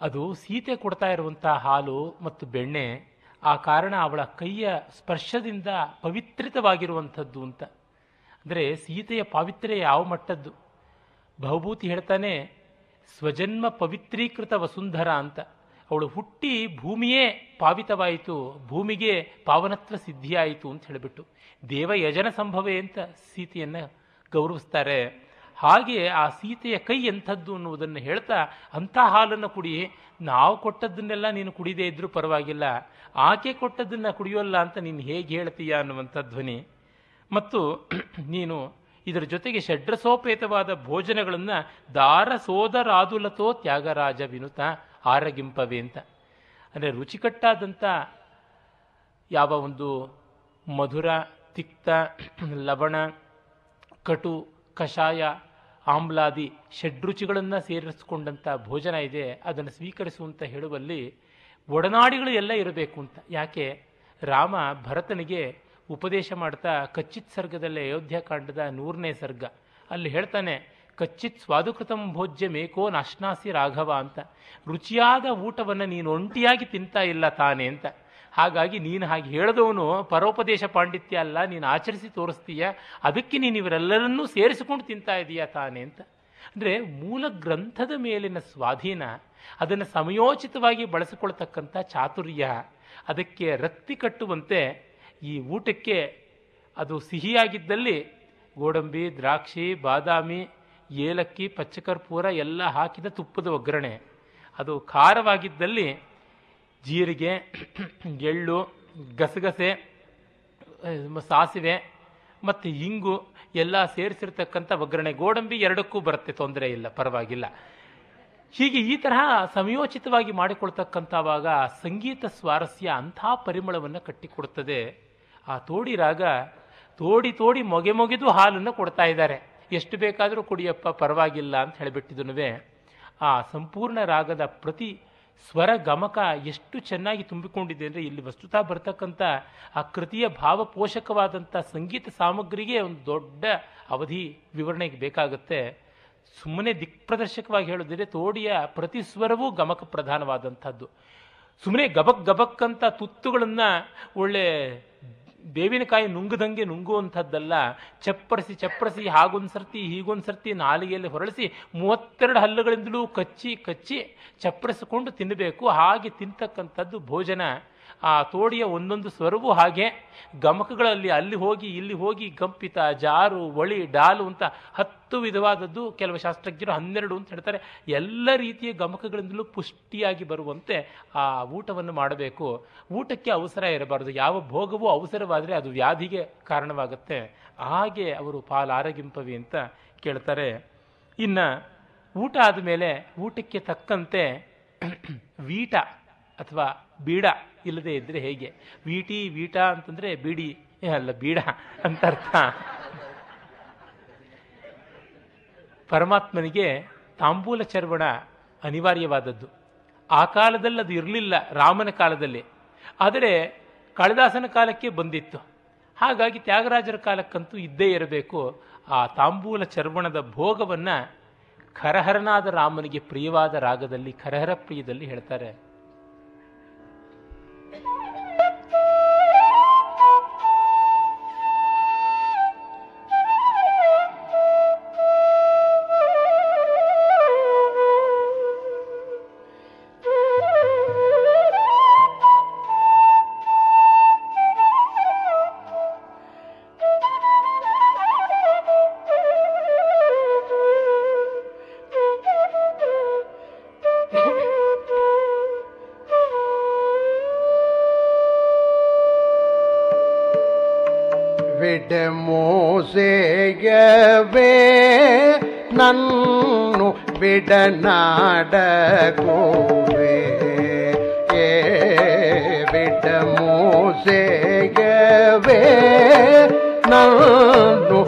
ಅದು ಸೀತೆ ಕೊಡ್ತಾ ಇರುವಂಥ ಹಾಲು ಮತ್ತು ಬೆಣ್ಣೆ, ಆ ಕಾರಣ ಅವಳ ಕೈಯ ಸ್ಪರ್ಶದಿಂದ ಪವಿತ್ರಿತವಾಗಿರುವಂಥದ್ದು ಅಂತ. ಅಂದರೆ ಸೀತೆಯ ಪಾವಿತ್ರ್ಯ ಯಾವ ಮಟ್ಟದ್ದು? ಬಹುಭೂತಿ ಹೇಳ್ತಾನೆ ಸ್ವಜನ್ಮ ಪವಿತ್ರೀಕೃತ ವಸುಂಧರ ಅಂತ. ಅವಳು ಹುಟ್ಟಿ ಭೂಮಿಯೇ ಪಾವಿತವಾಯಿತು, ಭೂಮಿಗೆ ಪಾವನತ್ವ ಸಿದ್ಧಿಯಾಯಿತು ಅಂತ ಹೇಳಿಬಿಟ್ಟು ದೇವ ಯಜನ ಸಂಭವೇ ಅಂತ ಸೀತೆಯನ್ನು ಗೌರವಿಸ್ತಾರೆ. ಹಾಗೆ ಆ ಸೀತೆಯ ಕೈ ಎಂಥದ್ದು ಅನ್ನುವುದನ್ನು ಹೇಳ್ತಾ ಅಂಥ ಹಾಲನ್ನು ಕುಡಿ. ನಾವು ಕೊಟ್ಟದ್ದನ್ನೆಲ್ಲ ನೀನು ಕುಡಿದೇ ಇದ್ರೂ ಪರವಾಗಿಲ್ಲ. ಆಕೆ ಕೊಟ್ಟದ್ದನ್ನು ಕುಡಿಯೋಲ್ಲ ಅಂತ ನೀನು ಹೇಗೆ ಹೇಳ್ತೀಯ ಅನ್ನುವಂಥ ಧ್ವನಿ. ಮತ್ತು ನೀನು ಇದರ ಜೊತೆಗೆ ಷಡ್ರಸೋಪೇತವಾದ ಭೋಜನಗಳನ್ನು ದಾರ ಸೋದರಾದುಲತೋ ತ್ಯಾಗರಾಜ ವಿನುತ ಆರಗಿಂಪವೇ ಅಂತ. ಅಂದರೆ ರುಚಿಕಟ್ಟಾದಂಥ ಯಾವ ಒಂದು ಮಧುರ, ತಿಕ್ತ, ಲವಣ, ಕಟು, ಕಷಾಯ, ಆಮ್ಲಾದಿ ಷಡ್ರುಚಿಗಳನ್ನು ಸೇರಿಸಿಕೊಂಡಂಥ ಭೋಜನ ಇದೆ. ಅದನ್ನು ಸ್ವೀಕರಿಸುವಂತ ಹೇಳುವಲ್ಲಿ ಒಡನಾಡಿಗಳು ಎಲ್ಲ ಇರಬೇಕು ಅಂತ. ಯಾಕೆ? ರಾಮ ಭರತನಿಗೆ ಉಪದೇಶ ಮಾಡ್ತಾ ಕಚ್ಚಿತ್ ಸರ್ಗದಲ್ಲಿ ಅಯೋಧ್ಯಾಕಾಂಡದ ನೂರನೇ ಸರ್ಗ. ಅಲ್ಲಿ ಹೇಳ್ತಾನೆ, ಕಚ್ಚಿತ್ ಸ್ವಾದುಕೃತಂ ಭೋಜ್ಯ ಮೇಕೋ ನಾಶ್ನಾಸಿ ರಾಘವ ಅಂತ. ರುಚಿಯಾದ ಊಟವನ್ನು ನೀನು ಒಂಟಿಯಾಗಿ ತಿಂತಾ ಇಲ್ಲ ತಾನೆ ಅಂತ. ಹಾಗಾಗಿ ನೀನು ಹಾಗೆ ಹೇಳಿದವನು ಪರೋಪದೇಶ ಪಾಂಡಿತ್ಯ ಅಲ್ಲ, ನೀನು ಆಚರಿಸಿ ತೋರಿಸ್ತೀಯ, ಅದಕ್ಕೆ ನೀನು ಇವರೆಲ್ಲರನ್ನೂ ಸೇರಿಸಿಕೊಂಡು ತಿಂತಾ ಇದೀಯಾ ತಾನೆ ಅಂತ. ಅಂದರೆ ಮೂಲ ಗ್ರಂಥದ ಮೇಲಿನ ಸ್ವಾಧೀನ, ಅದನ್ನು ಸಮಯೋಚಿತವಾಗಿ ಬಳಸಿಕೊಳ್ತಕ್ಕಂಥ ಚಾತುರ್ಯ, ಅದಕ್ಕೆ ರಕ್ತಿ ಕಟ್ಟುವಂತೆ ಈ ಊಟಕ್ಕೆ ಅದು ಸಿಹಿಯಾಗಿದ್ದಲ್ಲಿ ಗೋಡಂಬಿ, ದ್ರಾಕ್ಷಿ, ಬಾದಾಮಿ, ಏಲಕ್ಕಿ, ಪಚ್ಚಕರ್ಪೂರ ಎಲ್ಲ ಹಾಕಿದ ತುಪ್ಪದ ಒಗ್ಗರಣೆ. ಅದು ಖಾರವಾಗಿದ್ದಲ್ಲಿ ಜೀರಿಗೆ, ಎಳ್ಳು, ಗಸಗಸೆ ಸಾಸಿವೆ ಮತ್ತು ಇಂಗು ಎಲ್ಲ ಸೇರಿಸಿರ್ತಕ್ಕಂಥ ಒಗ್ಗರಣೆ. ಗೋಡಂಬಿ ಎರಡಕ್ಕೂ ಬರುತ್ತೆ, ತೊಂದರೆ ಇಲ್ಲ, ಪರವಾಗಿಲ್ಲ. ಹೀಗೆ ಈ ತರಹ ಸಮಯೋಚಿತವಾಗಿ ಮಾಡಿಕೊಳ್ತಕ್ಕಂಥವಾಗ ಸಂಗೀತ ಸ್ವಾರಸ್ಯ ಅಂಥ ಪರಿಮಳವನ್ನು ಕಟ್ಟಿಕೊಡುತ್ತದೆ. ಆ ತೋಡಿ ರಾಗ ತೋಡಿ ತೋಡಿ ಮೊಗೆ ಮೊಗೆದು ಹಾಲನ್ನು ಕೊಡ್ತಾ ಇದ್ದಾರೆ. ಎಷ್ಟು ಬೇಕಾದರೂ ಕುಡಿಯಪ್ಪ, ಪರವಾಗಿಲ್ಲ ಅಂತ ಹೇಳಿಬಿಟ್ಟಿದನುವೆ ಆ ಸಂಪೂರ್ಣ ರಾಗದ ಪ್ರತಿ ಸ್ವರ ಗಮಕ ಎಷ್ಟು ಚೆನ್ನಾಗಿ ತುಂಬಿಕೊಂಡಿದೆ ಅಂದರೆ ಇಲ್ಲಿ ವಸ್ತುತ ಬರ್ತಕ್ಕಂಥ ಆ ಕೃತಿಯ ಭಾವಪೋಷಕವಾದಂಥ ಸಂಗೀತ ಸಾಮಗ್ರಿಗೆ ಒಂದು ದೊಡ್ಡ ಅವಧಿ ವಿವರಣೆಗೆ ಬೇಕಾಗುತ್ತೆ. ಸುಮ್ಮನೆ ದಿಕ್ಪ್ರದರ್ಶಕವಾಗಿ ಹೇಳೋದಿದ್ರೆ ತೋಡಿಯ ಪ್ರತಿ ಸ್ವರವೂ ಗಮಕ ಪ್ರಧಾನವಾದಂಥದ್ದು. ಸುಮ್ಮನೆ ಗಬಕ್ ಗಬಕ್ ಅಂತ ತುತ್ತುಗಳನ್ನು ಒಳ್ಳೆ ಬೇವಿನಕಾಯಿ ನುಂಗದಂಗೆ ನುಂಗುವಂಥದ್ದಲ್ಲ, ಚಪ್ಪರಿಸಿ ಚಪ್ಪರಿಸಿ ಹಾಗೊಂದು ಸರ್ತಿ ಹೀಗೊಂದು ಸರ್ತಿ ನಾಲಿಗೆಯಲ್ಲಿ ಹೊರಳಿಸಿ ಮೂವತ್ತೆರಡು ಹಲ್ಲುಗಳಿಂದಲೂ ಕಚ್ಚಿ ಕಚ್ಚಿ ಚಪ್ಪರಿಸಿಕೊಂಡು ತಿನ್ನಬೇಕು. ಹಾಗೆ ತಿಂತಕ್ಕಂಥದ್ದು ಭೋಜನ. ಆ ತೋಡಿಯ ಒಂದೊಂದು ಸ್ವರವೂ ಹಾಗೆ ಗಮಕಗಳಲ್ಲಿ ಅಲ್ಲಿ ಹೋಗಿ, ಇಲ್ಲಿ ಹೋಗಿ, ಗಂಪಿತ, ಜಾರು, ಒಳಿ, ಡಾಲು ಅಂತ ಹತ್ತು ವಿಧವಾದದ್ದು ಕೆಲವು ಶಾಸ್ತ್ರಜ್ಞರು ಹನ್ನೆರಡು ಅಂತ ಹೇಳ್ತಾರೆ. ಎಲ್ಲ ರೀತಿಯ ಗಮಕಗಳಿಂದಲೂ ಪುಷ್ಟಿಯಾಗಿ ಬರುವಂತೆ ಆ ಊಟವನ್ನು ಮಾಡಬೇಕು. ಊಟಕ್ಕೆ ಅವಸರ ಇರಬಾರದು. ಯಾವ ಭೋಗವೂ ಅವಸರವಾದರೆ ಅದು ವ್ಯಾಧಿಗೆ ಕಾರಣವಾಗುತ್ತೆ. ಹಾಗೆ ಅವರು ಪಾಲಾರಗಿಂಪವಿ ಅಂತ ಕೇಳ್ತಾರೆ. ಇನ್ನು ಊಟ ಆದಮೇಲೆ ಊಟಕ್ಕೆ ತಕ್ಕಂತೆ [clears throat] ವೀಟ ಅಥವಾ ಬೀಡ ಇಲ್ಲದೆ ಇದ್ದರೆ ಹೇಗೆ? ವೀಟಿ, ವೀಟ ಅಂತಂದರೆ ಬೀಡಿ. ಅಲ್ಲ, ಬೀಡ ಅಂತ ಅರ್ಥ. ಪರಮಾತ್ಮನಿಗೆ ತಾಂಬೂಲ ಚರ್ವಣ ಅನಿವಾರ್ಯವಾದದ್ದು. ಆ ಕಾಲದಲ್ಲಿ ಅದು ಇರಲಿಲ್ಲ, ರಾಮನ ಕಾಲದಲ್ಲಿ. ಆದರೆ ಕಾಳಿದಾಸನ ಕಾಲಕ್ಕೆ ಬಂದಿತ್ತು. ಹಾಗಾಗಿ ತ್ಯಾಗರಾಜರ ಕಾಲಕ್ಕಂತೂ ಇದ್ದೇ ಇರಬೇಕು. ಆ ತಾಂಬೂಲ ಚರ್ವಣದ ಭೋಗವನ್ನು ಖರಹರನಾದ ರಾಮನಿಗೆ ಪ್ರಿಯವಾದ ರಾಗದಲ್ಲಿ, ಖರಹರ ಪ್ರಿಯದಲ್ಲಿ ಹೇಳ್ತಾರೆ.
വിടനാട കൂവേ മൂസേകവേ നന്നു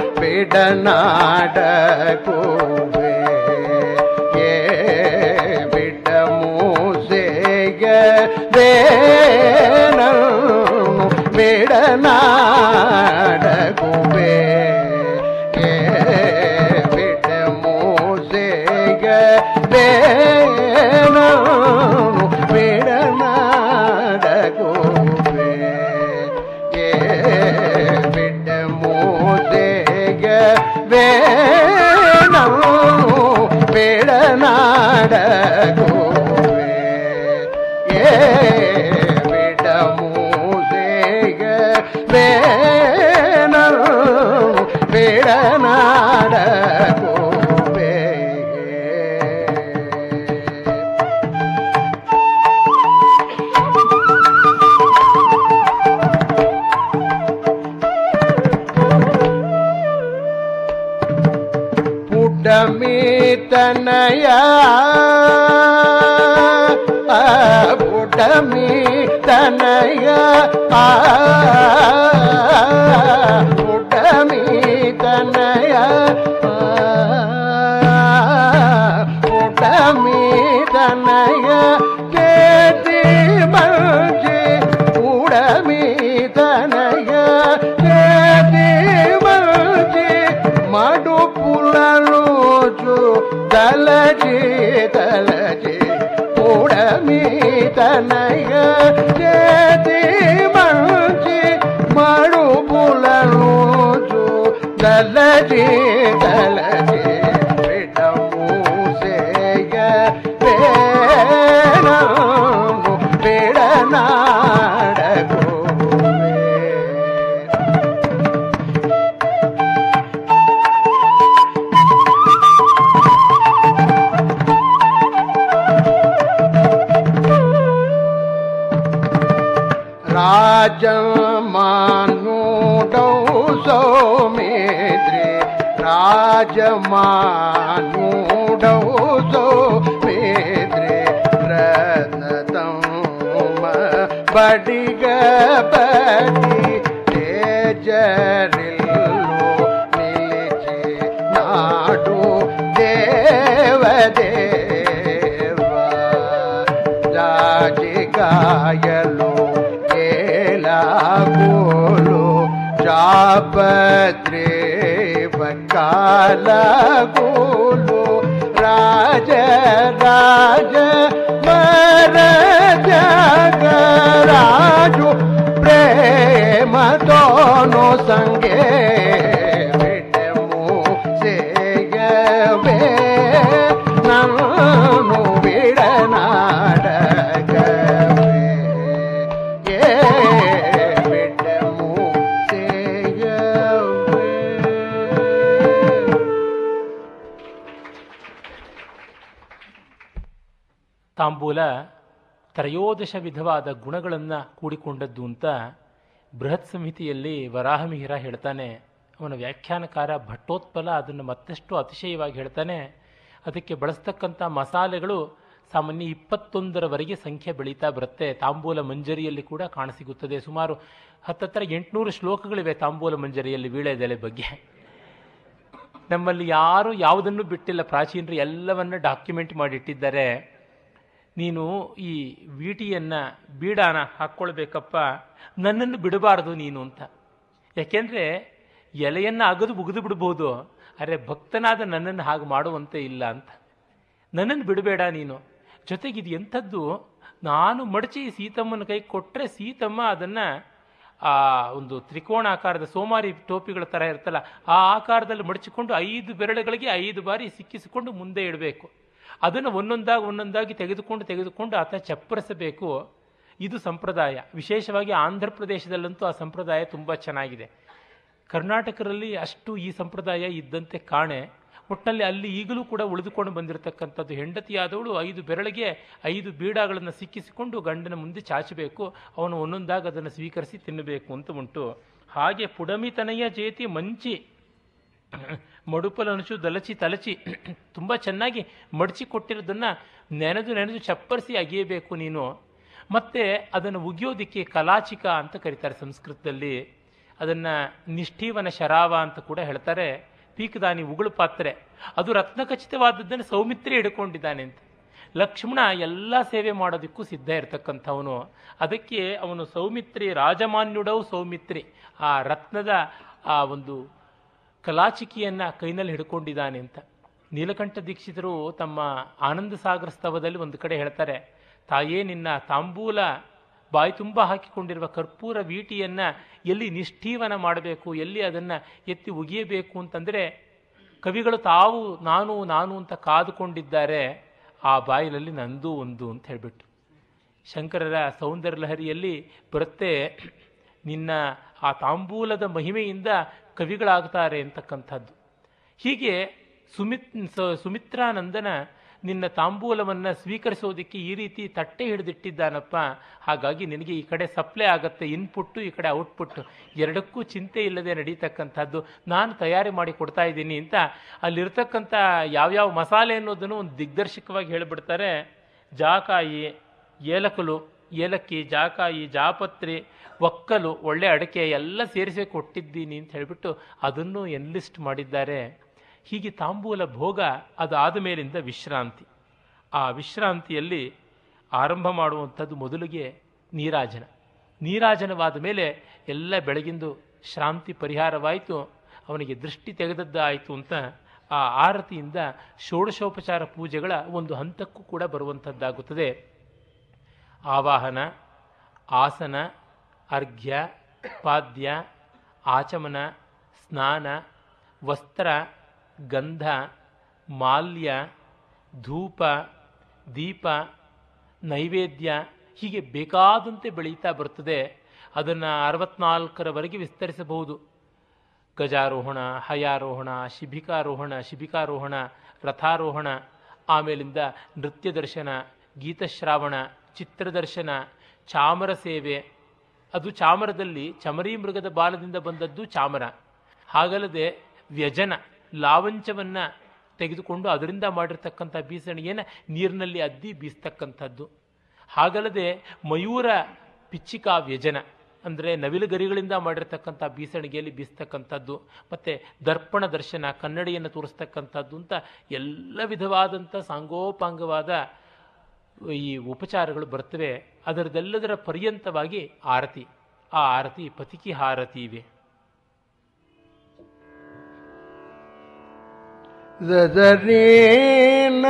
ತನಯ ಜೇತಿ యజమానుడవు సోమేద్రే రత్నతం బడిగ బడి జరిల్లో నిలిచి నాడు దేవదేవా జాజిగాయలో ఎలా గోలో చాప
la ತ್ರಯೋದಶ ವಿಧವಾದ ಗುಣಗಳನ್ನು ಕೂಡಿಕೊಂಡದ್ದು ಅಂತ ಬೃಹತ್ ಸಂಹಿತೆಯಲ್ಲಿ ವರಾಹಮಿಹಿರ ಹೇಳ್ತಾನೆ. ಅವನ ವ್ಯಾಖ್ಯಾನಕಾರ ಭಟ್ಟೋತ್ಪಲ ಅದನ್ನು ಮತ್ತಷ್ಟು ಅತಿಶಯವಾಗಿ ಹೇಳ್ತಾನೆ. ಅದಕ್ಕೆ ಬಳಸ್ತಕ್ಕಂಥ ಮಸಾಲೆಗಳು ಸಾಮಾನ್ಯ ಇಪ್ಪತ್ತೊಂದರವರೆಗೆ ಸಂಖ್ಯೆ ಬೆಳೀತಾ ಬರುತ್ತೆ. ತಾಂಬೂಲ ಮಂಜರಿಯಲ್ಲಿ ಕೂಡ ಕಾಣಸಿಗುತ್ತದೆ. ಸುಮಾರು ಹತ್ತತ್ರ ಎಂಟುನೂರು ಶ್ಲೋಕಗಳಿವೆ ತಾಂಬೂಲ ಮಂಜರಿಯಲ್ಲಿ ವೀಳೆದೆಲೆ ಬಗ್ಗೆ. ನಮ್ಮಲ್ಲಿ ಯಾರು ಯಾವುದನ್ನು ಬಿಟ್ಟಿಲ್ಲ. ಪ್ರಾಚೀನರು ಎಲ್ಲವನ್ನು ಡಾಕ್ಯುಮೆಂಟ್ ಮಾಡಿಟ್ಟಿದ್ದಾರೆ. ನೀನು ಈ ವೀಟಿಯನ್ನು ಬೀಡಾನ ಹಾಕ್ಕೊಳ್ಬೇಕಪ್ಪ, ನನ್ನನ್ನು ಬಿಡಬಾರದು ನೀನು ಅಂತ. ಯಾಕೆಂದರೆ ಎಲೆಯನ್ನು ಅಗದು ಮುಗಿದು ಬಿಡ್ಬೋದು, ಅರೆ ಭಕ್ತನಾದ ನನ್ನನ್ನು ಹಾಗೆ ಮಾಡುವಂತೆ ಇಲ್ಲ ಅಂತ. ನನ್ನನ್ನು ಬಿಡಬೇಡ ನೀನು. ಜೊತೆಗೆ ಇದು ಎಂಥದ್ದು? ನಾನು ಮಡಚಿ ಸೀತಮ್ಮನ ಕೈ ಕೊಟ್ಟರೆ ಸೀತಮ್ಮ ಅದನ್ನು ಆ ಒಂದು ತ್ರಿಕೋಣಾಕಾರದ ಸೋಮಾರಿ ಟೋಪಿಗಳ ಥರ ಇರ್ತಲ್ಲ ಆ ಆಕಾರದಲ್ಲಿ ಮಡಚಿಕೊಂಡು ಐದು ಬೆರಳುಗಳಿಗೆ ಐದು ಬಾರಿ ಸಿಕ್ಕಿಸಿಕೊಂಡು ಮುಂದೆ ಇಡಬೇಕು. ಅದನ್ನು ಒಂದೊಂದಾಗಿ ಒಂದೊಂದಾಗಿ ತೆಗೆದುಕೊಂಡು ತೆಗೆದುಕೊಂಡು ಆತ ಚಪ್ಪರಿಸಬೇಕು. ಇದು ಸಂಪ್ರದಾಯ. ವಿಶೇಷವಾಗಿ ಆಂಧ್ರ ಪ್ರದೇಶದಲ್ಲಂತೂ ಆ ಸಂಪ್ರದಾಯ ತುಂಬ ಚೆನ್ನಾಗಿದೆ. ಕರ್ನಾಟಕದಲ್ಲಿ ಅಷ್ಟು ಈ ಸಂಪ್ರದಾಯ ಇದ್ದಂತೆ ಕಾಣೆ. ಒಟ್ಟಿನಲ್ಲಿ ಅಲ್ಲಿ ಈಗಲೂ ಕೂಡ ಉಳಿದುಕೊಂಡು ಬಂದಿರತಕ್ಕಂಥದ್ದು ಹೆಂಡತಿಯಾದವಳು ಐದು ಬೆರಳಿಗೆ ಐದು ಬೀಡಾಗಳನ್ನು ಸಿಕ್ಕಿಸಿಕೊಂಡು ಗಂಡನ ಮುಂದೆ ಚಾಚಬೇಕು. ಅವನು ಒಂದೊಂದಾಗಿ ಅದನ್ನು ಸ್ವೀಕರಿಸಿ ತಿನ್ನಬೇಕು ಅಂತ ಉಂಟು. ಹಾಗೆ ಪುಡಮಿತನಯ ಜೇತಿ ಮಂಚಿ ಮಡುಪಲನುಚು ದಲಚಿ ತಲಚಿ ತುಂಬ ಚೆನ್ನಾಗಿ ಮಡಚಿ ಕೊಟ್ಟಿರೋದನ್ನು ನೆನೆದು ನೆನೆದು ಚಪ್ಪರಿಸಿ ಅಗಿಯಬೇಕು ನೀನು. ಮತ್ತು ಅದನ್ನು ಉಗಿಯೋದಕ್ಕೆ ಕಲಾಚಿಕ ಅಂತ ಕರೀತಾರೆ ಸಂಸ್ಕೃತದಲ್ಲಿ. ಅದನ್ನು ನಿಷ್ಠೀವನ ಶರಾವ ಅಂತ ಕೂಡ ಹೇಳ್ತಾರೆ. ಪೀಕದಾನಿ ಉಗುಳು ಪಾತ್ರೆ. ಅದು ರತ್ನಖಚಿತವಾದದ್ದನ್ನು ಸೌಮಿತ್ರಿ ಹಿಡ್ಕೊಂಡಿದ್ದಾನೆ ಅಂತ. ಲಕ್ಷ್ಮಣ ಎಲ್ಲ ಸೇವೆ ಮಾಡೋದಕ್ಕೂ ಸಿದ್ಧ ಇರತಕ್ಕಂಥವನು. ಅದಕ್ಕೆ ಅವನು ಸೌಮಿತ್ರಿ ರಾಜಮಾನ್ಯುಡವು ಸೌಮಿತ್ರಿ. ಆ ರತ್ನದ ಆ ಒಂದು ಕಲಾಚಿಕೆಯನ್ನು ಕೈನಲ್ಲಿ ಹಿಡ್ಕೊಂಡಿದ್ದಾನೆ ಅಂತ. ನೀಲಕಂಠ ದೀಕ್ಷಿತರು ತಮ್ಮ ಆನಂದ ಸಾಗರ ಸ್ತವದಲ್ಲಿ ಒಂದು ಕಡೆ ಹೇಳ್ತಾರೆ, ತಾಯೇ, ನಿನ್ನ ತಾಂಬೂಲ ಬಾಯಿ ತುಂಬ ಹಾಕಿಕೊಂಡಿರುವ ಕರ್ಪೂರ ವೀಟಿಯನ್ನು ಎಲ್ಲಿ ನಿಷ್ಠೀವನ ಮಾಡಬೇಕು, ಎಲ್ಲಿ ಅದನ್ನು ಎತ್ತಿ ಉಗಿಯಬೇಕು ಅಂತಂದರೆ, ಕವಿಗಳು ತಾವು, ನಾನು ನಾನು ಅಂತ ಕಾದುಕೊಂಡಿದ್ದಾರೆ, ಆ ಬಾಯಿಲಲ್ಲಿ ನಂದು ಒಂದು ಅಂತ ಹೇಳಿಬಿಟ್ಟು. ಶಂಕರರ ಸೌಂದರ್ಯ ಲಹರಿಯಲ್ಲಿ ಬರುತ್ತೆ, ನಿನ್ನ ಆ ತಾಂಬೂಲದ ಮಹಿಮೆಯಿಂದ ಕವಿಗಳಾಗ್ತಾರೆ ಅಂತಕ್ಕಂಥದ್ದು. ಹೀಗೆ ಸುಮಿತ್ ಸುಮಿತ್ರಾನಂದನ ನಿನ್ನ ತಾಂಬೂಲವನ್ನು ಸ್ವೀಕರಿಸೋದಕ್ಕೆ ಈ ರೀತಿ ತಟ್ಟೆ ಹಿಡಿದಿಟ್ಟಿದ್ದಾನಪ್ಪ. ಹಾಗಾಗಿ ನಿನಗೆ ಈ ಕಡೆ ಸಪ್ಲೈ ಆಗುತ್ತೆ ಇನ್ಪುಟ್ಟು ಈ ಕಡೆ ಔಟ್ಪುಟ್ಟು ಎರಡಕ್ಕೂ ಚಿಂತೆ ಇಲ್ಲದೆ ನಡೀತಕ್ಕಂಥದ್ದು. ನಾನು ತಯಾರಿ ಮಾಡಿ ಕೊಡ್ತಾ ಇದ್ದೀನಿ ಅಂತ ಅಲ್ಲಿರ್ತಕ್ಕಂಥ ಯಾವ್ಯಾವ ಮಸಾಲೆ ಅನ್ನೋದನ್ನು ಒಂದು ದಿಗ್ದರ್ಶಕವಾಗಿ ಹೇಳಿಬಿಡ್ತಾರೆ. ಜಾಕಾಯಿ, ಏಲಕಲು ಏಲಕ್ಕಿ, ಜಾಕಾಯಿ, ಜಾಪತ್ರಿ, ಒಕ್ಕಲು, ಒಳ್ಳೆ ಅಡಕೆ ಎಲ್ಲ ಸೇರಿಸಿ ಕೊಟ್ಟಿದ್ದೀನಿ ಅಂತ ಹೇಳಿಬಿಟ್ಟು ಅದನ್ನು ಎನ್ಲಿಸ್ಟ್ ಮಾಡಿದ್ದಾರೆ. ಹೀಗೆ ತಾಂಬೂಲ ಭೋಗ ಅದಾದ ಮೇಲಿಂದ ವಿಶ್ರಾಂತಿ. ಆ ವಿಶ್ರಾಂತಿಯಲ್ಲಿ ಆರಂಭ ಮಾಡುವಂಥದ್ದು ಮೊದಲಿಗೆ ನೀರಾಜನ. ನೀರಾಜನವಾದ ಮೇಲೆ ಎಲ್ಲ ಬೆಳಗಿಂದು ಶ್ರಾಂತಿ ಪರಿಹಾರವಾಯಿತು. ಅವನಿಗೆ ದೃಷ್ಟಿ ತೆಗೆದದ್ದಾಯಿತು ಅಂತ ಆ ಆರತಿಯಿಂದ ಷೋಡಶೋಪಚಾರ ಪೂಜೆಗಳ ಒಂದು ಹಂತಕ್ಕೂ ಕೂಡ ಬರುವಂಥದ್ದಾಗುತ್ತದೆ. ಆವಾಹನ, ಆಸನ, ಅರ್ಘ್ಯ, ಪಾದ್ಯ, ಆಚಮನ, ಸ್ನಾನ, ವಸ್ತ್ರ, ಗಂಧ, ಮಾಲ್ಯ, ಧೂಪ, ದೀಪ, ನೈವೇದ್ಯ ಹೀಗೆ ಬೇಕಾದಂತೆ ಬೆಳೀತಾ ಬರ್ತದೆ ಅದನ್ನು ಅರವತ್ನಾಲ್ಕರವರೆಗೆ ವಿಸ್ತರಿಸಬಹುದು. ಗಜಾರೋಹಣ, ಹಯಾರೋಹಣ, ಶಿಬಿಕಾರೋಹಣ ಶಿಬಿಕಾರೋಹಣ, ರಥಾರೋಹಣ, ಆಮೇಲಿಂದ ನೃತ್ಯ ದರ್ಶನ ಗೀತಶ್ರಾವಣ ಚಿತ್ರದರ್ಶನ, ಚಾಮರ ಸೇವೆ. ಅದು ಚಾಮರದಲ್ಲಿ ಚಮರಿ ಮೃಗದ ಬಾಲದಿಂದ ಬಂದದ್ದು ಚಾಮರ. ಹಾಗಲ್ಲದೆ ವ್ಯಜನ, ಲಾವಂಚವನ್ನು ತೆಗೆದುಕೊಂಡು ಅದರಿಂದ ಮಾಡಿರ್ತಕ್ಕಂಥ ಬೀಸಣಿಗೆಯನ್ನು ನೀರಿನಲ್ಲಿ ಅದ್ದಿ ಬೀಸ್ತಕ್ಕಂಥದ್ದು. ಹಾಗಲ್ಲದೆ ಮಯೂರ ಪಿಚ್ಚಿಕಾ ವ್ಯಜನ, ಅಂದರೆ ನವಿಲುಗರಿಗಳಿಂದ ಮಾಡಿರ್ತಕ್ಕಂಥ ಬೀಸಣಿಗೆಯಲ್ಲಿ ಬೀಸ್ತಕ್ಕಂಥದ್ದು. ಮತ್ತು ದರ್ಪಣ ದರ್ಶನ, ಕನ್ನಡಿಯನ್ನು ತೋರಿಸ್ತಕ್ಕಂಥದ್ದು ಅಂತ ಎಲ್ಲ ವಿಧವಾದಂಥ ಸಾಂಗೋಪಾಂಗವಾದ ಈ ಉಪಚಾರಗಳು ಬರ್ತವೆ ಅದರದೆಲ್ಲದರ ಪರ್ಯಂತವಾಗಿ ಆರತಿ. ಆ ಆರತಿ ಪತಿಕಿ ಆರತಿ ಇವೆ
ದದರೀನ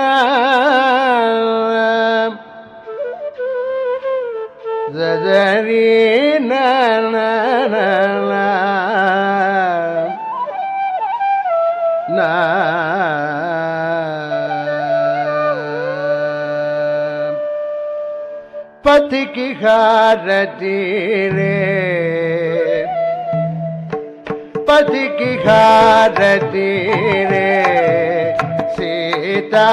पथ की खारती रे। पथ की खारती रे। सीता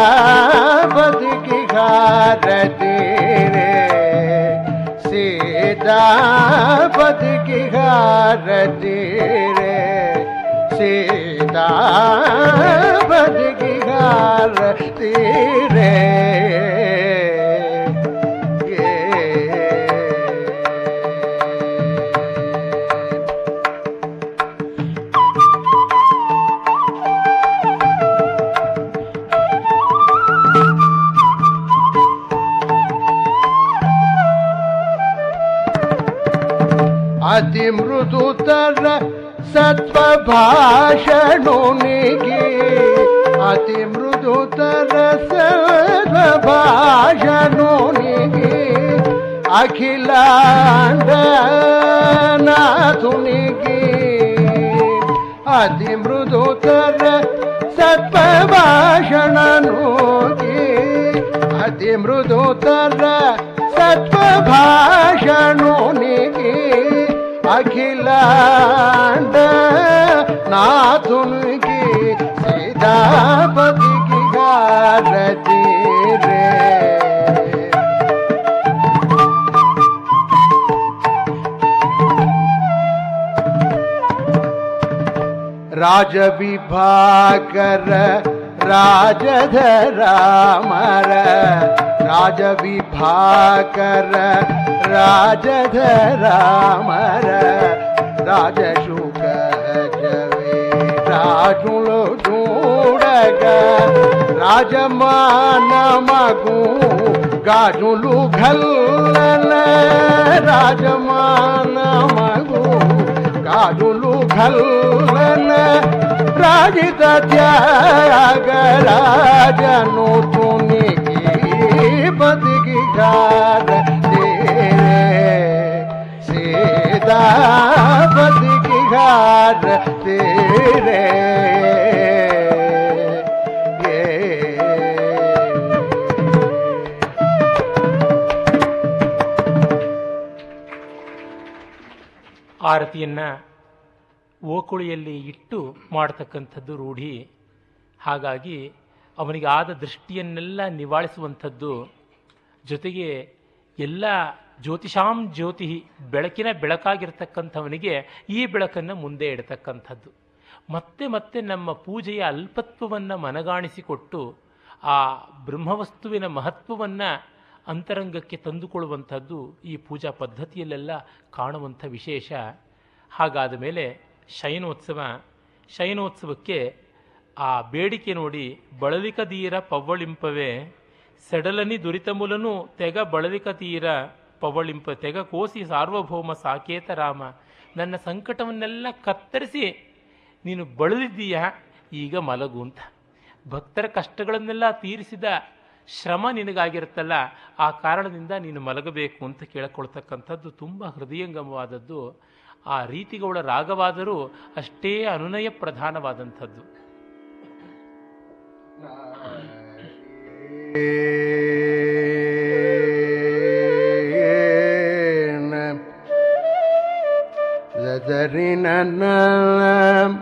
पथ की खारती रे। सीता पथ की खारती रे। सीता पथ की हारती रे। ಅತಿ ಮೃದುತರ ಸತ್ವ ಭಾಷಣುನಿಗೆ ಅತಿ ಮೃದುತರ ಸತ್ವ ಭಾಷಣುನಿಗೆ ಅಖಿಲಾಂಡ ನಾಥುನಿಗೆ ಅತಿ ಮೃದುತರ ಸತ್ವ ಭಾಷಣನುಗೆ ಅತಿ ಮೃದುತರ ಸತ್ವ ಭಾಷಣುನಿಗೆ अखिलांड नाथ उनकी सीतापति की गारती रे। राज विभाकर राजधरा मर राज विभाकर राजध राम राज शुक जवे राजुल ढूंढग राजमान मगू गाजुलू घलन राजमान मगू गाजुलू घलन राज त्याग राजनु तुम की बदगी
ಆರತಿಯನ್ನ ಓಕುಳಿಯಲ್ಲಿ ಇಟ್ಟು ಮಾಡತಕ್ಕಂಥದ್ದು ರೂಢಿ. ಹಾಗಾಗಿ ಅವನಿಗೆ ಆದ ದೃಷ್ಟಿಯನ್ನೆಲ್ಲ ನಿವಾಳಿಸುವಂಥದ್ದು ಜೊತೆಗೆ ಎಲ್ಲ ಜ್ಯೋತಿಷಾಂ ಜ್ಯೋತಿ ಬೆಳಕಿನ ಬೆಳಕಾಗಿರ್ತಕ್ಕಂಥವನಿಗೆ ಈ ಬೆಳಕನ್ನು ಮುಂದೆ ಇಡತಕ್ಕಂಥದ್ದು. ಮತ್ತೆ ಮತ್ತೆ ನಮ್ಮ ಪೂಜೆಯ ಅಲ್ಪತ್ವವನ್ನು ಮನಗಾಣಿಸಿಕೊಟ್ಟು ಆ ಬ್ರಹ್ಮವಸ್ತುವಿನ ಮಹತ್ವವನ್ನು ಅಂತರಂಗಕ್ಕೆ ತಂದುಕೊಳ್ಳುವಂಥದ್ದು ಈ ಪೂಜಾ ಪದ್ಧತಿಯಲ್ಲೆಲ್ಲ ಕಾಣುವಂಥ ವಿಶೇಷ. ಹಾಗಾದ ಮೇಲೆ ಶಯನೋತ್ಸವ, ಶಯನೋತ್ಸವಕ್ಕೆ ಆ ಬೇಡಿಕೆ ನೋಡಿ ಬಳಲಿಕ ತೀರ ಪವ್ವಳಿಂಪವೇ, ಸೆಡಲನಿ ದುರಿತಮುಲನು ತೆಗ ಬಳಲಿಕ ತೀರ ಪವ್ವಳಿಂಪ ತೆಗ ಕೋಸಿ ಸಾರ್ವಭೌಮ ಸಾಕೇತ ರಾಮ. ನನ್ನ ಸಂಕಟವನ್ನೆಲ್ಲ ಕತ್ತರಿಸಿ ನೀನು ಬಳಲಿದ್ದೀಯ? ಈಗ ಮಲಗು ಅಂತ. ಭಕ್ತರ ಕಷ್ಟಗಳನ್ನೆಲ್ಲ ತೀರಿಸಿದ ಶ್ರಮ ನಿನಗಾಗಿರುತ್ತಲ್ಲ, ಆ ಕಾರಣದಿಂದ ನೀನು ಮಲಗಬೇಕು ಅಂತ ಕೇಳಿಕೊಳ್ತಕ್ಕಂಥದ್ದು ತುಂಬ ಹೃದಯಂಗಮವಾದದ್ದು. ಆ ರೀತಿಗಳ ರಾಗವಾದರೂ ಅಷ್ಟೇ ಅನುನಯ ಪ್ರಧಾನವಾದಂಥದ್ದು.
Zari
நரிநலம்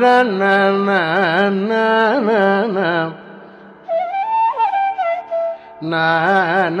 நாரணம் நான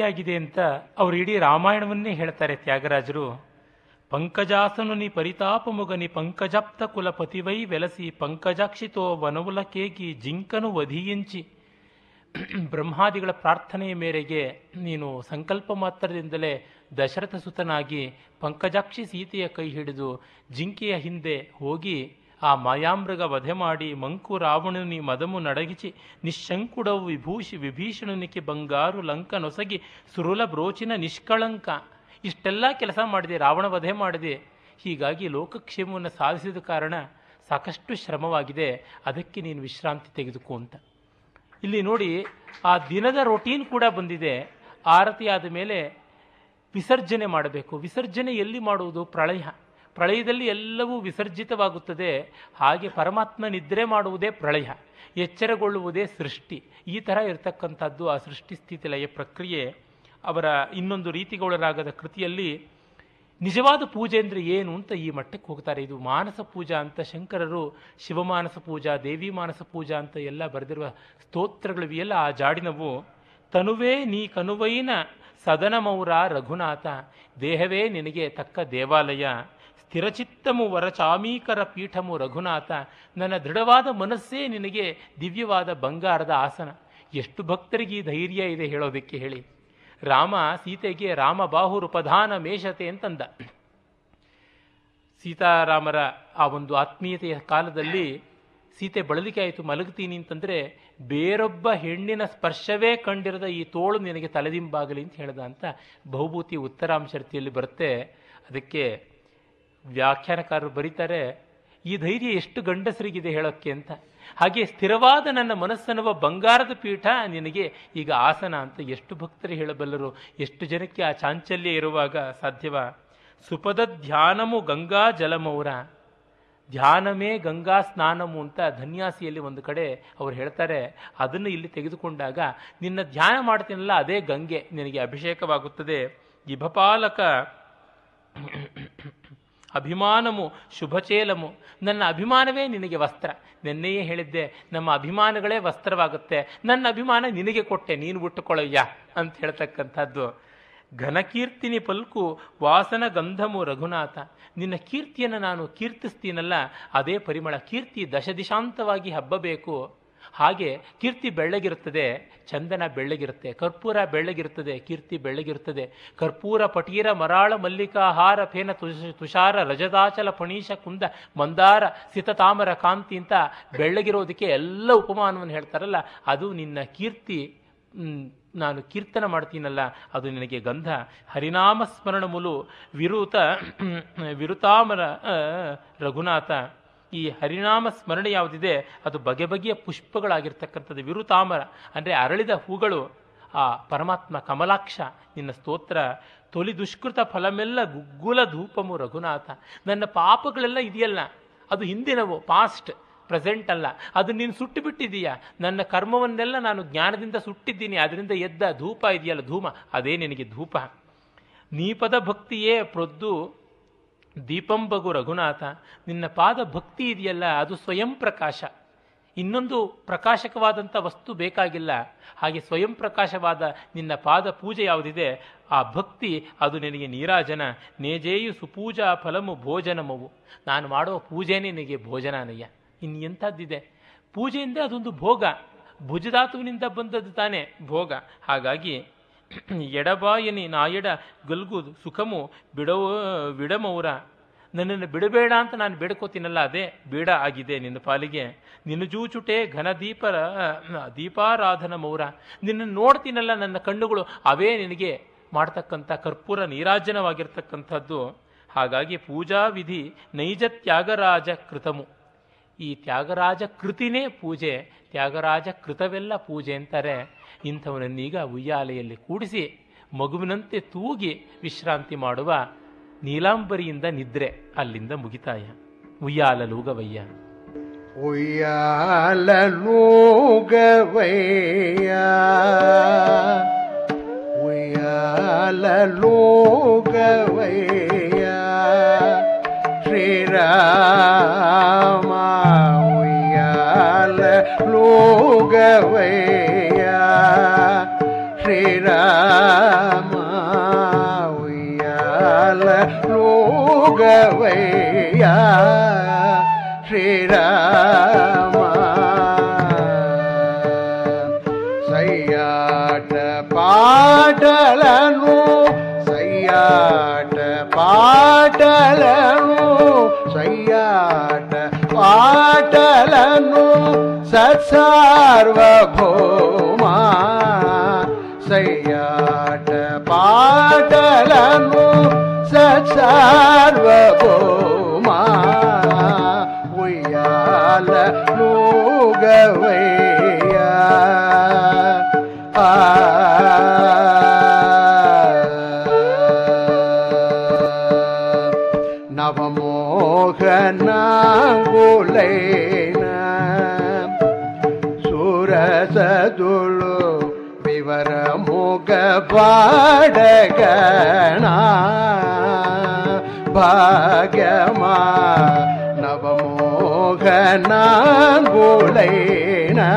ಆಗಿದೆ ಅಂತ ಅವರು ಇಡೀ ರಾಮಾಯಣವನ್ನೇ ಹೇಳ್ತಾರೆ ತ್ಯಾಗರಾಜರು. ಪಂಕಜಾಸನು ನಿ ಪರಿತಾಪ ಮುಗನಿ ಪಂಕಜಪ್ತ ಕುಲಪತಿವೈ ವೆಲಸಿ, ಪಂಕಜಾಕ್ಷಿತೋ ವನವುಲಕೇಗಿ ಜಿಂಕನು ವಧಿಯಿಂಚಿ ಬ್ರಹ್ಮಾದಿಗಳ ಪ್ರಾರ್ಥನೆಯ ಮೇರೆಗೆ ನೀನು ಸಂಕಲ್ಪ ಮಾತ್ರದಿಂದಲೇ ದಶರಥ ಸುತನಾಗಿ ಪಂಕಜಾಕ್ಷಿ ಸೀತೆಯ ಕೈ ಹಿಡಿದು ಜಿಂಕೆಯ ಹಿಂದೆ ಹೋಗಿ ಆ ಮಾಯಾಮೃಗ ವಧೆ ಮಾಡಿ, ಮಂಕು ರಾವಣನಿ ಮದಮು ನಡಗಿಸಿ ನಿಶಂಕುಡವು ವಿಭೂಷಿ ವಿಭೀಷಣನಿಕೆ ಬಂಗಾರು ಲಂಕ ನೊಸಗಿ ಸುರುಲ ಬ್ರೋಚಿನ ನಿಷ್ಕಳಂಕ. ಇಷ್ಟೆಲ್ಲ ಕೆಲಸ ಮಾಡಿದೆ, ರಾವಣ ವಧೆ ಮಾಡಿದೆ. ಹೀಗಾಗಿ ಲೋಕಕ್ಷೇಮವನ್ನು ಸಾಧಿಸಿದ ಕಾರಣ ಸಾಕಷ್ಟು ಶ್ರಮವಾಗಿದೆ. ಅದಕ್ಕೆ ನೀನು ವಿಶ್ರಾಂತಿ ತೆಗೆದುಕೋ ಅಂತ. ಇಲ್ಲಿ ನೋಡಿ, ಆ ದಿನದ ರೊಟೀನ್ ಕೂಡ ಬಂದಿದೆ. ಆರತಿ ಆದ ಮೇಲೆ ವಿಸರ್ಜನೆ ಮಾಡಬೇಕು. ವಿಸರ್ಜನೆ ಎಲ್ಲಿ ಮಾಡುವುದು? ಪ್ರಳಯ. ಪ್ರಳಯದಲ್ಲಿ ಎಲ್ಲವೂ ವಿಸರ್ಜಿತವಾಗುತ್ತದೆ. ಹಾಗೆ ಪರಮಾತ್ಮ ನಿದ್ರೆ ಮಾಡುವುದೇ ಪ್ರಳಯ, ಎಚ್ಚರಗೊಳ್ಳುವುದೇ ಸೃಷ್ಟಿ. ಈ ಥರ ಇರತಕ್ಕಂಥದ್ದು ಆ ಸೃಷ್ಟಿ ಸ್ಥಿತಿ ಲಯ ಪ್ರಕ್ರಿಯೆ. ಅವರ ಇನ್ನೊಂದು ರೀತಿಗೊಳರಾಗದ ಕೃತಿಯಲ್ಲಿ, ನಿಜವಾದ ಪೂಜೆ ಅಂದರೆ ಏನು ಅಂತ ಈ ಮಟ್ಟಕ್ಕೆ ಹೋಗ್ತಾರೆ. ಇದು ಮಾನಸ ಪೂಜಾ ಅಂತ ಶಂಕರರು ಶಿವಮಾನಸ ಪೂಜಾ, ದೇವಿ ಮಾನಸ ಪೂಜಾ ಅಂತ ಎಲ್ಲ ಬರೆದಿರುವ ಸ್ತೋತ್ರಗಳು ಎಲ್ಲ ಆ ಜಾಡಿನವು. ತನುವೇ ನೀ ಕನುವೈನ ಸದನಮೌರ ರಘುನಾಥ, ದೇಹವೇ ನಿನಗೆ ತಕ್ಕ ದೇವಾಲಯ. ಸ್ಥಿರಚಿತ್ತಮು ವರಚಾಮೀಕರ ಪೀಠಮು ರಘುನಾಥ, ನನ್ನ ದೃಢವಾದ ಮನಸ್ಸೇ ನಿನಗೆ ದಿವ್ಯವಾದ ಬಂಗಾರದ ಆಸನ. ಎಷ್ಟು ಭಕ್ತರಿಗೆ ಈ ಧೈರ್ಯ ಇದೆ ಹೇಳೋದಕ್ಕೆ ಹೇಳಿ. ರಾಮ ಸೀತೆಗೆ ರಾಮ ಬಾಹುರು ಪ್ರಧಾನ ಮೇಷತೆ ಅಂತಂದ. ಸೀತಾರಾಮರ ಆ ಒಂದು ಆತ್ಮೀಯತೆಯ ಕಾಲದಲ್ಲಿ ಸೀತೆ ಬಳಲಿಕೆ ಆಯಿತು ಮಲಗ್ತೀನಿ ಅಂತಂದರೆ ಬೇರೊಬ್ಬ ಹೆಣ್ಣಿನ ಸ್ಪರ್ಶವೇ ಕಂಡಿರದ ಈ ತೋಳು ನಿನಗೆ ತಲೆದಿಂಬಾಗಲಿ ಅಂತ ಹೇಳ್ದ ಅಂತ ಬಹುಭೂತಿ ಉತ್ತರಾಂಶರ್ತಿಯಲ್ಲಿ ಬರುತ್ತೆ. ಅದಕ್ಕೆ ವ್ಯಾಖ್ಯಾನಕಾರರು ಬರೀತಾರೆ,
ಈ ಧೈರ್ಯ ಎಷ್ಟು ಗಂಡಸರಿಗಿದೆ ಹೇಳೋಕ್ಕೆ ಅಂತ. ಹಾಗೆ ಸ್ಥಿರವಾದ ನನ್ನ ಮನಸ್ಸನ್ನುವ ಬಂಗಾರದ ಪೀಠ ನಿನಗೆ ಈಗ ಆಸನ ಅಂತ ಎಷ್ಟು ಭಕ್ತರು ಹೇಳಬಲ್ಲರು, ಎಷ್ಟು ಜನಕ್ಕೆ ಆ ಚಾಂಚಲ್ಯ ಇರುವಾಗ ಸಾಧ್ಯವ? ಸುಪದ ಧ್ಯಾನಮು ಗಂಗಾ ಜಲಮೌರ. ಧ್ಯಾನಮೇ ಗಂಗಾ ಸ್ನಾನಮು ಅಂತ ಧನ್ಯಾಸಿಯಲ್ಲಿ ಒಂದು ಕಡೆ ಅವ್ರು ಹೇಳ್ತಾರೆ, ಅದನ್ನು ಇಲ್ಲಿ ತೆಗೆದುಕೊಂಡಾಗ, ನಿನ್ನ ಧ್ಯಾನ ಮಾಡ್ತೀನಲ್ಲ, ಅದೇ ಗಂಗೆ ನಿನಗೆ ಅಭಿಷೇಕವಾಗುತ್ತದೆ. ಇಭಪಾಲಕ ಅಭಿಮಾನಮು, ಶುಭಚೇಲಮು. ನನ್ನ ಅಭಿಮಾನವೇ ನಿನಗೆ ವಸ್ತ್ರ. ನಿನ್ನೆಯೇ ಹೇಳಿದ್ದೆ, ನಮ್ಮ ಅಭಿಮಾನಗಳೇ ವಸ್ತ್ರವಾಗುತ್ತೆ. ನನ್ನ ಅಭಿಮಾನ ನಿನಗೆ ಕೊಟ್ಟೆ, ನೀನು ಉಟ್ಟುಕೊಳ್ಳಯ್ಯ ಅಂತ ಹೇಳ್ತಕ್ಕಂಥದ್ದು. ಘನಕೀರ್ತಿನಿ ಪಲ್ಕು, ವಾಸನ ಗಂಧಮು ರಘುನಾಥ. ನಿನ್ನ ಕೀರ್ತಿಯನ್ನು ನಾನು ಕೀರ್ತಿಸ್ತೀನಲ್ಲ, ಅದೇ ಪರಿಮಳ. ಕೀರ್ತಿ ದಶದಿಶಾಂತವಾಗಿ ಹಬ್ಬಬೇಕು. ಹಾಗೆ ಕೀರ್ತಿ ಬೆಳ್ಳಗಿರುತ್ತದೆ, ಚಂದನ ಬೆಳ್ಳಗಿರುತ್ತೆ, ಕರ್ಪೂರ ಬೆಳ್ಳಗಿರುತ್ತದೆ, ಕೀರ್ತಿ ಬೆಳ್ಳಗಿರುತ್ತದೆ. ಕರ್ಪೂರ ಪಟೀರ, ಮರಾಳ ಮಲ್ಲಿಕಾಹಾರ ಫೇನ ತುಷ, ತುಷಾರ, ರಜದಾಚಲ ಪಣೀಶ ಕುಂದ, ಮಂದಾರ, ಸಿತತಾಮರ, ಕಾಂತಿ ಅಂತ ಬೆಳ್ಳಗಿರೋದಕ್ಕೆ ಎಲ್ಲ ಉಪಮಾನವನ್ನು ಹೇಳ್ತಾರಲ್ಲ, ಅದು ನಿನ್ನ ಕೀರ್ತಿ ನಾನು ಕೀರ್ತನ ಮಾಡ್ತೀನಲ್ಲ, ಅದು ನಿನಗೆ ಗಂಧ. ಹರಿನಾಮ ಸ್ಮರಣ ಮುಲು ವಿರುತ, ವಿರುತಾಮರ ರಘುನಾಥ. ಈ ಹರಿನಾಮ ಸ್ಮರಣೆ ಯಾವುದಿದೆ? ಅದು ಬಗೆ ಬಗೆಯ ಪುಷ್ಪಗಳಾಗಿರ್ತಕ್ಕಂಥದ್ದು. ವಿರುತಾಮರ, ಅಂದರೆ ಅರಳಿದ ಹೂಗಳು, ಆ ಪರಮಾತ್ಮ ಕಮಲಾಕ್ಷ, ನಿನ್ನ ಸ್ತೋತ್ರ, ತೊಲಿ ದುಷ್ಕೃತ ಫಲಮೆಲ್ಲ ಗುಗ್ಗುಲ ಧೂಪಮು ರಘುನಾಥ. ನನ್ನ ಪಾಪಗಳೆಲ್ಲ ಇದೆಯಲ್ಲ? ಅದು ಹಿಂದಿನವು ಪಾಸ್ಟ್ ಪ್ರೆಸೆಂಟ್ ಅಲ್ಲ. ಅದು ನೀನು ಸುಟ್ಟು ಬಿಟ್ಟಿದ್ದೀಯಾ? ನನ್ನ ಕರ್ಮವನ್ನೆಲ್ಲ ನಾನು ಜ್ಞಾನದಿಂದ ಸುಟ್ಟಿದ್ದೀನಿ. ಅದರಿಂದ ಎದ್ದ ಧೂಪ ಇದೆಯಲ್ಲ? ಧೂಮ. ಅದೇ ನಿನಗೆ ಧೂಪ. ನೀಪದ ಭಕ್ತಿಯೇ ಪ್ರೊದ್ದು ದೀಪಂಬಗು ರಘುನಾಥ, ನಿನ್ನ ಪಾದ ಭಕ್ತಿ ಇದೆಯಲ್ಲ, ಅದು ಸ್ವಯಂ ಪ್ರಕಾಶ. ಇನ್ನೊಂದು ಪ್ರಕಾಶಕವಾದಂಥ ವಸ್ತು ಬೇಕಾಗಿಲ್ಲ. ಹಾಗೆ ಸ್ವಯಂ ಪ್ರಕಾಶವಾದ ನಿನ್ನ ಪಾದ ಪೂಜೆ ಯಾವುದಿದೆ, ಆ ಭಕ್ತಿ ಅದು ನಿನಗೆ ನೀರಾಜನ. ನೇಜೇಯು ಸುಪೂಜಾ ಫಲಮು ಭೋಜನಮವು. ನಾನು ಮಾಡುವ ಪೂಜೆನೇ ನಿನಗೆ ಭೋಜನನಯ್ಯ ಇನ್ನು ಎಂಥದ್ದಿದೆ ಪೂಜೆಯಿಂದ ಅದೊಂದು ಭೋಗ. ಭುಜಧಾತುವಿನಿಂದ ಬಂದದ್ದು ತಾನೇ ಭೋಗ. ಹಾಗಾಗಿ [clears throat] ಎಡಬಾಯನಿ ನಾಯಡ ಗಲ್ಗು ಸುಖಮು ಬಿಡವ ವಿಡಮೌರ ನನ್ನನ್ನು ಬಿಡಬೇಡ ಅಂತ ನಾನು ಬೇಡ್ಕೋತೀನಲ್ಲ, ಅದೇ ಬೇಡ ಆಗಿದೆ ನಿನ್ನ ಪಾಲಿಗೆ. ನಿನ್ನ ಜೂಚುಟೆ ಘನ ದೀಪರ [clears throat] ದೀಪಾರಾಧನ ಮೌರ. ನಿನ್ನನ್ನು ನೋಡ್ತೀನಲ್ಲ ನನ್ನ ಕಣ್ಣುಗಳು, ಅವೇ ನಿನಗೆ ಮಾಡ್ತಕ್ಕಂಥ ಕರ್ಪೂರ ನೀರಾಜನವಾಗಿರ್ತಕ್ಕಂಥದ್ದು. ಹಾಗಾಗಿ ಪೂಜಾ ವಿಧಿ ನೈಜ ತ್ಯಾಗರಾಜ ಕೃತಮು. ಈ ತ್ಯಾಗರಾಜ ಕೃತಿನೇ ಪೂಜೆ. ತ್ಯಾಗರಾಜ ಕೃತವೆಲ್ಲ ಪೂಜೆ ಅಂತಾರೆ. ಇಂಥವನನ್ನೀಗ ಉಯ್ಯಾಲೆಯಲ್ಲಿ ಕೂಡಿಸಿ ಮಗುವಿನಂತೆ ತೂಗಿ ವಿಶ್ರಾಂತಿ ಮಾಡುವ ನೀಲಾಂಬರಿಯಿಂದ ನಿದ್ರೆ ಅಲ್ಲಿಂದ ಮುಗಿತಾಯ. ಉಯ್ಯಾಲ ಲೂಗವಯ್ಯ.
ಉಯ್ಯಾಲೂಗವಯ್ಯ ಉಯ್ಯಾಲೂಗವಯ್ಯ ಶ್ರೀರಾಮ உய்யால லோகவையா ஸ்ரீராமா சையாட்ட பாடலனோ சையாட்ட பாடலனோ சையாட்ட பாடலனோ சத்சார்வபோமா இசையாட பாடலமோ சர்வகோமா உயால நூகவையா நவமோகனாங்குலை சூரசதுளு முக பாடகணா பாகமா நவமோகனான் போலைனா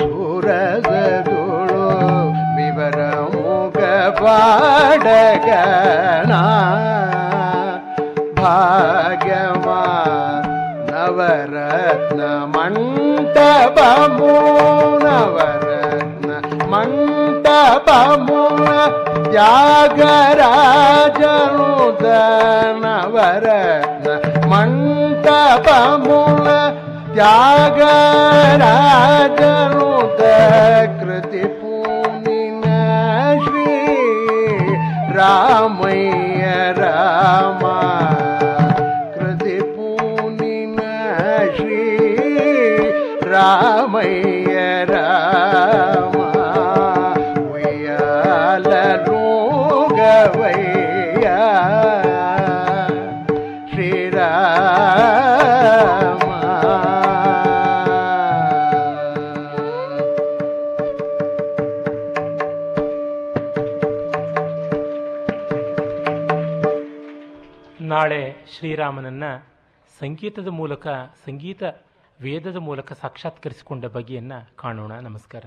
சூரசதுழோ விவர முக பாடகணா பாகமா நவரத்ன மண்டபமோ நவர न्त जागरा जनु त्यागराजनुद कृतिपूनिन मङ्गल जागरा जनु
श्री रामय रामा कृति श्री
राम ಶ್ರೀರಾಮನನ್ನ ಸಂಗೀತದ ಮೂಲಕ ಸಂಗೀತ ವೇದದ ಮೂಲಕ ಸಾಕ್ಷಾತ್ಕರಿಸಿಕೊಂಡ ಬಗೆಯನ್ನು ಕಾಣೋಣ. ನಮಸ್ಕಾರ.